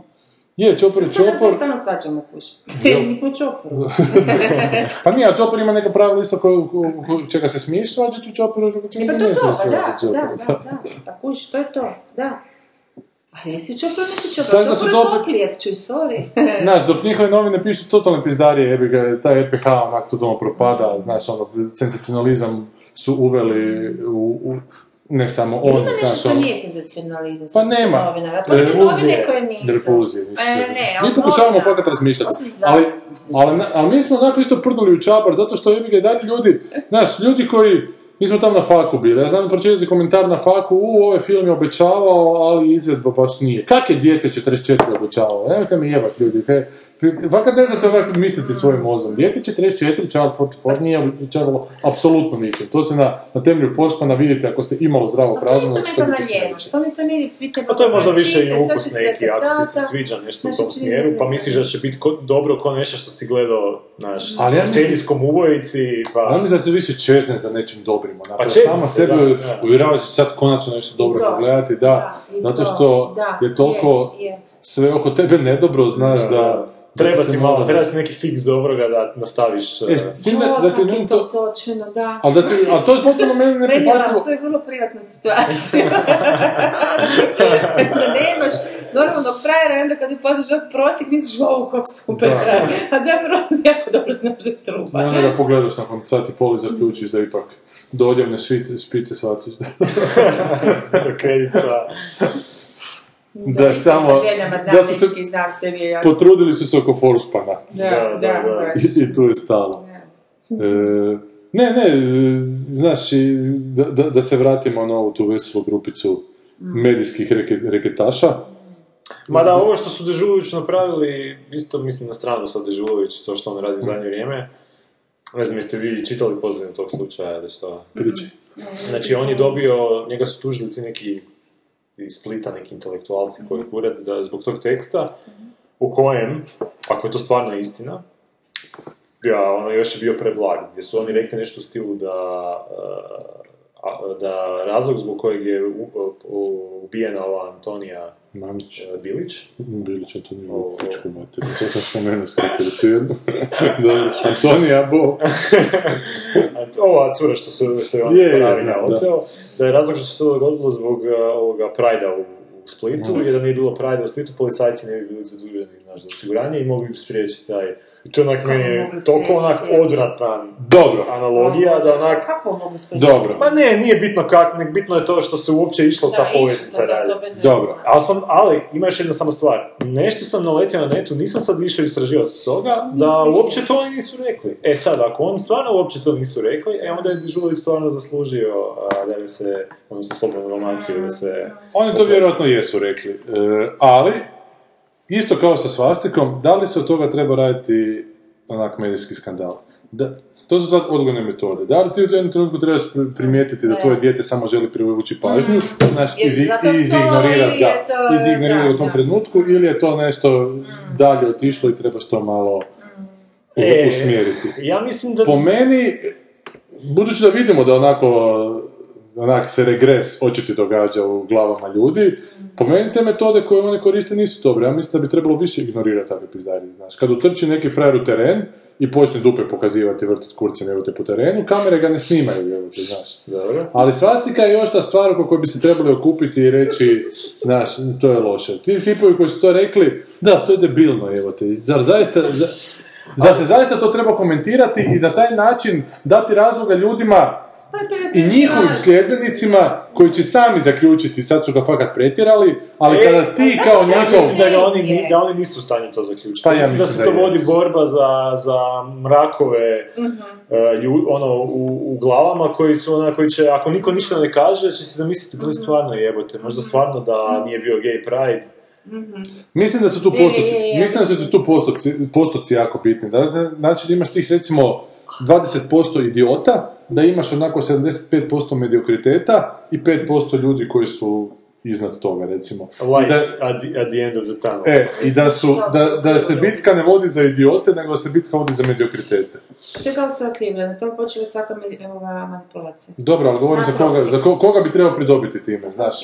Je, Čoporić, Sada Čopor, se stalno svađamo, kuš. Mi smo Čopor. pa nije, a Čopor ima neka pravila isto ko, ko, ko- čega se smiješ svađati u Čoporu, E pa to to, pa da, da, Čoporu. da, da, pa kuš, to je to, da. A jesi Čopor, nisi su Čopor je poplijek, čuj, sorry. Znaš, dok njihove novine pišu totalne pizdarije, jebi ga, taj EPH onak totalno propada, znaš, ono, senzacionalizam su uveli u, u ne samo Jel oni, ima nešto znaš, što ono, nije senzacionalizam? Pa nema. Novinara. Postoje novine koje nisu. Refuzije, nisu E, ne, Mi ali pokušavamo fakat razmišljati. Za- Ali, ali, ali mi smo onako isto prdnuli u čabar, zato što jebi ga dati ljudi, znaš, ljudi koji, mi smo tamo na faku bili, ja znam pročitati komentar na faku, u, ovaj film je obećavao, ali izvedba baš nije. Kak je dijete 44 obećavao? Nemojte mi jebat ljudi, he. Fakat ne znate ovako misliti svojim mozom. Dijete 44, Child 44 nije obećavalo apsolutno ničem. To se na, na temelju Forspana vidite ako ste imalo zdravog Pa to je razuma. isto što bi se naljeno, što mi to nije pitanje... Pa to je možda više i to ukus neki, ako ti se sviđa nešto u Znači, tom smjeru, pa misliš da će biti ko- dobro ko nešto što si gledao, znaš, Ali ja u serijskom ubojici, pa... Ja mislim da se više čezne za nečim dobrim, onako. Pa Pa čezne sama se, sebe da, da. uvjerava da će sad konačno nešto dobro to. pogledati, da, zato to, što je toliko sve oko tebe nedobro, znaš da... da Treba ti malo, malo- treba ti neki fiks dobroga da nastaviš... E, s time Jo, da ti je nije to to... točno, da. Ali da ti, ali to je potpuno meni Prenijela neprihvatljivo. svoju vrlo privatnu situaciju. da nemaš normalnog frajera onda kad upoznaš ovog prosjek misliš, wow, kako super Da. frajer. A zapravo jako dobro znaš da je trupa. I onda ga pogledaš nakon sat i pol i zaključiš da ipak dođevne špice, špice shvatiš. kredica. Da, isto samo- da su se-. Potrudili su se oko Forspana. Da, Da, da, da, da. da. I, i tu je stalo. E, ne, ne, znaš, da, da, da se vratimo na ovu tu veselu grupicu medijskih reke, reketaša. Mada ovo što su Dežulović napravili, isto mislim na stranu sa Dežulović, to što on radi u zadnje vrijeme. Ne znam, jeste vi čitali pozadinu tog slučaja ili što? Priče. Znači, on je dobio, njega su tužili ti neki iz Splita, neki intelektualci koji je kurac da zbog tog teksta, u kojem, ako je to stvarno istina, ja, ono još je bio preblag, gdje su oni rekli nešto u stilu da da razlog zbog kojeg je u- u- ubijena ova Antonija Mamić. e, Bilić, Bilić, to nije O, u o. pičku materiju. To sam spomenuo jednu. da, Antonija Bo. Ova cura što, su, što je on Je, da. oteo, da je razlog što se to dogodilo zbog uh, ovoga Prajda u, u Splitu, Mhm. jer da nije bilo Prajda u Splitu, policajci ne bi bili zaduženi znaš, za osiguranje i mogli bi spriječiti taj... I to onak meni je toliko onak odvratan Dobro. analogija da onak... Kako mogu? Dobro. Ma ne, nije bitno kako, nek bitno je to što se uopće išlo ta Da, poveznica da, to raditi. Dobro. Ali, sam, ali ima još jedna samo stvar. Nešto sam naletio na netu, nisam sad išao istraživati od toga, da uopće to oni nisu rekli. E sad, ako oni stvarno uopće to nisu rekli, e onda je Dežulović stvarno zaslužio a, da ga se, odnosno slobodnu donaciju, da se... Oni to vjerojatno jesu rekli. E, ali, isto kao sa svastikom, da li se od toga treba raditi onak medijski skandal? Da, to su sad odgojne metode. Da li ti u jednom trenutku trebaš pri- primijetiti da tvoje dijete samo želi privući pažnju, znaš, zato to izignorirati, da, u tom da. trenutku, ili je to nešto dalje otišlo i trebaš to malo E, usmjeriti. Ja mislim da... Po meni, budući da vidimo da onako onak se regres očiti događa u glavama ljudi, po meni te metode koje oni koriste nisu dobre. Ja mislim da bi trebalo više ignorirati takve pizdari, znaš. Kad utrči neki frajer u teren i počne dupe pokazivati, vrtit kurcem evo te po terenu, kamere ga ne snimaju, evo te, znaš. Dobro. Ali svastika je još ta stvar oko kojoj bi se trebali okupiti i reći, znaš, to je loše. Ti tipovi koji su to rekli, da, to je debilno, evo te. Zar zaista, za- zar se zaista to treba komentirati i na taj način dati razloga ljudima i njihovim sljedbenicima koji će sami zaključiti, sad su ga fakat pretjerali, ali E, kada ti pa kao zato Ja mislim da, ga oni, ni- da oni nisu u stanju to zaključiti. Pa ja mislim da se to vodi borba za, za mrakove lju- ono, u, u glavama koji su ona, koji će, ako niko ništa ne kaže, će se zamisliti da je stvarno jebote. Možda stvarno da nije bio gay pride. Mislim da su tu je, je, je. mislim da su tu postoci, postoci jako bitni. Da, znači da imaš tih recimo 20% idiota, da imaš onako 75% mediokriteta i 5% ljudi koji su iznad toga, recimo. I Light da, at, the, at the end of the tunnel. e, i da, su, da, da se bitka ne vodi za idiote, nego da se bitka vodi za mediokritete. To je kao sa Cleveland, to počela svaka medi- ova manipulacija. Dobro, ali govorim za koga, za ko- koga bi trebao pridobiti time, znaš?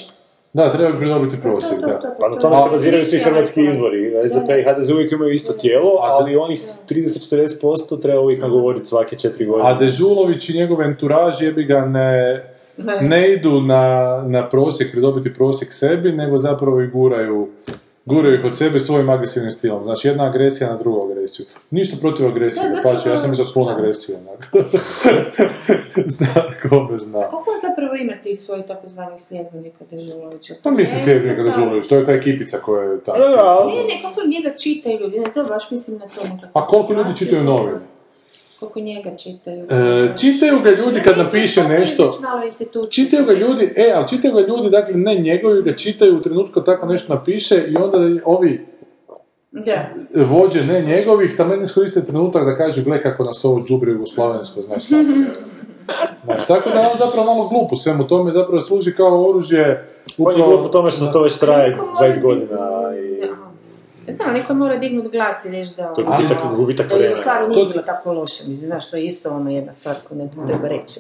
Da, treba bi pridobiti prosjek, da. Pa na to tome je se baziraju svi hrvatski izbori. SDP i HDZ uvijek imaju isto tijelo, ali onih 30-40% treba uvijek nagovoriti svake četiri godine. A Dežulović i njegov enturaž jebi ga ne, Ne. ne idu na, na prosjek, pridobiti prosjek sebi, nego zapravo i guraju, guraju ih od sebe svojim agresivnim stilom. Znači, jedna agresija na drugu agresiju. Ništa protiv agresije, Da, pače, ja sam mislio sklon agresije. zna, kome zna. Koliko zapravo ima tih svojih takozvanih sljedbenika Dežulovića? Pa mislim sljedbenika. Dežulović, to je ta ekipica koja je ta. Ali- Ne, ne, koliko njega čitaju ljudi, ne, to baš mislim na to nekako. A koliko ljudi čitaju novine? Koliko njega čitaju. E, čitaju ga ljudi kad napiše nešto, Čitaju ga ljudi, e, ali čitaju ga ljudi, dakle, ne njegovi, ga čitaju u trenutku kad tako nešto napiše i onda ovi Da. vođe ne njegovih, tamo ne iskoriste trenutak da kažu, gle kako nas ovo džubri jugoslavensko, znaš tako. Znaš, tako da je on zapravo malo glup u svemu tome, zapravo služi kao oružje On je glup u tome što to već traje Neko mora 20 godina i znam, neko mora dignut glas i reći da... to je ono, gubitak, gubitak Da je u vremena. stvari To- nije bilo tako loše, mislim, znaš, to je isto ono jedna stvar koju netko treba reći.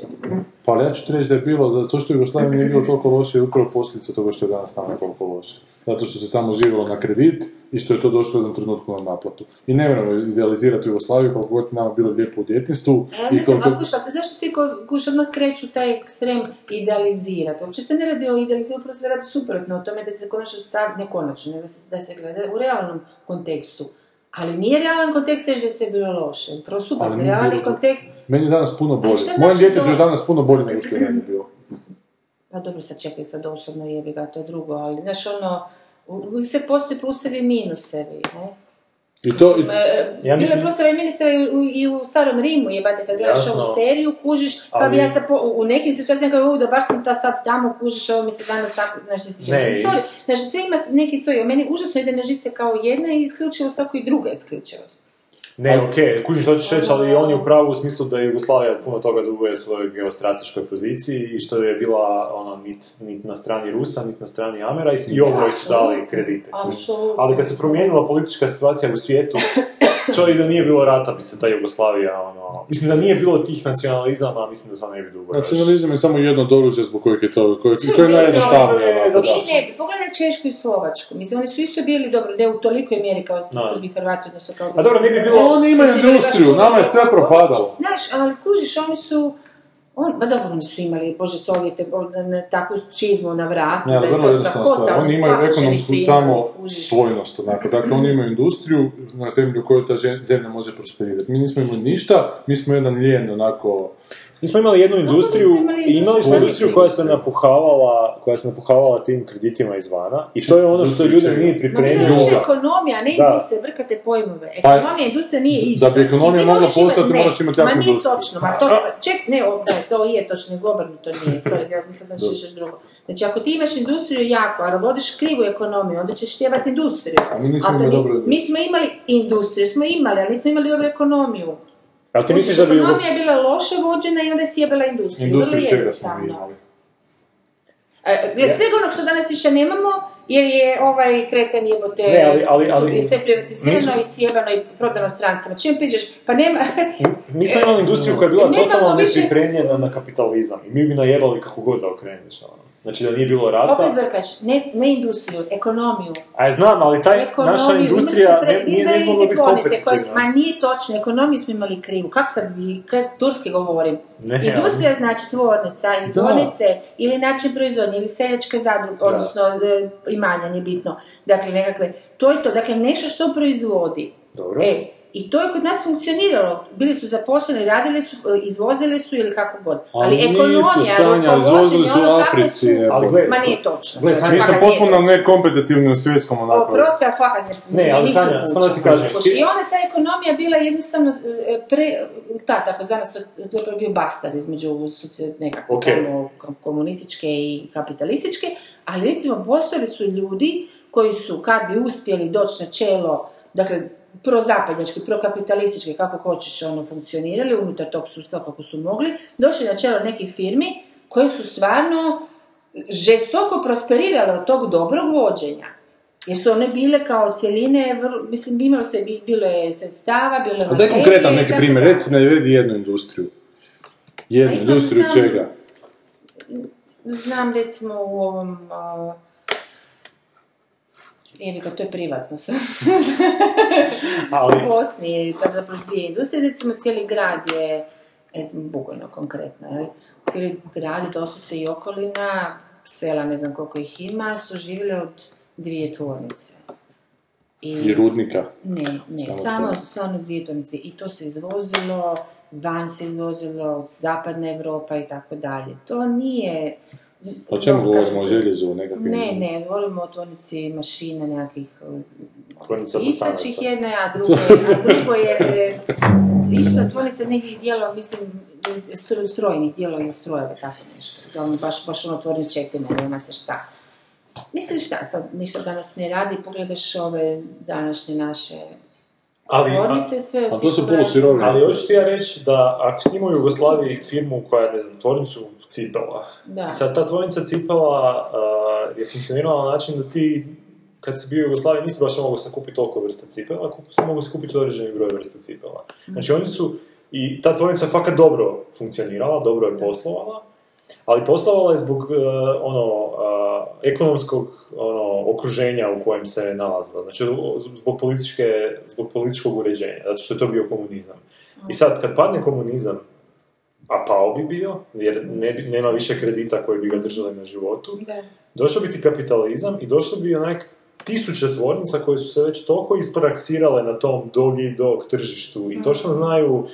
Pa ali ja ću ti reći da je bilo, da to što Jugoslavija nije bilo toliko loše je upravo posljedica toga što je danas tamo toliko loše. Zato što se tamo živjelo na kredit i što je to došlo jednom trenutku na naplatu. I ne moramo idealizirati Jugoslaviju koliko god je nama bilo lijepo u djetinstvu. Ja ne znam, koliko... ali zašto svi kuš odmah kreću taj ekstrem idealizirati? Uopće se ne radi o idealiziranju, upravo se radi suprotno, o tome da se konačno stavi, ne konačno, da se, da se gleda u realnom kontekstu. Ali nije realan kontekst reći da sve bilo loše. Nije realni kontekst, Meni je danas puno bolje. Mojem znači djetetu to? je danas puno bolje nego što je bilo. Pa dobro sad čekaj sad osobno jebi ga, to je drugo, ali znaš ono, uvijek se postoji plusevi i minusevi, ne? I to, i, E, Ja bilo mislim- je plusevi i minusevi i u, i u starom Rimu, jebate, kad gledaš ovu seriju, kužiš, pa bi ja sad po, u nekim situacijama kao, "U, da baš sam ta sad tamo, kužiš, ovo mi se danas tako, znaš, ne sviđa. Ne, Znači, sve ima neki svoj, meni užasno ide na žice kao jedna isključivost, tako i druga isključivost. Ne, okej, kužiš što ćeš reći, ali on je u pravu u smislu da je Jugoslavija puno toga duguje svojoj geostrateškoj poziciji i što je bila ono, nit, nit na strani Rusa, nit na strani Amera i, i oboje su dali kredite. Apsolutno. Ali kad se promijenila politička situacija u svijetu, čovjek da nije bilo rata bi se ta Jugoslavija, ono, mislim da nije bilo tih nacionalizama, mislim da to ne bi dugo. Nacionalizam je samo jedno od oružja zbog kojeg je to, koje, koje je ne, najjednostavnije. ne, što- Ne bi, pogledaj Češku i Slovačku. Mislim, oni su isto bili dobro, ne u tolikoj mjeri kao Da. Srbi i Hrvati, odnosno kao... A dobro, ne bi bilo- Oni imaju industriju, nama je sve propadalo. Znaš, ali kužiš, oni su... On, ba dobro, oni su imali, bože, Sovjete, bo- takvu čizmu na vratu. Ne, ali vrlo jednostavna stvar. Oni imaju ekonomsku samo svojnost, onako. Dakle, oni imaju industriju na temelju koje ta zemlja može prosperirati. Mi nismo imali ništa, mi smo jedan lijen, onako... Mi smo imali jednu industriju, smo imali imali smo industriju. koja se napuhavala, koja se napuhavala tim kreditima izvana i to je ono što ljude Čega? nije Ma pripremilo. bilo je ekonomija, ne industrija, brkate pojmove. Pa- Ekonomija i industrija nije isto. Da bi ekonomija mogla ne, moraš imati jaku Ma nije točno, ma to, ček, ne, o, da, to je točno, nego obrnuto nije, sorry, ja mislim sam šišeš drugo. Znači, ako ti imaš industriju jako, ali vodiš krivu ekonomiju, onda ćeš sjebati industriju. A mi nismo Ali to imali industriju. Mi smo imali industriju, smo imali, ali nismo imali dobru ekonomiju. Ali ti misliš da bi... Ekonomija je bila loše vođena i onda je sjebala industriju. Industriju čega smo mi imali? E, Gle, svega onog što danas više nemamo, jer je ovaj kreten jebote, Ne, ali- ali- ali- je sve privatizirano i sjebano i prodano strancima. Čim priđeš, pa nema... Mi smo imali industriju koja je bila totalno više- nepripremljena na kapitalizam i mi bi najebali kako god da okreneš. Ono. Znači da nije bilo Opet rata. brkaš, ne, ne industriju, ekonomiju. A ja znam, ali taj, ekonomiju. naša industrija pre- ne, nije, ne mogla biti kompetitivna. Ma nije točno, ekonomiju smo imali krivu. Kako sad vi, kad turski govorim? Ne, Industrija ali- znači tvornica i tvornice ili način proizvodnje ili seljačke zadruge, odnosno e, imanja, nije bitno. Dakle, nekakve, to je to, dakle nešto što proizvodi. Dobro. E, i to je kod nas funkcioniralo. Bili su zaposleni, radili su, e, izvozili su ili kako god. Ali, nisu, ekonomija, Sanja, izvozili su u ono Africi, su-. Ali gle- Ma nije točno. gle, čovječe, Sanja, Mi smo fakat nije potpuno nekompetitivni na svjetskom onako. Oprosti, ali fakat ne, Ne, ali Sanja, samo ti kažem, I onda ta ekonomija bila jednostavno e, pre, ta takozvana, so- to je bio bastard između nekako Ok. tamo ko- komunističke i kapitalističke, ali recimo postojali su ljudi koji su, kad bi uspjeli doći na čelo, dakle, prozapadnjački, prokapitalistički, kako hoćeš, ono, funkcionirali unutar tog sustava kako su mogli, došli na čelo nekih firmi koje su stvarno žestoko prosperirale od tog dobrog vođenja. Jer su one bile kao cjeline, mislim, imalo se, bi- bilo je sredstava, bilo je A daj konkretan neki primjer, reci navedi jednu industriju. Jednu Pa industriju samo- čega? Znam recimo u ovom... Jebi ga, to je privatno sad. Ali, U Bosni je sad zapravo dvije industrije, recimo cijeli grad je, ne znam, Bugojno konkretno, jel? cijeli grad, doslovce i okolina, sela, ne znam koliko ih ima, su živjeli od dvije tvornice. I rudnika. Ne, ne, Samo samo, samo dvije tvornice. I to se izvozilo, van se izvozilo, zapadna Europa i tako dalje. To nije... O čemu no, govorimo? O željezu, nekakvim... Ne, ne, govorimo o tvornici mašina nekakvih pisačih jedna, je, a drugo je, a drugo je isto tvornica nekih dijelova, mislim, stro- strojnih dijelova za strojeve, tako nešto. Uglavnom, baš, baš ono tvorničetina, nema se šta. Mislim šta, to ništa danas ne radi, pogledaš ove današnje naše ali, tvornice, sve... A to su polusirovine. ali hoću ti ja reći da ako si imao u Jugoslaviji firmu koja, ne znam, tvornicu cipela, Da. i sad ta tvornica cipela uh, je funkcionirala na način da ti kad si bio u Jugoslaviji nisi baš mogao sakupiti toliko vrsta cipela, kup- samo mogao sakupiti određeni broj vrsta cipela. Znači oni su, i ta tvornica je fakat dobro funkcionirala, dobro je poslovala, ali poslovala je zbog uh, ono, uh, ekonomskog ono, okruženja u kojem se nalazila. Znači, zbog, političke, zbog političkog uređenja, zato što je to bio komunizam. I sad, kad padne komunizam, a pao bi bio, jer ne bi, nema više kredita koji bi ga držali na životu, Da. došao bi ti kapitalizam i došlo bi onak tisuće tvornica koje su se već toliko ispraksirale na tom dog i dog tržištu i točno znaju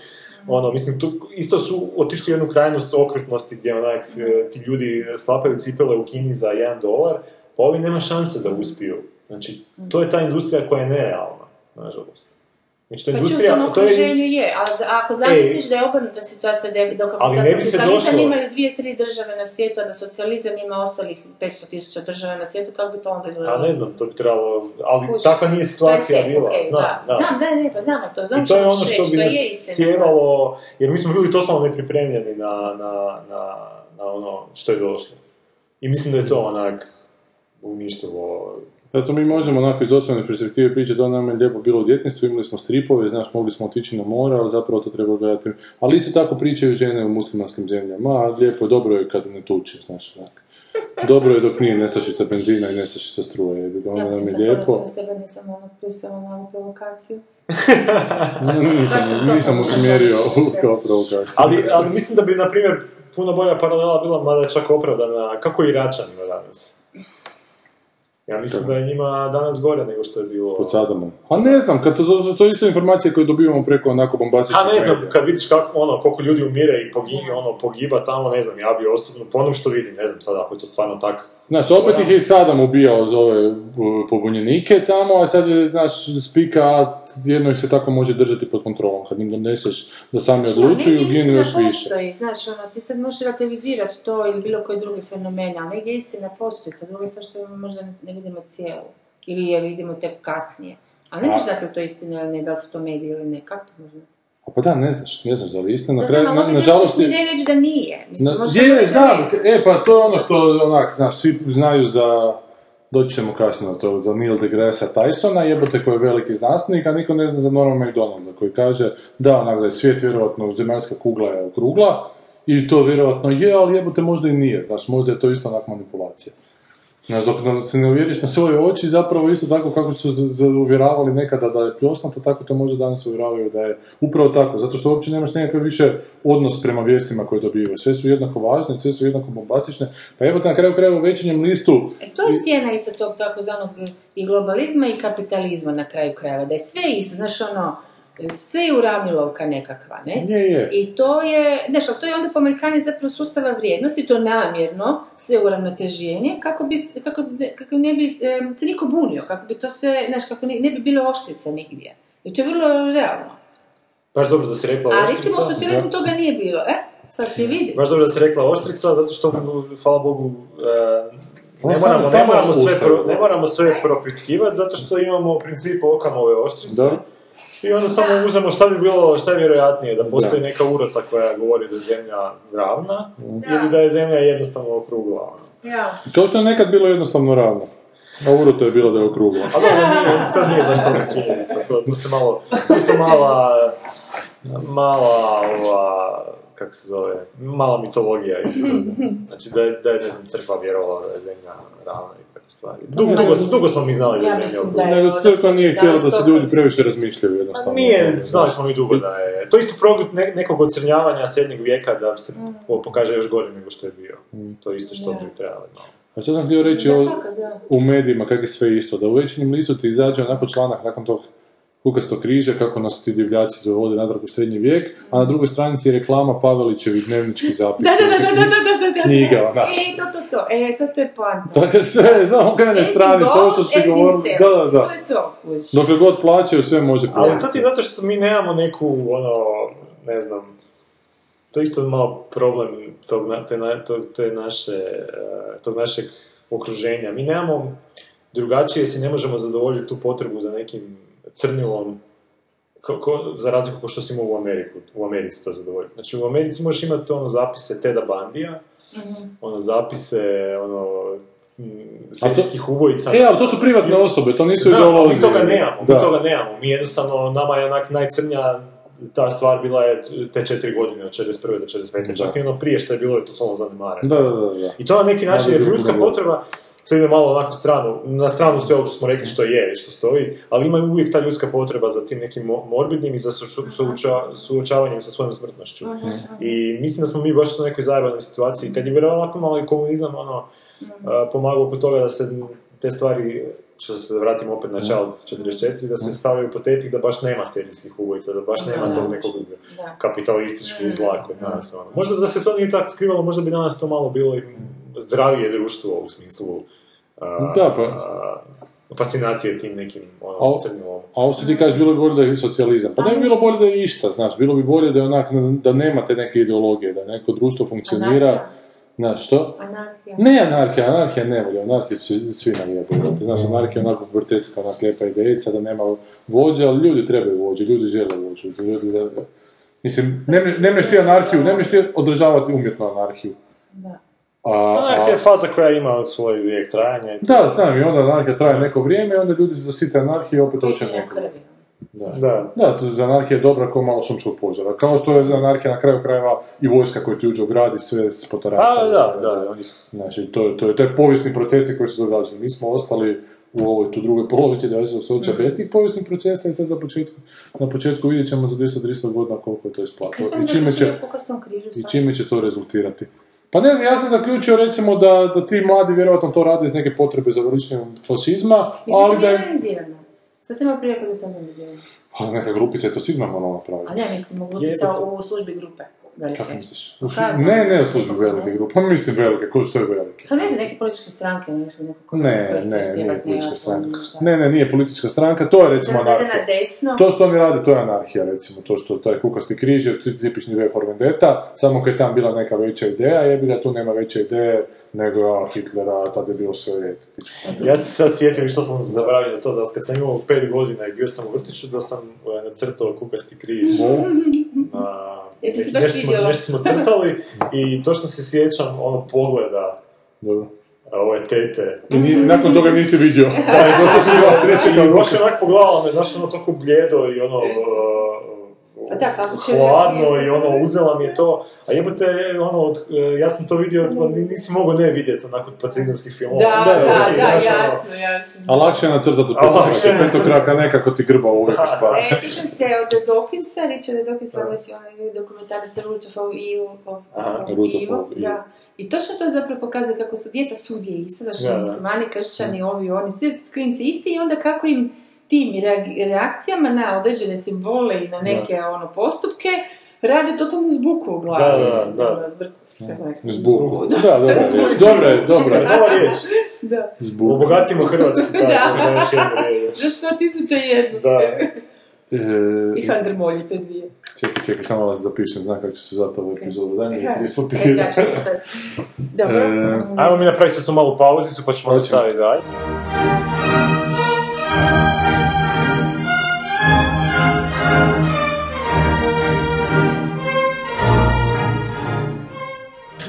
ono, mislim, tu isto su otišli u jednu krajnost okrutnosti gdje onak e, ti ljudi sklapaju cipele u Kini za jedan dolar, pa ovi nema šanse da uspiju. Znači, to je ta industrija koja je nerealna, nažalost. Znači, to je Pa industrija, je... okruženju je, ali da- ako zamisliš da je obrnuta situacija, da je dok Ali ne bi se došlo- imaju dvije, tri države na svijetu, a da socijalizam ima ostalih 500 tisuća država na svijetu, kako bi to onda A izgledalo? ne znam, to bi trebalo, ali Kužiš. takva nije situacija je bila, okej, znam, da. da. Znam, da, ne, pa znamo to, znam I to je što ono što reći, bi nas je sjevalo, jer mi smo bili totalno nepripremljeni na, na, na, na ono što je došlo. I mislim da je to onak uništilo Zato mi možemo onako iz osobne perspektive pričati da nam je lijepo bilo u djetinjstvu, imali smo stripove, znaš, mogli smo otići na more, ali zapravo to treba gledati. Ali isto tako pričaju žene u muslimanskim zemljama, a lijepo je, dobro je kad ne tuče, znaš, onak. Dobro je dok nije nestašica benzina i nestašica struje, Ja nam sam je se lijepo. ponosila na sebe, nisam ono pristala na ovu provokaciju. nisam, nisam usmjerio kao provokaciju. Ali, ali mislim da bi, na primjer, puno bolja paralela bila, mada je čak opravdana, kako je Iračanima danas. Ja mislim da je njima danas gore nego što je bilo... Pod Sadamom. A ne znam, kad to, to, to isto informacije koje dobivamo preko onako bombastičnih A ne znam, medija. kad vidiš kako, ono, koliko ljudi umire i pogiba, ono, pogiba tamo, ne znam, ja bi osobno, po onom što vidim, ne znam sad ako je to stvarno tako. Znaš, opet ih je i Sadam ubijao za ove uh, pobunjenike tamo, a sad je, znaš, spika, jedno ih se tako može držati pod kontrolom. Kad im doneseš da sami odlučuju, ginu još više. postoji, znaš, ono, ti sad možeš relativizirati to ili bilo koji drugi fenomen, ali negdje istina postoji, sad drugo je sad što možda ne, vidimo cijelu, ili je vidimo tek kasnije. A ne možeš li to istina ili ne, da li su to mediji ili ne, kako to možda? A pa da, ne znaš, ne znaš da li je istina. Na kraju, znam, na, nažalost, ne reći da nije. Mislim, Na, je, da znam, znam. e, pa to je ono što, onak, znaš, svi znaju za, doći ćemo kasnije na to, za Neil deGrasse Tysona, jebote koji je veliki znanstvenik, a niko ne zna za Norma McDonalda, koji kaže, da, onak, da je svijet vjerojatno, zemaljska kugla je okrugla, i to vjerojatno je, ali jebote možda i nije, znaš, možda je to isto onak manipulacija. Znaš, dok se ne uvjeriš na svoje oči, zapravo isto tako kako su uvjeravali nekada da je pljosnata, tako to možda danas uvjeravaju da je upravo tako, zato što uopće nemaš nekakav više odnos prema vijestima koje dobivaju. Sve su jednako važne, sve su jednako bombastične, pa evo na kraju krajeva u večernjem listu E to je cijena isto tog takozvanog i globalizma i kapitalizma na kraju krajeva, da je sve isto, znaš ono, sve je uravnilovka nekakva, ne? je, je. I to je, znaš, to je onda pomanjkanje zapravo sustava vrijednosti, to namjerno, sve uravnoteženje, kako, bi, kako, ne- kako ne bi em, se niko bunio, kako bi to sve, znaš, kako ne, ne bi bilo oštrice nigdje. I to je vrlo realno. Baš dobro da si rekla A oštrica. recimo u socijalizmu toga nije bilo, e? Sad ti vidi. Baš dobro da si rekla oštrica, zato što, hvala Bogu, e, ne moramo, ne moramo sve, ne moramo sve propitkivati, zato što imamo u principu okamove oštrice. Da. I onda samo uzmemo šta bi bilo, šta je vjerojatnije, da postoji neka urota koja govori da je zemlja ravna, ili da je zemlja jednostavno okrugla. ono. Ja. Kao što je nekad bilo jednostavno ravno. A uro to je bilo da je okruglo. A dobro, nije, to nije baš toga činjenica, to, to se malo, to isto mala, mala, ova, kako se zove, mala mitologija isto. Znači da je, da je, ne znam, crkva vjerovala da je zemlja ravna i stvari. Dugo, dugo, dugo smo mi znali da je Ja zemlja da je- Nego crkva nije htjela da se ljudi previše razmišljaju jednostavno. Nije, znali smo mi dugo da je. To je isto produkt ne, nekog ocrnjavanja srednjeg vijeka da se po- pokaže još gore nego što je bio. To je isto što bi trebalo. No. A što sam htio reći Da, o, fakat, u medijima, kako je sve isto, da u večernjem listu ti izađe onako članak nakon tog kukastog križa, kako nas ti divljaci dovode natrag u srednji vijek, a na drugoj stranici je reklama Pavelićevi dnevnički zapis. Da, da, da, da, da, da, da. Knjiga, onak. E, to, to, to, e, to, to je poanta. Dakle, sve, samo krene Anything stranica, ovo što ste govorili. Da, da, da. To je to. Dokle god plaćaju, sve može Ali prodati. to ti zato što mi nemamo neku, ono, ne znam, to je isto malo problem tog, na- te, na- tog, te naše, eh, tog našeg okruženja. Mi nemamo drugačije, si ne možemo zadovoljiti tu potrebu za nekim crnilom, ko, ko- za razliku kao što si imao u Ameriku, u Americi to zadovoljiti. Znači u Americi možeš imati ono zapise Teda Bandija, ono zapise, ono, mm, serijskih ubojica. E, ali to su privatne osobe, to nisu ideolozi. mi toga nemamo, Da. mi toga nemamo. Mi jednostavno, nama je onak najcrnja ta stvar bila je te četiri godine, od 41. do 45. Čak i ono prije što je bilo je totalno zanemareno. Da, da, da, da. I to na neki način Da, je ljudska potreba, sad ide malo onako stranu, na stranu sve ovo što smo rekli što je i što stoji, ali ima uvijek ta ljudska potreba za tim nekim mo- morbidnim i za suoča- suočavanjem sa svojom smrtnošću. I mislim da smo mi baš u nekoj zajebanoj situaciji. Kad je vjerovalo ovako malo i komunizam, ono, a, pomagao oko toga da se te stvari, što se vratimo opet na Child 44, da se stavljaju po tepih da baš nema serijskih ubojica, da baš nema tog nekog kapitalističkog zla kod nas. Ono. Možda da se to nije tako skrivalo, možda bi danas to malo bilo i zdravije društvo u smislu Da, pa. a, fascinacije tim nekim ono, crnim ovom. A ovo što ti kažeš, bilo bi bolje da je socijalizam. Pa ne bi bilo bolje da je išta, znaš, bilo bi bolje da je onak, da nema te neke ideologije, da neko društvo funkcionira. Znaš, što? Anarhija. Ne anarhija, anarhija ne volja, anarhija će svi navijati. brate. Znaš, anarhija je onako vrtetska, onak lijepa idejica, da nema vođe, ali ljudi trebaju vođe, ljudi žele vođu. Ljudi, da, Mislim, ne, ne ti anarhiju, ne ti održavati umjetnu anarhiju. Da. A, a- Anarhija je faza koja ima svoj vijek trajanja. i da, znam, i onda anarhija traje neko vrijeme i onda ljudi se zasite anarhije i opet hoće neko. krvi. Da. Da, to- anarhija je dobra kao malo šumskog požara. Kao što je anarhija na kraju krajeva i vojska koja ti uđe u grad i sve s A, potaracama. da, da, oni Znači, to, je- to je taj povijesni procesi koji su događali. Mi smo ostali u ovoj tu drugoj polovici 20. stoljeća bez tih povijesnih procesa i sad za početku, na početku vidjet ćemo za 200-300 godina koliko je to smo I čime će, i čime će to rezultirati. Pa ne znam, ja sam zaključio recimo da, da ti mladi vjerojatno to rade iz neke potrebe za veličanjem fašizma, Mislim, ali to da nije je... organizirano. Sad sam imao prije da to ne organizirano. Pa neka grupica je to sigurno morala napraviti. A ne, mislim, grupica u službi grupe. Velike. Kako misliš? Ne, ne u službi velike grupe, pa mislim velike, ko što je velike? Pa ne znam, neke političke stranke, nešto, Ne, ne, nije politička stranka. Ne, ne, nije politička stranka, to je recimo anarhija. na desno. To što oni rade, to je anarhija, recimo, to što taj kukasti križ je ti- tipični V for Vendetta, samo kad je tam bila neka veća ideja, jebi ga, tu nema veće ideje nego a, Hitlera, tad je bilo sve Ja se sad sjetim i što sam zaboravio to, da kad sam imao pet godina i bio sam u vrtiću, da sam e, nacrtao kukasti križ. Na, Je ti baš nešto, smo, vidjelo? nešto smo crtali i točno se sjećam ono pogleda Dobro. a, ove tete. I ni, nakon toga nisi vidio. Da, i to sam bila sreća kao I baš je onak pogledala me, znaš ono toliko bljedo i ono... Pa da, kako će- hladno i ono, uzela mi je to, a jebote, ono, od, e, ja sam to vidio, pa ni- nisi mogao ne vidjeti onako od patrizanskih filmova. Da, da, da, ok, znaš, ono, jasno, jasno. A lakše je nacrtati od A lakše je petokraka, nacrtati. petokraka nekako ti grba uvijek ispada. E, sjećam se od Dawkinsa, Richarda Dawkinsa, onaj dokumentarac Root of All Evil, da. I točno to zapravo pokazuje kako su djeca svugdje iste, znači Da, da. muslimani, kršćani, ovi, oni, svi su klinci isti i onda kako im tim reakcijama na određene simbole i na neke ono postupke rade totalnu zbuku u glavi. Da, da, da. Ono, zbr- rekla? Zbuku. Da, dobra riječ. Dobra je, Super, je. nova riječ. Da. Zbuku. Obogatimo Hrvatsku, tako, Da. za još jednu riječ. Za sto tisuća jednu. Da. I E, Handrmolji, to je dvije. čekaj, čekaj, samo vas zapišem, znam kako će se zvati ovu epizodu. Daj mi Aha. 30 E, da, ću to sad. Dobro. E, Ajmo mi napraviti sad tu malu pauzicu, pa ćemo Hoćemo. nastaviti dalje.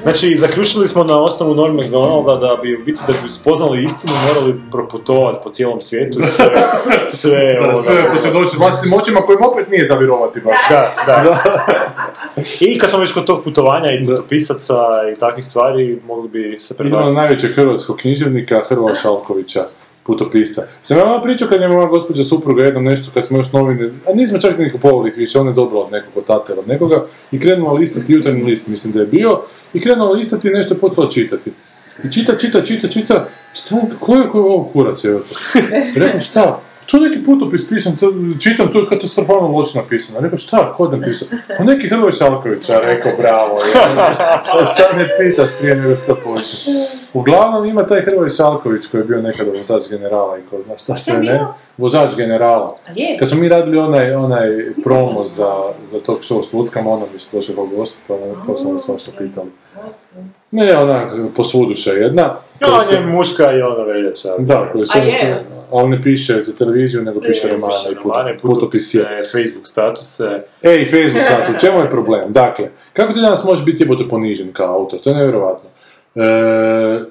Znači, zaključili smo na osnovu Norm McDonalda da bi u biti da bi spoznali istinu morali proputovati po cijelom svijetu i sve, sve Da, ovoga. sve posvjedoči vlastitim očima kojim opet nije za vjerovati baš. Da, da. I kad smo već kod tog putovanja i putopisaca i takvih stvari, mogli bi se prebaciti. najvećeg hrvatskog književnika, Hrvoja Šalkovića, putopisa. Sam ja vam pričao kad je moja gospođa supruga jednom nešto, kad smo još novine, a nismo čak ni kupovali više, ona je dobila od nekog od tate od nekoga, i krenula listati jutarnji list, mislim da je bio, i krenula listati i nešto je počela čitati. I čita, čita, čita, čita, šta, ko je, ko je ovo kurac, evo to? Rekao, šta? To neki putopis to, čitam, to je katastrofalno loše napisano. Rekao, šta, ko je napisao? Pa neki Hrvoj Šalković, a rekao, bravo, ja. šta ne pitaš prije nego što počne. Uglavnom ima taj Hrvoj Šalković koji je bio nekada vozač generala i ko zna šta je ne. Vozač generala. Kad smo mi radili onaj, onaj promo za, za tog show s lutkama, ono mi se došao kao gost, pa, pa smo vas svašta pitali. Ne, ona posvuduša jedna. koja On se- je muška i ona veljača. Da, koji se A je? Ali ne piše za televiziju, nego piše Ne, romane i romane, puto- putopis je. putopise, Facebook statuse. Ej, Facebook sad, u čemu je problem? Dakle, kako ti danas možeš biti jebote ponižen kao autor? To je nevjerojatno. E,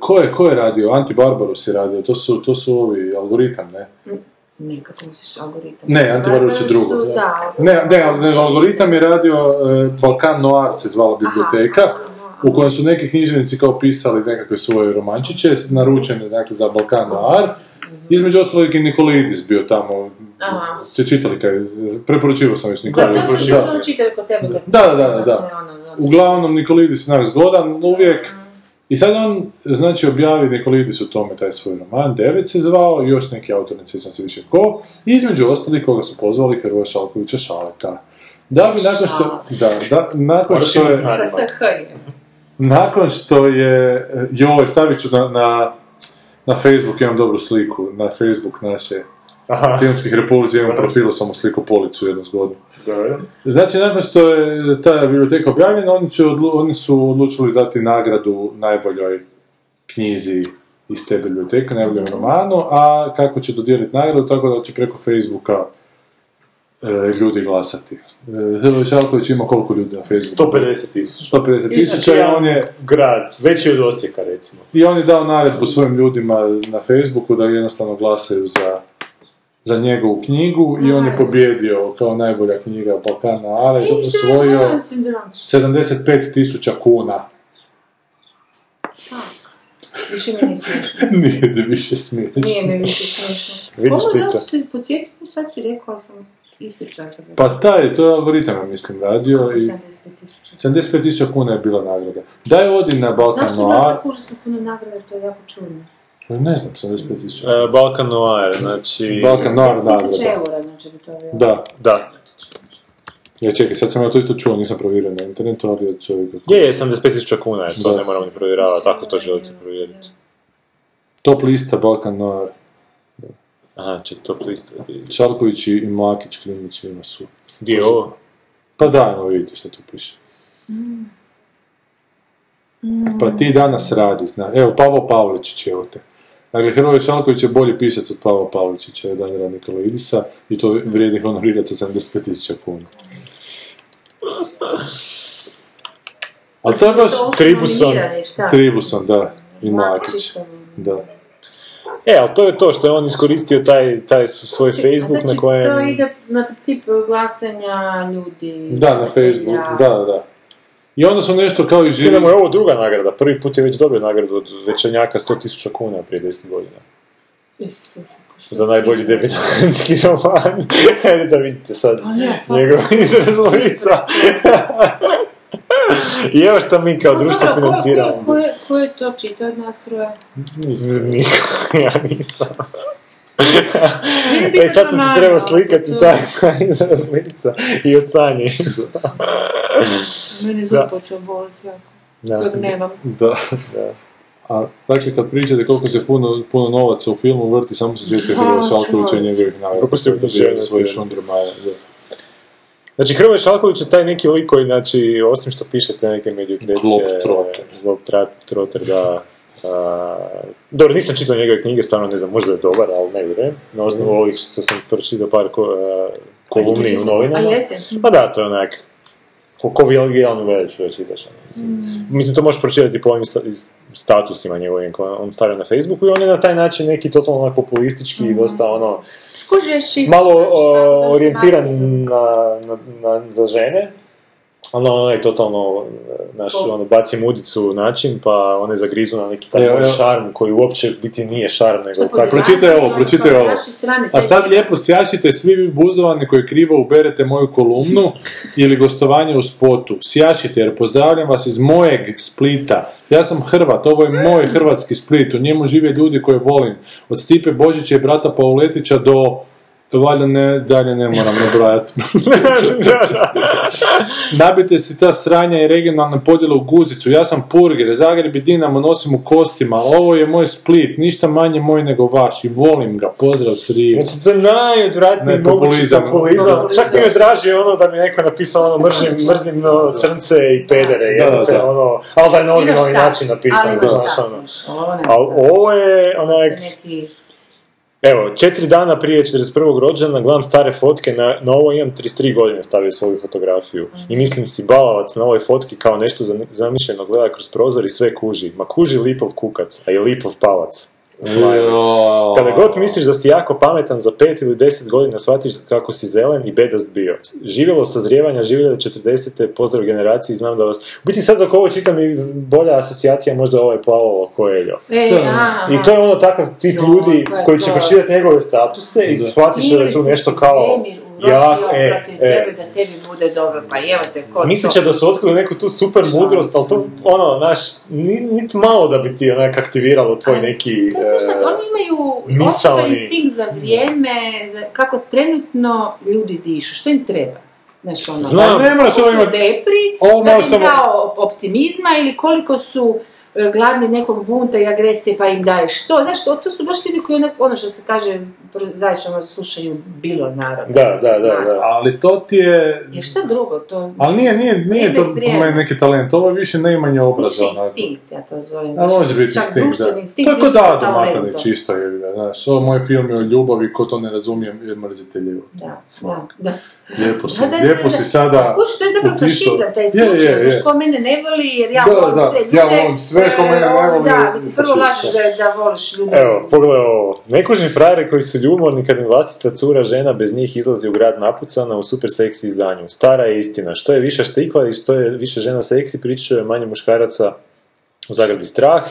ko, je, ko je radio? Anti Barbarus je radio, to su, to su ovi algoritam, ne? Ne, kako misliš algoritam? Ne, Anti Barbarus je drugo. Su, da. Ne, ne, ne, algoritam je radio, e, Balkan Noir se zvala biblioteka, u kojem su neki književnici kao pisali nekakve svoje romančiće, naručene dakle, za Balkan Noir. Između ostalog i Nikolidis bio tamo, Aha. ste čitali kaj, preporučivao sam već Da, Nikolidis. to si da. čitali kod tebe. Da, da, da, da. se ono, da. Uglavnom, Nikolidis je zgodan uvijek. I sad on, znači, objavi Nikolidis u tome taj svoj roman, Devet se zvao, i još neki autor, ne sjećam se više ko, i između ostalih koga su pozvali Hrvoja Šalkovića Šaleta. Da bi nakon što, da, da, nakon što je, je. nakon što je, joj, stavit ću na, na, na Facebook, imam dobru sliku, na Facebook naše Aha, filmskih repulzija, imam profilu samo sliku policu jednu zgodnu. dobro. Znači, nakon što je ta biblioteka objavljena, oni, će odlu- oni su odlučili dati nagradu najboljoj knjizi iz te biblioteke, najboljem romanu, a kako će dodijeliti nagradu, tako da će preko Facebooka ljudi glasati. E, Hrvoje Šalković ima koliko ljudi na Facebooku? 150 tisuća. 150 tisuća i on je, grad, veći od Osijeka recimo. i on je dao naredbu svojim ljudima na Facebooku da jednostavno glasaju za, za njegovu knjigu i on je pobjedio kao najbolja knjiga Balkana to osvojio 75 tisuća kuna. Više mi nije smiješno. Nije da više smiješ. Nije mi više smiješno. Vidiš Ovo ti da to? se podsjetiti, sad si rekao, sam isti čas zaboravila. Pa taj, to je algoritam, mislim, radio i 75 tisuća. 75 tisuća kuna je bila nagrada. Daj odi na Balkan Zašto ima Noir, tako puno nagrada, to je jako čudno. ne znam, 75 tisuća. E, Balkan Noir, znači... Balkan Noir 10 tisuća nagrada. eura, znači bi to bilo. Da, Da. ja čekaj, sad sam ja to isto čuo, nisam provjerio na internetu, ali od čovjeka. Je, je, 75 tisuća kuna je, to Da. ne moram ni provjeravati, ako to želite provjeriti. Top lista Balkan Noir. Aha, ček, top list. Šalković i Mlakić, Klinić ima su. Gdje je ovo? Pa dajmo vidite što tu piše. Pa ti danas radi, zna. Evo, Pavo Pavličić, evo te. Dakle, Hrvoje Šalković je bolji pisac od Pavo Pavličića, je dan rad Nikola Idisa, i to vrijedi honorirati za 75.000 kuna. Ali to je baš To Tribuson. Tribuson, da, i Mlakić. Da. E, ali to je to što je on iskoristio taj, taj svoj Facebook Znači, na kojem... to ide na princip glasanja ljudi. Da, na Facebook, da, da, da. I onda su nešto kao i Živi... mu je ovo druga nagrada, prvi put je već dobio nagradu od Večernjaka 100.000 kuna prije 10 godina. Što Za najbolji debitantski roman. Ajde da vidite sad Pa pa- njegov izraz lica. I evo šta mi kao društvo ko- financiramo. Ko, ko, je, ko je to čitao od nas troje? Niko, ja nisam. E, sad sam ti trebao slikati na izraz lica i od Sanje. Meni je Da. zub počeo boliti jako. Da. Kojeg nemam. Da. Da. A dakle, kad pričate koliko se puno, puno novaca u filmu vrti, samo se sjetite Hrvoje Ha, Šalkovića i njegovih nagrada. Kako se koje je dobio uključio za na svoje temu. šundrumaje, da. Znači, Hrvoje Šalković je taj neki lik koji, znači, osim što piše te neke mediokretske... Globetrotter. Globetrotter, da. A, dobro, nisam čitao njegove knjige, stvarno ne znam, možda je dobar, ali ne vjerujem. Na osnovu ovih što sam pročitao par ko, a, kolumni u A novinama. jesi? Pa da, to je onak, ko, ko Vilgijalnu veljaču već ono, Mislim. mislim, to možeš pročitati po ovim sta- statusima njegovim koje on stavlja na Facebooku i on je na taj način neki totalno populistički i dosta ono, Skužeš i... malo znači, o, orijentiran na, na, na, za žene. Ono, onaj totalno, naš, Ko? ono, baci mudicu način, pa one zagrizu na neki taj evo. šarm, koji uopće biti nije šarm, nego tako. Pročitaj ovo, pročitaj ovo. A sad lijepo sjašite svi vi buzdovani koji krivo uberete moju kolumnu ili gostovanje u spotu. Sjašite jer pozdravljam vas iz mojeg Splita. Ja sam Hrvat, ovo je moj hrvatski Split, u njemu žive ljudi koje volim. Od Stipe Božića i brata Pauletića do valjda ne, dalje ne moram nabrajati. Nabite si ta sranja i regionalne podjele u guzicu. Ja sam Purger, Zagreb i Dinamo nosim u kostima. Ovo je moj Split, ništa manje moj nego vaš i volim ga. Pozdrav s Rive. Znači, to je najodvratniji Ne, mogući populizam. Čak mi je draže ono da mi neko napisao ono mrzim, mrzim ono, crnce i pedere, Da, jebote, da. ono, ali da je na originalni način napisano, ali stav, ono. Ali ovo je onak, Se neki... Evo, četiri dana prije 41. rođena gledam stare fotke, na, na ovo imam 33 godine stavio svoju fotografiju. I mislim si balavac na ovoj fotki kao nešto zami- zamišljeno gleda kroz prozor i sve kuži. Ma kuži lipov kukac, a i lipov palac. Kada god misliš da si jako pametan za pet ili deset godina shvatiš kako si zelen i bedast bio. Živjelo sazrijevanja, živjelo 40. pozdrav generaciji, znam da vas... U biti sad dok ovo čitam i bolja asocijacija možda ovo je Paolo Coelho. E, I to je ono takav tip ljudi je koji će pročitati njegove statuse i će da je tu nešto kao... Jak, e, protiv e. tebe da tebi bude dobro, pa evo te ko Mislit to? će da su otkrili neku tu super mudrost, ali to, ono, znaš, ni- nit malo da bi ti onak aktiviralo tvoj Ali neki... To je znaš šta, e, oni imaju osjećaj instinkt za vrijeme, za kako trenutno ljudi dišu, što im treba. Znaš, ono, Znam. koliko Ne moraš su ovo imat- depri, ovo da im samo- dao optimizma ili koliko su e, gladni nekog bunta i agresije pa im daješ to. Znaš, to su baš ljudi koji onak, ono što se kaže, zaista slušaju bilo narod. Da, da, da, da. Ali to ti je... Jer šta drugo, to... Ali nije, nije, nije to meni neki talent, ovo je više neimanje obraza. Više instinkt, ja to zovem. A može biti Čak instinkt, da. instinkt To je kod više Ado talenta. Matanić isto je, da, znaš, ovo moj film je o ljubavi, ko to ne razumijem, je mrziteljevo. Da, da, da. Lijepo si, Da, da, da, lijepo da. si sada Kuš, to je zapravo upisao- fašizam, taj Je, slučaj, je, je. znaš, ko mene ne voli, jer ja Da, volim da, sve ljude. ja volim sve, ko mene ne e, voli, Da, je mislim, prvo lažeš da, da voliš ljude. Evo, pogledaj ovo. Nekužni frajeri koji su ljubomorni kad im vlastita cura žena bez njih izlazi u grad napucana u super seksi izdanju. Stara je istina. Što je više štikla i što je više žena seksi, pričaju je manje muškaraca u zagradi strah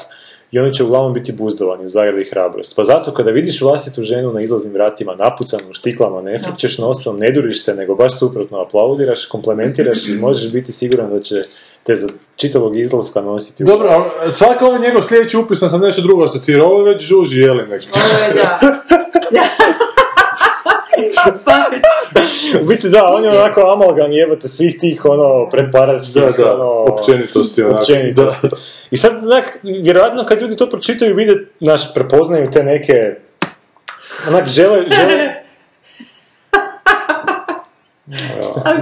i oni će uglavnom biti buzdovani u zagradi hrabrost. Pa zato kada vidiš vlastitu ženu na izlaznim vratima napucanu u štiklama, ne frkćeš nosom, ne duriš se, nego baš suprotno aplaudiraš, komplementiraš i možeš biti siguran da će te za čitavog izlaska nositi u Dobro, a svaki ovaj njegov sljedeći upis sam nešto drugo asocirao, ovo je već žuži jelinek. Ovo je da. U biti da, on je onako amalgam jebate svih tih ono predparačkih, Da, da, ono, općenitosti, onako, općenitosti. I sad, onak, vjerojatno kad ljudi to pročitaju vide, naš, prepoznaju te neke, onak, žele, žele,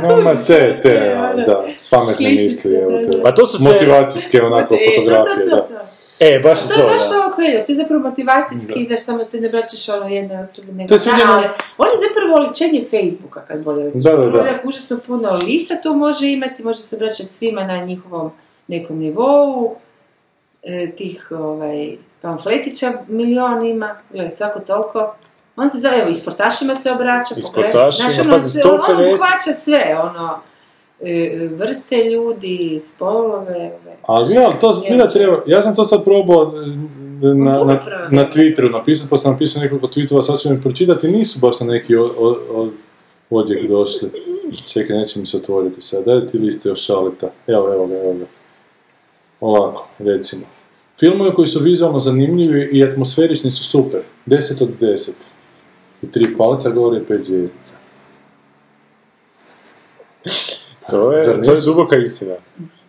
No, ma te, te, da, pametne misli, evo da, te. da. pa to su te, Motivacijske, onako, E, to, fotografije, to, to, da. To. e, baš To to, je baš da. to je zapravo motivacijski, znaš, samo se ne braćaš ono jedne osobe, nego To je da, ali on je zapravo oličenje Facebooka, kad bolje reći. Da, da, da. Užasno puno lica to može imati, može se obraćati svima na njihovom nekom nivou, e, tih ovaj, pamfletića milion ima, gledaj, svako toliko. On se zove, evo, i sportašima se obraća. I sportašima, ono, pazi, sve- On 150. uhvaća sve, ono, vrste ljudi, spolove, ove. Ali gledaj, to zbilja treba, ja sam to sad probao e, na, na, Puno prvo. na Twitteru napisati, pa sam napisao nekoliko tweetova, sad ću mi pročitati, nisu baš na neki o, o, o- odjek došli. Čekaj, neće mi se otvoriti sad, daj ti liste još šalita. Evo, evo ga, evo ga. Ovako, recimo. Filmovi koji su vizualno zanimljivi i atmosferični su super. 10 od 10. I tri palca govori pet zvijezdica. To Zar je, to je duboka istina.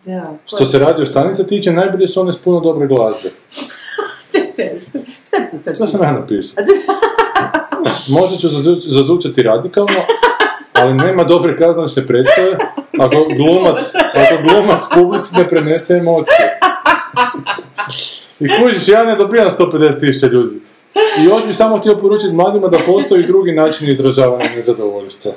Da, Što se radio stanica tiče, najbolje su one s puno dobre glazbe. Šta ti sad Što sam ja napisao? Možda ću zazvučati radikalno, ali nema dobre kazališne predstave ako glumac, ako glumac publici ne prenese emocije. I kužiš, ja ne dobijam 150 tisuća ljudi. I još bi samo htio poručiti mladima da postoji drugi način izražavanja nezadovoljstva.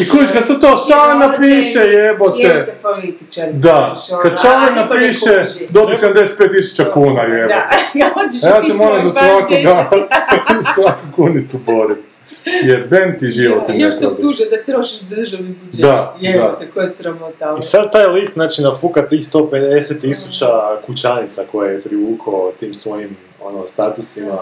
I kužiš, kad se to Šale napiše, jebote. Jebote političar. Da, kad Šale napiše, dobi 75 tisuća kuna, jebote. Da, ja hoćeš ja se moram za svaku, 10. da, svaku kunicu borim. Jebem ti život i Još te optuže da trošiš državni budžet. Da, Jebote, koja je sramota. I sad taj lik, znači, nafuka tih 150 tisuća kućanica koje je privukao tim svojim, ono, statusima.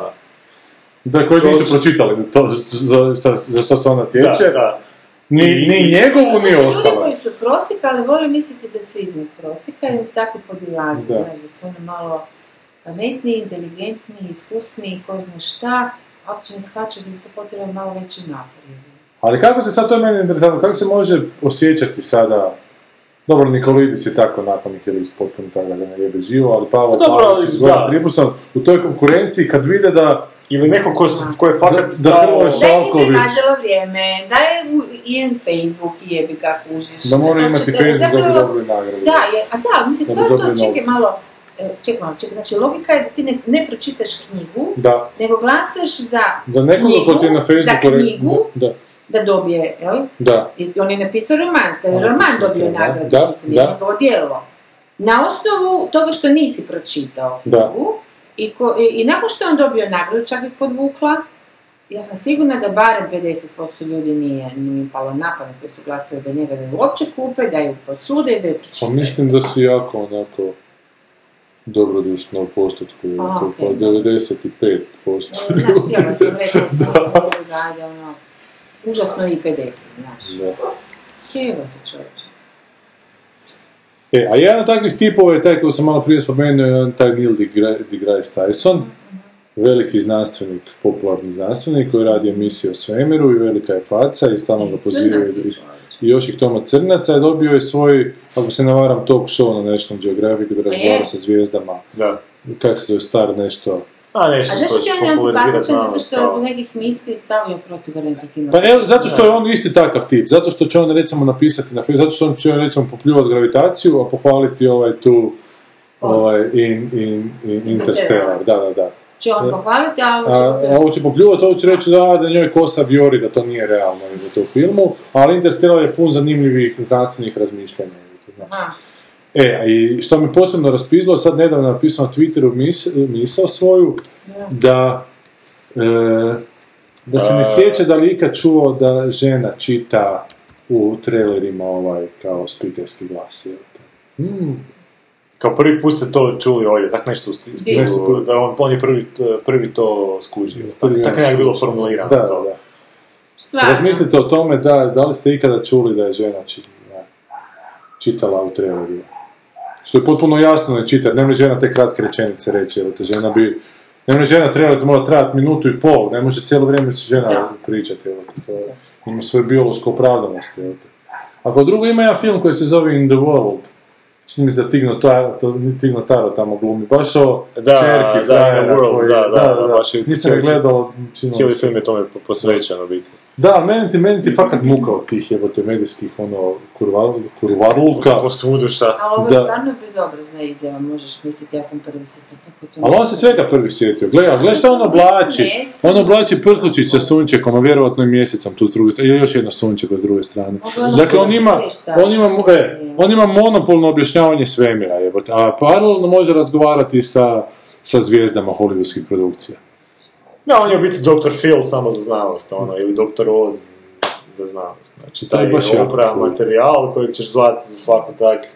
Da, koji nisu pročitali to, za, za, za što se ona tječe. Da, da. Ni, ni njegovu, ni su ljudi koji su prosjek, ali vole misliti da su iznad prosjeka i se tako podilazi, Da. znaš, da su oni malo pametniji, inteligentniji, iskusniji, ko zna šta, a uopće ne shvaćaju da to potrebno malo veći napor. Ali kako se sad, to je meni interesantno, kako se može osjećati sada dobro, Nikolidis je tako nakon ih je list potpuno tako da ne jebe živo, ali Pa Pavlić ali iz. Tribuson u toj konkurenciji kad vide da Ili neko ko, ko je Da- fakat da Hrvoje Da je Šalković. primađalo vrijeme, da je i Facebook jebi ga kužiš. da mora Znači, imati da je Facebook da bi zapravo- dobili nagradu. Da, jer, a da, mislim, Da to bi je to, dobili čekaj malo, e, čekaj malo, čekaj, znači logika je da ti ne, ne pročitaš knjigu, Da, nego glasaš za da nekoga ko ti je na knjigu, za Facebooku... re- knjigu, Da, da dobije, jel? da. I on je napisao roman, On je roman dobio nagradu, da, mislim, da. je njegovo djelo. Na osnovu toga što nisi pročitao Da. I, ko, i, i nakon što je on dobio nagradu, čak ih podvukla, ja sam sigurna da barem 50% ljudi nije, nije im palo na pamet koji su glasili za njega da ju uopće kupe, da ju posude i da ju Pa pročitaju. mislim da si jako onako dobrodušno u postotku, A, onako, okej. pa 95%. Znaš, htjela sam rekla sam se dalje, ono, užasno i 50, znaš. Da. Evo te čovječe. E, a jedan od takvih tipova je taj koji sam malo prije spomenuo, je on taj Neil deGra- deGrasse Tyson, veliki znanstvenik, popularni znanstvenik koji radi emisije o svemiru i velika je faca i stalno ga pozivaju. I-. I još ih Toma Crnaca je dobio je svoj, ako se ne varam, talk show na National Geographic da razgovara E. sa zvijezdama. Da. Kako se zove star nešto? A nešto A zašto što ti će on je antipatičan? Zato što je od nekih misli stavio prosto ga rezultativno. Pa evo, zato što je on isti takav tip, zato što će on recimo napisati na Facebook, zato što on će recimo popljuvati gravitaciju, a pohvaliti ovaj tu, ovaj, in, in, in, Interstellar, da, da, da. Će on pohvaliti, a ovo će a popljuvati. ovo će popljuvati, ovo će reći da, da njoj kosa vjori, da to nije realno u to filmu, ali Interstellar je pun zanimljivih znanstvenih razmišljanja. Aha. E, a i što mi posebno raspizlo, sad nedavno napisao na Twitteru mis, misao svoju, da, e, da se ne sjeća da li je ikad čuo da žena čita u trailerima ovaj kao spikerski glas. Hmm, Kao prvi put ste to čuli ovdje, tak nešto u stilu, da on, on je prvi, prvi to skužio. Tako on nekako bilo formulirano da, to. da. Stvarno. Razmislite o tome da, da li ste ikada čuli da je žena čitala u trailerima. Što je potpuno jasno ne čita, ne može žena te kratke rečenice reći, evo te. Žena bi... Ne može žena trailer, mora trajati minutu i pol, ne može cijelo vrijeme žena Da. pričati, evo te, to ima svoju biološku opravdanost, evo te. Ako drugo ima jedan film koji se zove In the World, čini mi se da Tigno Taro, to, Tigno Taro tamo glumi, baš o Da, čerki da, frajera World, koji- da, da, da, baš je Nisam gledao, Cijeli se- film je tome po- posvećeno biti. Da, meni ti, meni ti fakat muka od tih jebote medijskih ono kurvar, kurvarluka. Po svuduša. Ali ovo Da. je stvarno bezobrazna izjava, možeš misliti, ja sam prvi se to kako to... Ali on se svega prvi sjetio. Gle, a gle što on oblači. On oblači prtučić sa sunčekom, a vjerojatno i mjesecom tu s druge strane. Ili još jedno sunčeko s druge strane. Dakle, on ima, on ima, e, on ima monopolno objašnjavanje svemira, jebote. A paralelno može razgovarati sa, sa zvijezdama hollywoodskih produkcija. Da, on je u biti Dr. Phil samo za znanost, ono, ili Dr. Oz za znanost. Znači, je taj baš jako opera cool. materijal kojeg ćeš zvati za svaku tak...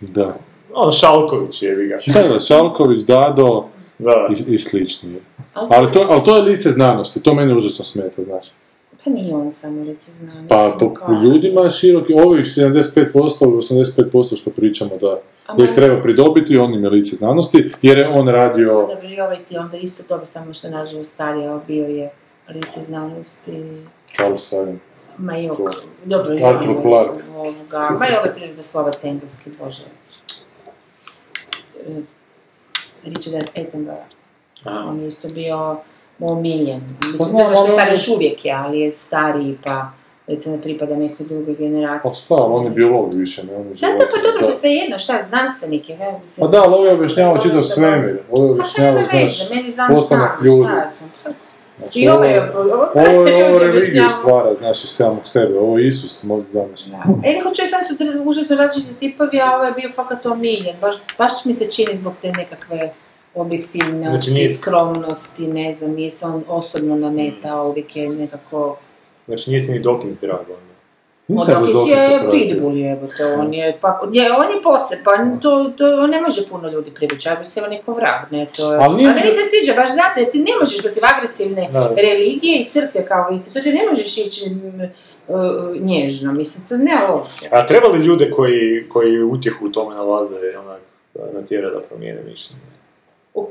Da. Ono, Šalković je, ga. Da, da, Šalković, Dado Da. i, i slični. Ali to, ali to je lice znanosti, to mene užasno smeta, znaš. Pa nije on samo lice znao. Pa po po ljudima široki, ovih 75% ili 85% što pričamo da, da ih treba pridobiti, on im je lice znanosti, jer je on radio... Dobro, i ovaj ti onda isto dobro, samo što nažalost starije bio je lice znanosti. Carl Sagan. Ma i Cool. dobro, i ovo- ovoga, ma i ovaj prirodoslovac engleski, bože. E, Richard Attenborough. On je isto bio omiljen. Pa Mislim, ne znam što ali stari još uvijek je, ali je stariji pa recimo ne pripada nekoj drugoj generaciji. Pa stav, on je biolog više, ne on je Da, da, pa dobro, da. pa sve jedno, šta, znanstvenik je, mislim. Pa da, ali ovo je objašnjava čitav svemir, ovo je Pa objašnjava, znaš, meni znam postanak ljudi. Znači, I ovo, je, ovo, ovo je ovo ljudi religiju stvara, znaš, iz samog sebe, ovo je Isus moj danas. E, ne hoću, sad su užasno različiti tipovi, a ovo je bio fakat omiljen. Baš, baš mi se čini zbog te nekakve objektivnosti, Znači nije- skromnosti, ne znam, nije se on osobno nametao, uvijek je nekako... Znači, nije ti ni Dawkins drago. ono. Nisam Odakle bez je pratio. pitbull jebote, on je, pa, je, on je poseban, to, to, on ne može puno ljudi privući, ja bi se on neko vrag, ne, to je... Ali nije- A se sviđa, baš zato, jer ti ne možeš protiv agresivne Da. religije i crkve kao institucije, ne možeš ići uh, nježno, mislim, to ne logike. A treba li ljude koji, koji utjehu u tome nalaze, onak, natjera da promijene mišljenje?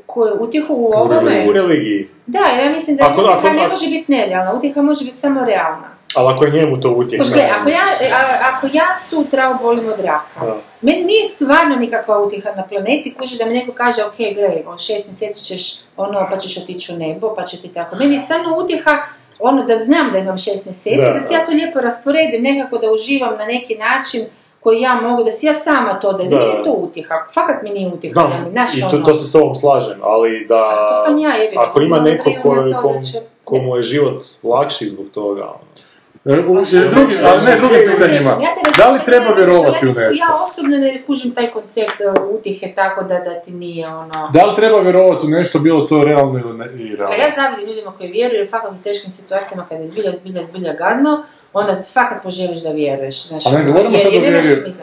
Koju utjehu u ovome? U religiji. Da, ja mislim da Ako- utjeha ako- ne može biti nerealna, utjeha može biti samo realna. Ali ako je njemu to utjeha... Gle, ako ja, a- ako ja sutra obolim od raka, Da. meni nije stvarno nikakva utjeha na planeti, kužiš da mi neko kaže, ok, gle, on šest mjeseci ćeš, ono, pa ćeš otići u nebo, pa će ti tako. Meni je stvarno utjeha, ono, da znam da imam šest mjeseci, Da, da, da. ja to lijepo rasporedim, nekako da uživam na neki način koji ja mogu, da si ja sama to da, Da. nije to utjeha, fakat mi nije utjeha, Znam, ja mi, znaš, i to, ono, to se s tobom slažem, ali da... A to sam ja, jebi ga, Ako ima ono, neko ko, to ko, da će- komu je život lakši zbog toga, ono. U- šta drugi, ali ne, drugim Ja pitanjima. te Da li treba vjerovati u nešto? Ja osobno ne kužim taj koncept e, utjehe tako da, da ti nije ono... Da li treba vjerovati u nešto, bilo to realno ili ne, i Pa realno? ja zavidim ljudima koji vjeruju, jer fakat u teškim situacijama kada je zbilja, zbilja, zbilja gadno, onda ti fakat poželiš da vjeruješ. Znaš, A ne govorimo sad o vjeri,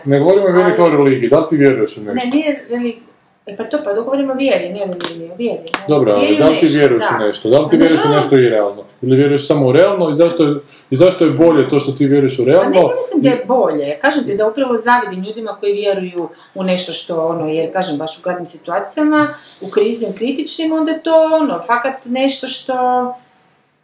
ne govorimo o vjeri Ali- kao religiji, da li ti vjeruješ u Ne, nešto? nije reli... E pa to, pa dok govorimo o vjeri, ne o religiji, o vjeri. ne. Dobro, ali da li ti vjeruješ u nešto? Da li ti Pa vjeruješ u nešto i realno? Ili vjeruješ samo u realno i zašto je, i zašto je bolje to što ti vjeruješ u Pa realno? ne, ne mislim da je bolje. Kažem ti da upravo zavidim ljudima koji vjeruju u nešto što ono, jer kažem baš u gadnim situacijama, u kriznim, kritičnim, onda je to ono, fakat nešto što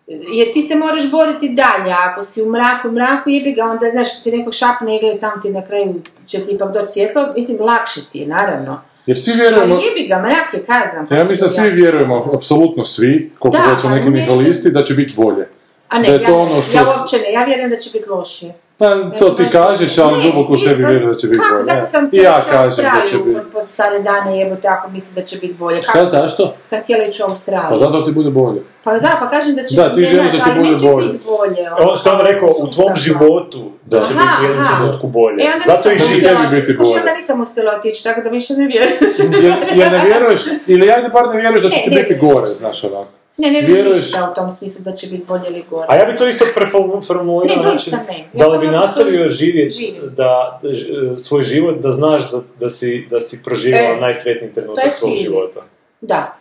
jer ti se moraš boriti dalje, ako si u mraku, mraku, jebi ga, onda, znaš, ti neko šapne i gleda, tam ti na kraju će ti ipak doći svjetlo, mislim, lakše ti je, naravno. Jer svi vjerujemo, Ali jebi ga, mrak je kazan. pa ja mislim da svi vjerujemo, apsolutno svi, koliko god su neki nihilisti, da će biti bolje. A ne, da je ja, to ono što- ja uopće ne, ja vjerujem da će biti lošije. Pa Ja to ti kažeš, ali Ne, duboko u sebi vjerujem da će biti Kako, bolje. zato sam I ja kažem da će biti. pod, pod stare dane jebote ako mislim da će biti bolje. Šta, Kako- zašto? Sam htjela ići u Australiju. Pa zato ti bude bolje. Pa da, pa kažem da će Da, ti ne, želiš da ti bude bolje. biti bolje. Ono što on rekao, u tvom životu da će Aha, biti u jednom trenutku bolje. E, Zato i uspjela- biti bolje. onda nisam uspjela otići, tako da više ne Jer, bolje. jer ne vjeruješ, ili ajde bar ne vjeruješ da će Ne, ti biti gore, znaš onako. Ne, ne vjerujem Vjeruješ- ništa u tom smislu da će biti bolje ili gore. A ja bi to isto preformulirao na način, ne. Ja da li bi nastavio živjeti živim. da, da ž- svoj život, da znaš da, da si, da si proživjela E, najsretniji trenutak svog cilj. života. Da,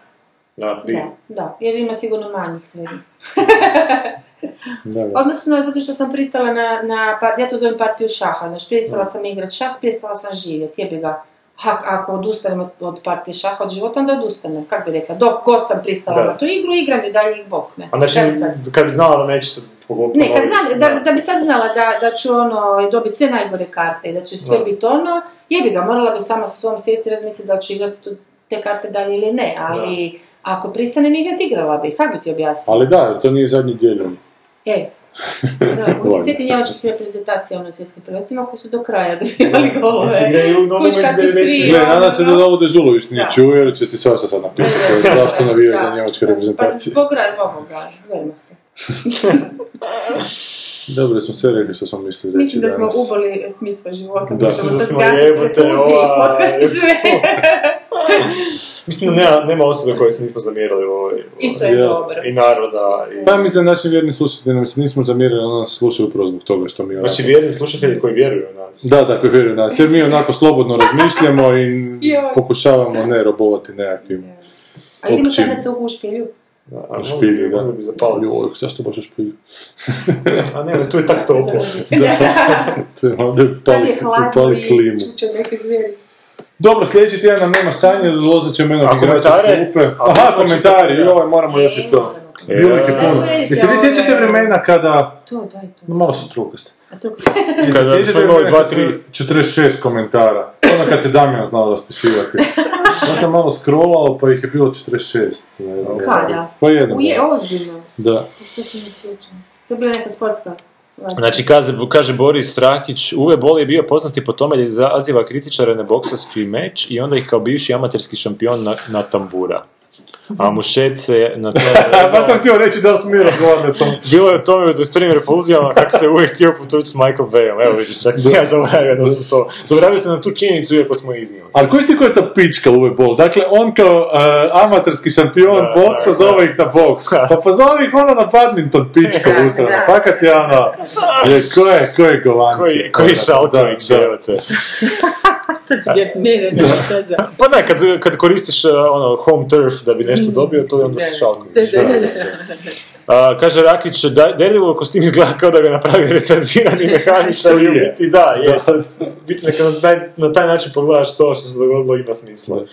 Da, bi. da, da, jer ima sigurno manjih srednjih. Da, da. Odnosno, zato što sam pristala na, na ja to zovem partiju šaha, znači pristala sam igrat šah, pristala sam živjeti, jebi ga. Ako odustanem od, od partije šaha, od života, onda odustanem, kako bi rekla, dok god sam pristala Da. na tu igru, igram ju dalje i bok me. A znači, kad bi znala da neće se Ne, kad znam, da, da bi sad znala da, da ću ono, dobiti sve najgore karte i da će sve biti ono, jebi ga, morala bi sama sa sobom sjesti i razmisliti da li ću igrati tu- te karte dalje ili ne, ali ako pristanem igrati, igrala bi, kako bi ti objasnila? Ali da, to nije zadnji dijeljen. E, da, se sjeti njemačkih reprezentacija ono svjetskim prvenstvima koji su do kraja dobivali golove. Kuš kad su 90. svi, Gle, ono, nadam se da ovo Dežulović nije čuo, jer će ti svašta sad napisati zašto da. za njemačke Pa reprezentacije. zbog rada ovoga, Wehrmachta. Dobro, smo sve rekli što smo mislili reći Mislim da smo danas. uboli smisla života. Da. Da smo zgasiti jebote, ova- podcast sve. Mislim da nema, nema osobe koje se nismo zamjerili u ovoj... I to je Ja. dobro. I naroda. I... Pa mislim da naši vjerni slušatelji nam se nismo zamjerili, oni nas slušaju upravo zbog toga što mi. Naši vjerni slušatelji koji vjeruju u nas. Da, tako je vjerujem nas, jer mi onako slobodno razmišljamo i pokušavamo ne robovati nekakvim A idemo općim sad na cugu u špilju. Da, a špilju, da. Bi zapaliti. Joj, zašto baš u špilju? A ne, tu je tak toplo. To je onda Tam upali, je hladno i čuče neke zvijeri. Dobro, sljedeći tjedan nam nema sanje, dolazit ćemo jednog igrača s komentare? klupe. A Aha, komentari, joj, moramo još i to. E, Bilo ih je puno. Jesi vi sjećate vremena kada... To, daj to. No, malo su. Jesi Kada smo imali vremena dva, kad tri- su 46 komentara. Onda kad se Damjan znao raspisivati. Ja sam malo scrollao, pa ih je bilo 46. Kada? Pa jedno. Uje, ozbiljno. Da. To se ne sjećam. To je bila neka sportska. Znači, kaže, kaže Boris Rakić, Uwe Boll je bio poznati po tome da izaziva kritičare na boksarski meč i onda ih kao bivši amaterski šampion na, na tambura. A mušet se na to... pa sam htio reći da smo mi razgovarali o tom. Bilo je o tome u 21. repulzijama kako se uvijek htio potući s Michael Bayom. Evo vidiš, čak sam ja zaboravio da smo to... Zaboravio sam na tu činjenicu iako smo je iznijeli. Ali koji ti koja je ta pička Uwe Boll? Dakle, on kao uh, amaterski šampion Da, boksa da, zove ih na boks. Pa pozovi ih onda na badminton pička ustrana. da. Fakat je ono... Je, ko je, ko je govanci? Koji, koji Šalković, evo te. Sad ću ne. Pa ne, kad, kad koristiš uh, ono, home turf da bi nešto dobio, to je onda Šalković. A, kaže Rakić, da, Daredevil kostim izgleda kao da ga napravi retardirani mehaničar i u biti da, je. biti neka na taj, na taj način pogledaš to što se dogodilo ima smisla.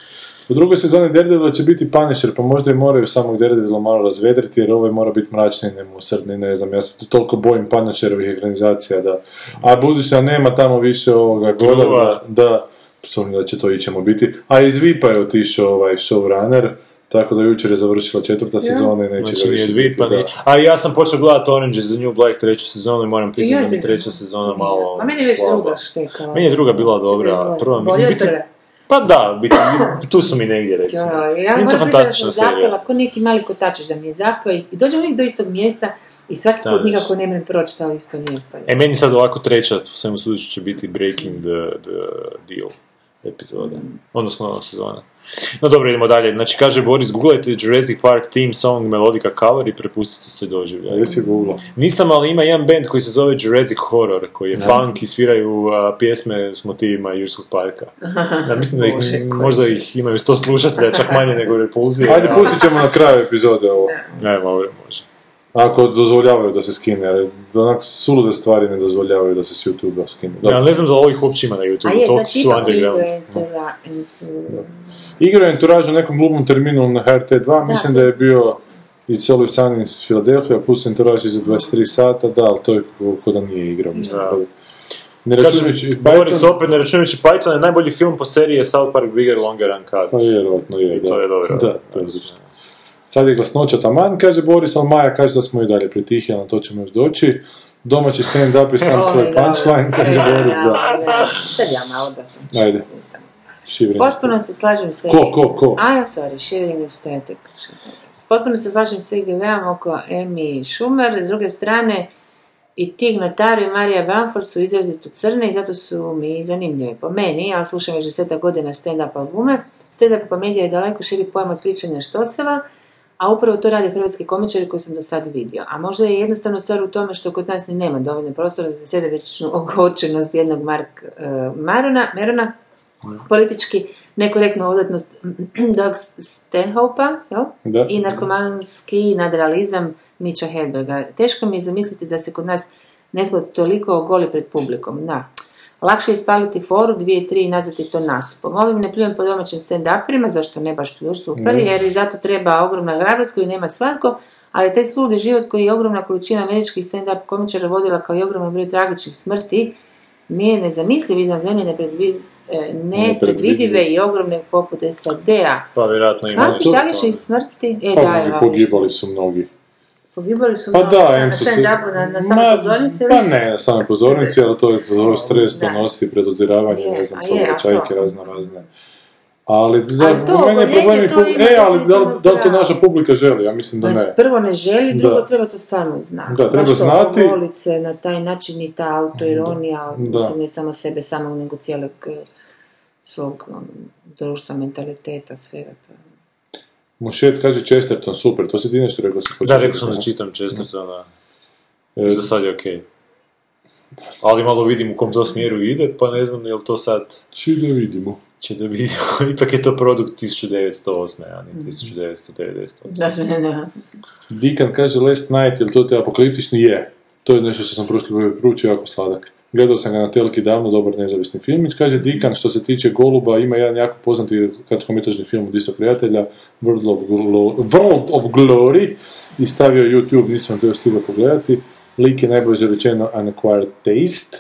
Da. U drugoj sezoni Daredevila će biti Punisher, pa možda i moraju samog Daredevila malo razvedriti, jer ovaj mora biti mračni, nemusrdni, ne znam, ja se tu toliko bojim Punisherovih ekranizacija, da... A budući da nema tamo više ovoga. Godana, da, sumnjam da će to ićemo biti. A iz VIP-a je otišao ovaj showrunner, tako da jučer je završila četvrta sezona i neće Znači biti, pa da. A ja sam počeo gledati Orange is the New Black treću sezonu i moram priznati da mi treća sezona malo A meni je već druga štekala. Meni je druga bila dobra, prva mi... Bolje. Pa da, biti, tu su mi negdje recimo. Ja, ja to fantastična serija. zapela ko neki mali kotačić da mi je zapeo i dođem uvijek do istog mjesta i svaki put nikako ne mrem proći to isto mjesto. E, meni sad ovako treća, po svemu sudeći će biti Breaking the, the Deal epizoda, odnosno sezona. No dobro, idemo dalje. Znači, kaže Boris, googlajte Jurassic Park theme song Melodica cover i prepustite se A doživljaju. jesi googla? Nisam, ali ima jedan band koji se zove Jurassic Horror, koji je punk i sviraju a, pjesme s motivima Jurassic Parka. Ja mislim da ih, možda ih imaju sto slušatelja, čak manje nego repulzije. Ajde, pustit ćemo na kraju epizode ovo. Ne, može, može. Ako dozvoljavaju da se skine, jer onak sulude stvari ne dozvoljavaju da se s YouTube-a skine. Ja ne znam da ovih uopće ima na A YouTube, je, toliko znači su ipak underground. Igrao je Entourage u nekom glumnom terminu na HRT2, mislim da je bio It's Always Sunny iz Philadelphia, plus Entourage za 23 sata, da, ali to je ko, ko da nije igrao, mislim. Da. Ne računajući Python, opet, ne računajući Python, je najbolji film po seriji je South Park Bigger, Longer, Uncut. pa vjerojatno je, I da. to je dobro. Da, to je. Sad je glasnoća taman, kaže Boris, ali Maja kaže da smo i dalje pritihi, ali na to ćemo još doći. Domaći stand-up je sam svoj punchline, kaže Boris, da. Sad ja malo da sam. Ajde. Šivrin. Potpuno se slažem sa... Ko, ko, ko? Ja, sorry, Shivering Aesthetic. Potpuno se slažem sa IGV-om oko Amy Schumer, s druge strane i Tig Notaro i Marija Bamford su izrazito crne i zato su mi zanimljive po meni, ali slušam već deseta godina stand-up albume. Stand-up komedija je daleko širi pojam od pričanja štoceva, a upravo to rade hrvatski komičari koji sam do sad vidio. A možda je jednostavno stvar u tome što kod nas ni nema dovoljno prostora za sredovečnu ogorčenost jednog Mark eh, Marona, Merona, politički nekorektnu odatnost Doug? Da. i narkomanski nadrealizam Mića Hedberga. Teško mi je zamisliti da se kod nas netko toliko ogoli pred publikom. Da. Lakše je ispaliti foru, dvije, tri i nazvati to nastupom. Ovim ne pljujem po domaćim stand-uperima, zašto ne baš pljuš, super, jer i zato treba ogromna hrabrost koju nema svatko, ali taj sludi život koji je ogromna količina američkih stand-up komičara vodila kao i ogroman broj tragičnih smrti, mi je nezamisliv izvan zemlje nepredvi- e, nepredvidive i ogromne poput SAD-a. Pa vjerojatno ima nešto. tragičnih smrti? E, Pa da, evo, pogibali su mnogi. Pogibali su Pa mnogi da, na su se... na, na samoj Ma, pozornici. Pa ne, na samoj pozornici, ali to je to stres, to Da. nosi, predoziravanje, Je, ne znam, to? razno razne. Ali, da, Ali to u mene je problem to pub- E, ali da, li- da li to naša publika želi? Ja mislim da Ma, ne. Prvo ne želi, drugo Da. treba to stvarno znati. Da, treba Baš znati. se na taj način i ta autoironija, Da. mislim, ne samo sebe samog, nego cijelog eh, svog ono, društva, mentaliteta, svega to. Mušet kaže Chesterton, super, to si ti nešto rekao sa Da, rekao sam da čitam da. E, Za sad je okej. Ali malo vidim u kom to smjeru ide, pa ne znam jel to sad Či da vidimo. Će da vidimo. Ipak je to produkt 1908. a ne 1998. Da, ne, ne. Dikan kaže Last Night, jel to te apokaliptični je? To je nešto što sam prošli put proučio, jako sladak. Gledao sam ga na telki davno, dobar nezavisni filmić. Kaže Dikan, što se tiče Goluba, ima jedan jako poznati kratkometražni film od Isa prijatelja, World of, Glo- World of Glory, i stavio YouTube, nisam to još stigao pogledati. Lik je najbolje rečeno Unacquired Taste.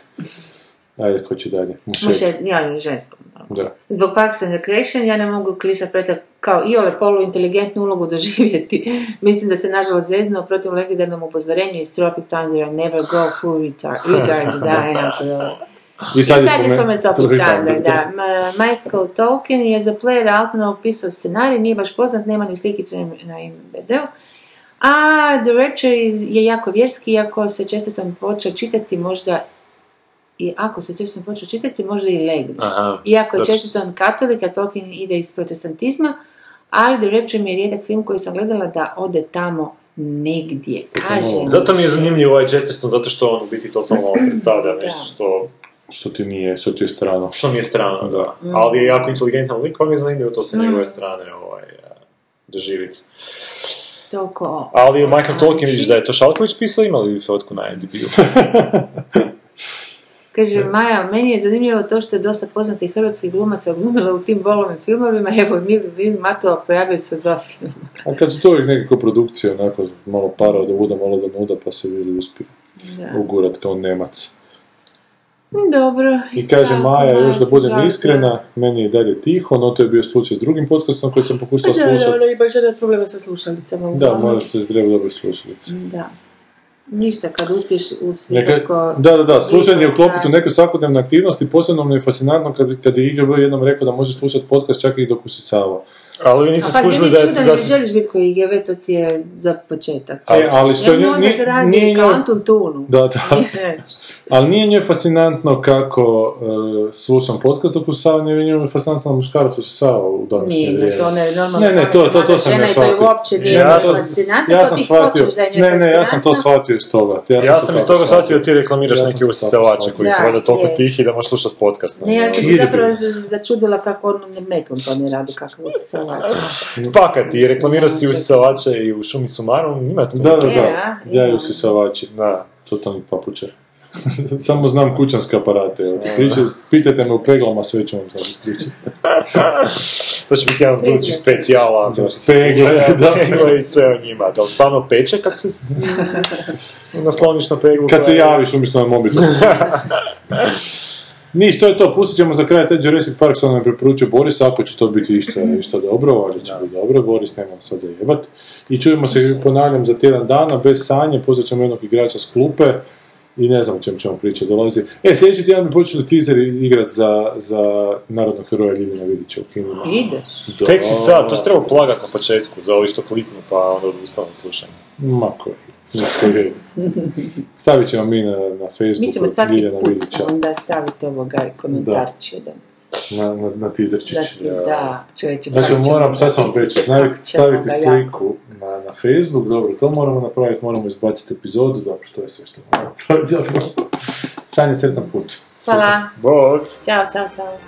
Ajde, ko će dalje? Mušet. Može, ja ne ženskom. Da. Zbog Parks and Recreation ja ne mogu Krisa Preta kao i ole poluinteligentnu ulogu doživjeti. Mislim da se nažalost zeznuo protiv legendarnom upozorenju iz Tropic Thunder Never go full retard. retard da, ja, to- I sad je spomen- Tropic Thunder, da. Ma- Michael Tolkien je za Player Altmana upisao scenarij, nije baš poznat, nema ni slikicu na IMDb-u. A The Rapture je jako vjerski, iako se Chesterton počeo čitati možda i ako se Chesterton počeo čitati, možda i legne. Aha. Iako je Zato- Chesterton katolik, a Tolkien ide iz protestantizma, ali The Rapture mi je rijedak film koji sam gledala da ode tamo negdje. Kaže, Zato mi je zanimljiv ovaj Chesterton, zato što on u biti totalno predstavlja nešto što, Što ti nije, što ti je strano. što mi je strano, da. Mm. Ali je jako inteligentan lik, pa mi je zanimljivo to sa njegove strane ovaj, a, doživjeti. toliko... Ali Michael Tolkien vidiš da je to Šalković pisao, ima li fotku na IMDb-u? Kaže, Maja, meni je zanimljivo to što je dosta poznatih hrvatskih glumaca glumila u tim bolovim filmovima, evo i Mil Vin Matova pojavio se dva filma. A kad su to uvijek nekako produkcije, onako, malo para od uda, malo do nuda, pa se vidi uspije Da. ugurat kao Nemac. Dobro. I kaže tako, Maja, još da budem iskrena, meni je i dalje tiho, no to je bio slučaj s drugim podcastom koji sam pokušao Da, da, slušati. da, imaš jedan problema sa slušalicama. Da, morate treba dobiti slušalice. Da. Ništa, kad uspiješ Neka, usvizati ko... da, da, da, slušanje Igor uklopiti u Sad. neku svakodnevnu aktivnost i posebno mi je fascinantno kad, kad je IGB jednom rekao da može slušati podcast čak i dok usisava. Ali vi niste pa skužili da je... čudan, Da želiš biti koji IGV, to ti je za početak. E, ali što Jer nje- mozak nije- radi Tunu. Da, da. Ali nije njoj fascinantno kako uh, slušam podcast dok usisava, nije njoj je fascinantno muškarac usisava u današnje Nije, vrijeme. ne, to ne, normalno. Ne, ne, to, to, to mlada sam žena ja i to je shvatio. uopće nije ja, to- fascinantno, ja to sam ti shvatio, hoćeš da je njoj ne, ne, ja sam to shvatio iz toga. Ja, Ja to sam iz toga shvatio da ti reklamiraš Ja neke to usisavače shvatio. koji su Da, valjda toliko tihi da možeš slušati podcast. Ne, ja sam se zapravo začudila kako on metlom to ne radi, kako usisavač. Pa kad ti reklamirao si usisavače i u šumi sumarom, ima to. Da, da, E, da. a, Ja i usisavači. Da. Totalni papučar. Samo znam kućanske aparate. Pričaj- Pitajte me u peglama, sve ću vam sad ispričati. To će biti jedan od budućih specijala. Pegle, da. Pegle i sve o njima. Da li stvarno peče kad se nasloniš na peglu? Kad se javiš umjesto na mobitel. Niš, to je to, pustit ćemo za kraj taj Jurassic Park, što nam je preporučio Boris, ako će to biti išta, išta dobro, ali će biti dobro, Boris nema sad zajebat. I čujemo se, ponavljam, za tjedan dana, bez sanje, pozvat ćemo jednog igrača s klupe, i ne znam o čem ćemo pričati, dolazi. E, sljedeći tjedan bi počeli teaser igrat za, za narodnog heroja Ljivina Vidića u kinima. Ideš. Da. Tek si sad, to se treba plagat na početku, za ovi što kliknu pa onda odustanu od slušanja. Ma koji, koji. Stavit ćemo mi na, na Facebooku Mi ćemo svaki put Vidića, onda staviti ovoga komentarčić jedan. na, na, na teaserčić. Da ti da, čovječe. Znači moram, sad sam već staviti, sliku na, na Facebook, dobro, to moramo napraviti, moramo izbaciti epizodu, dobro, to je sve što moramo napraviti zapravo. Sanje, sretan put. Hvala. Bog! Ćao, čao, čao.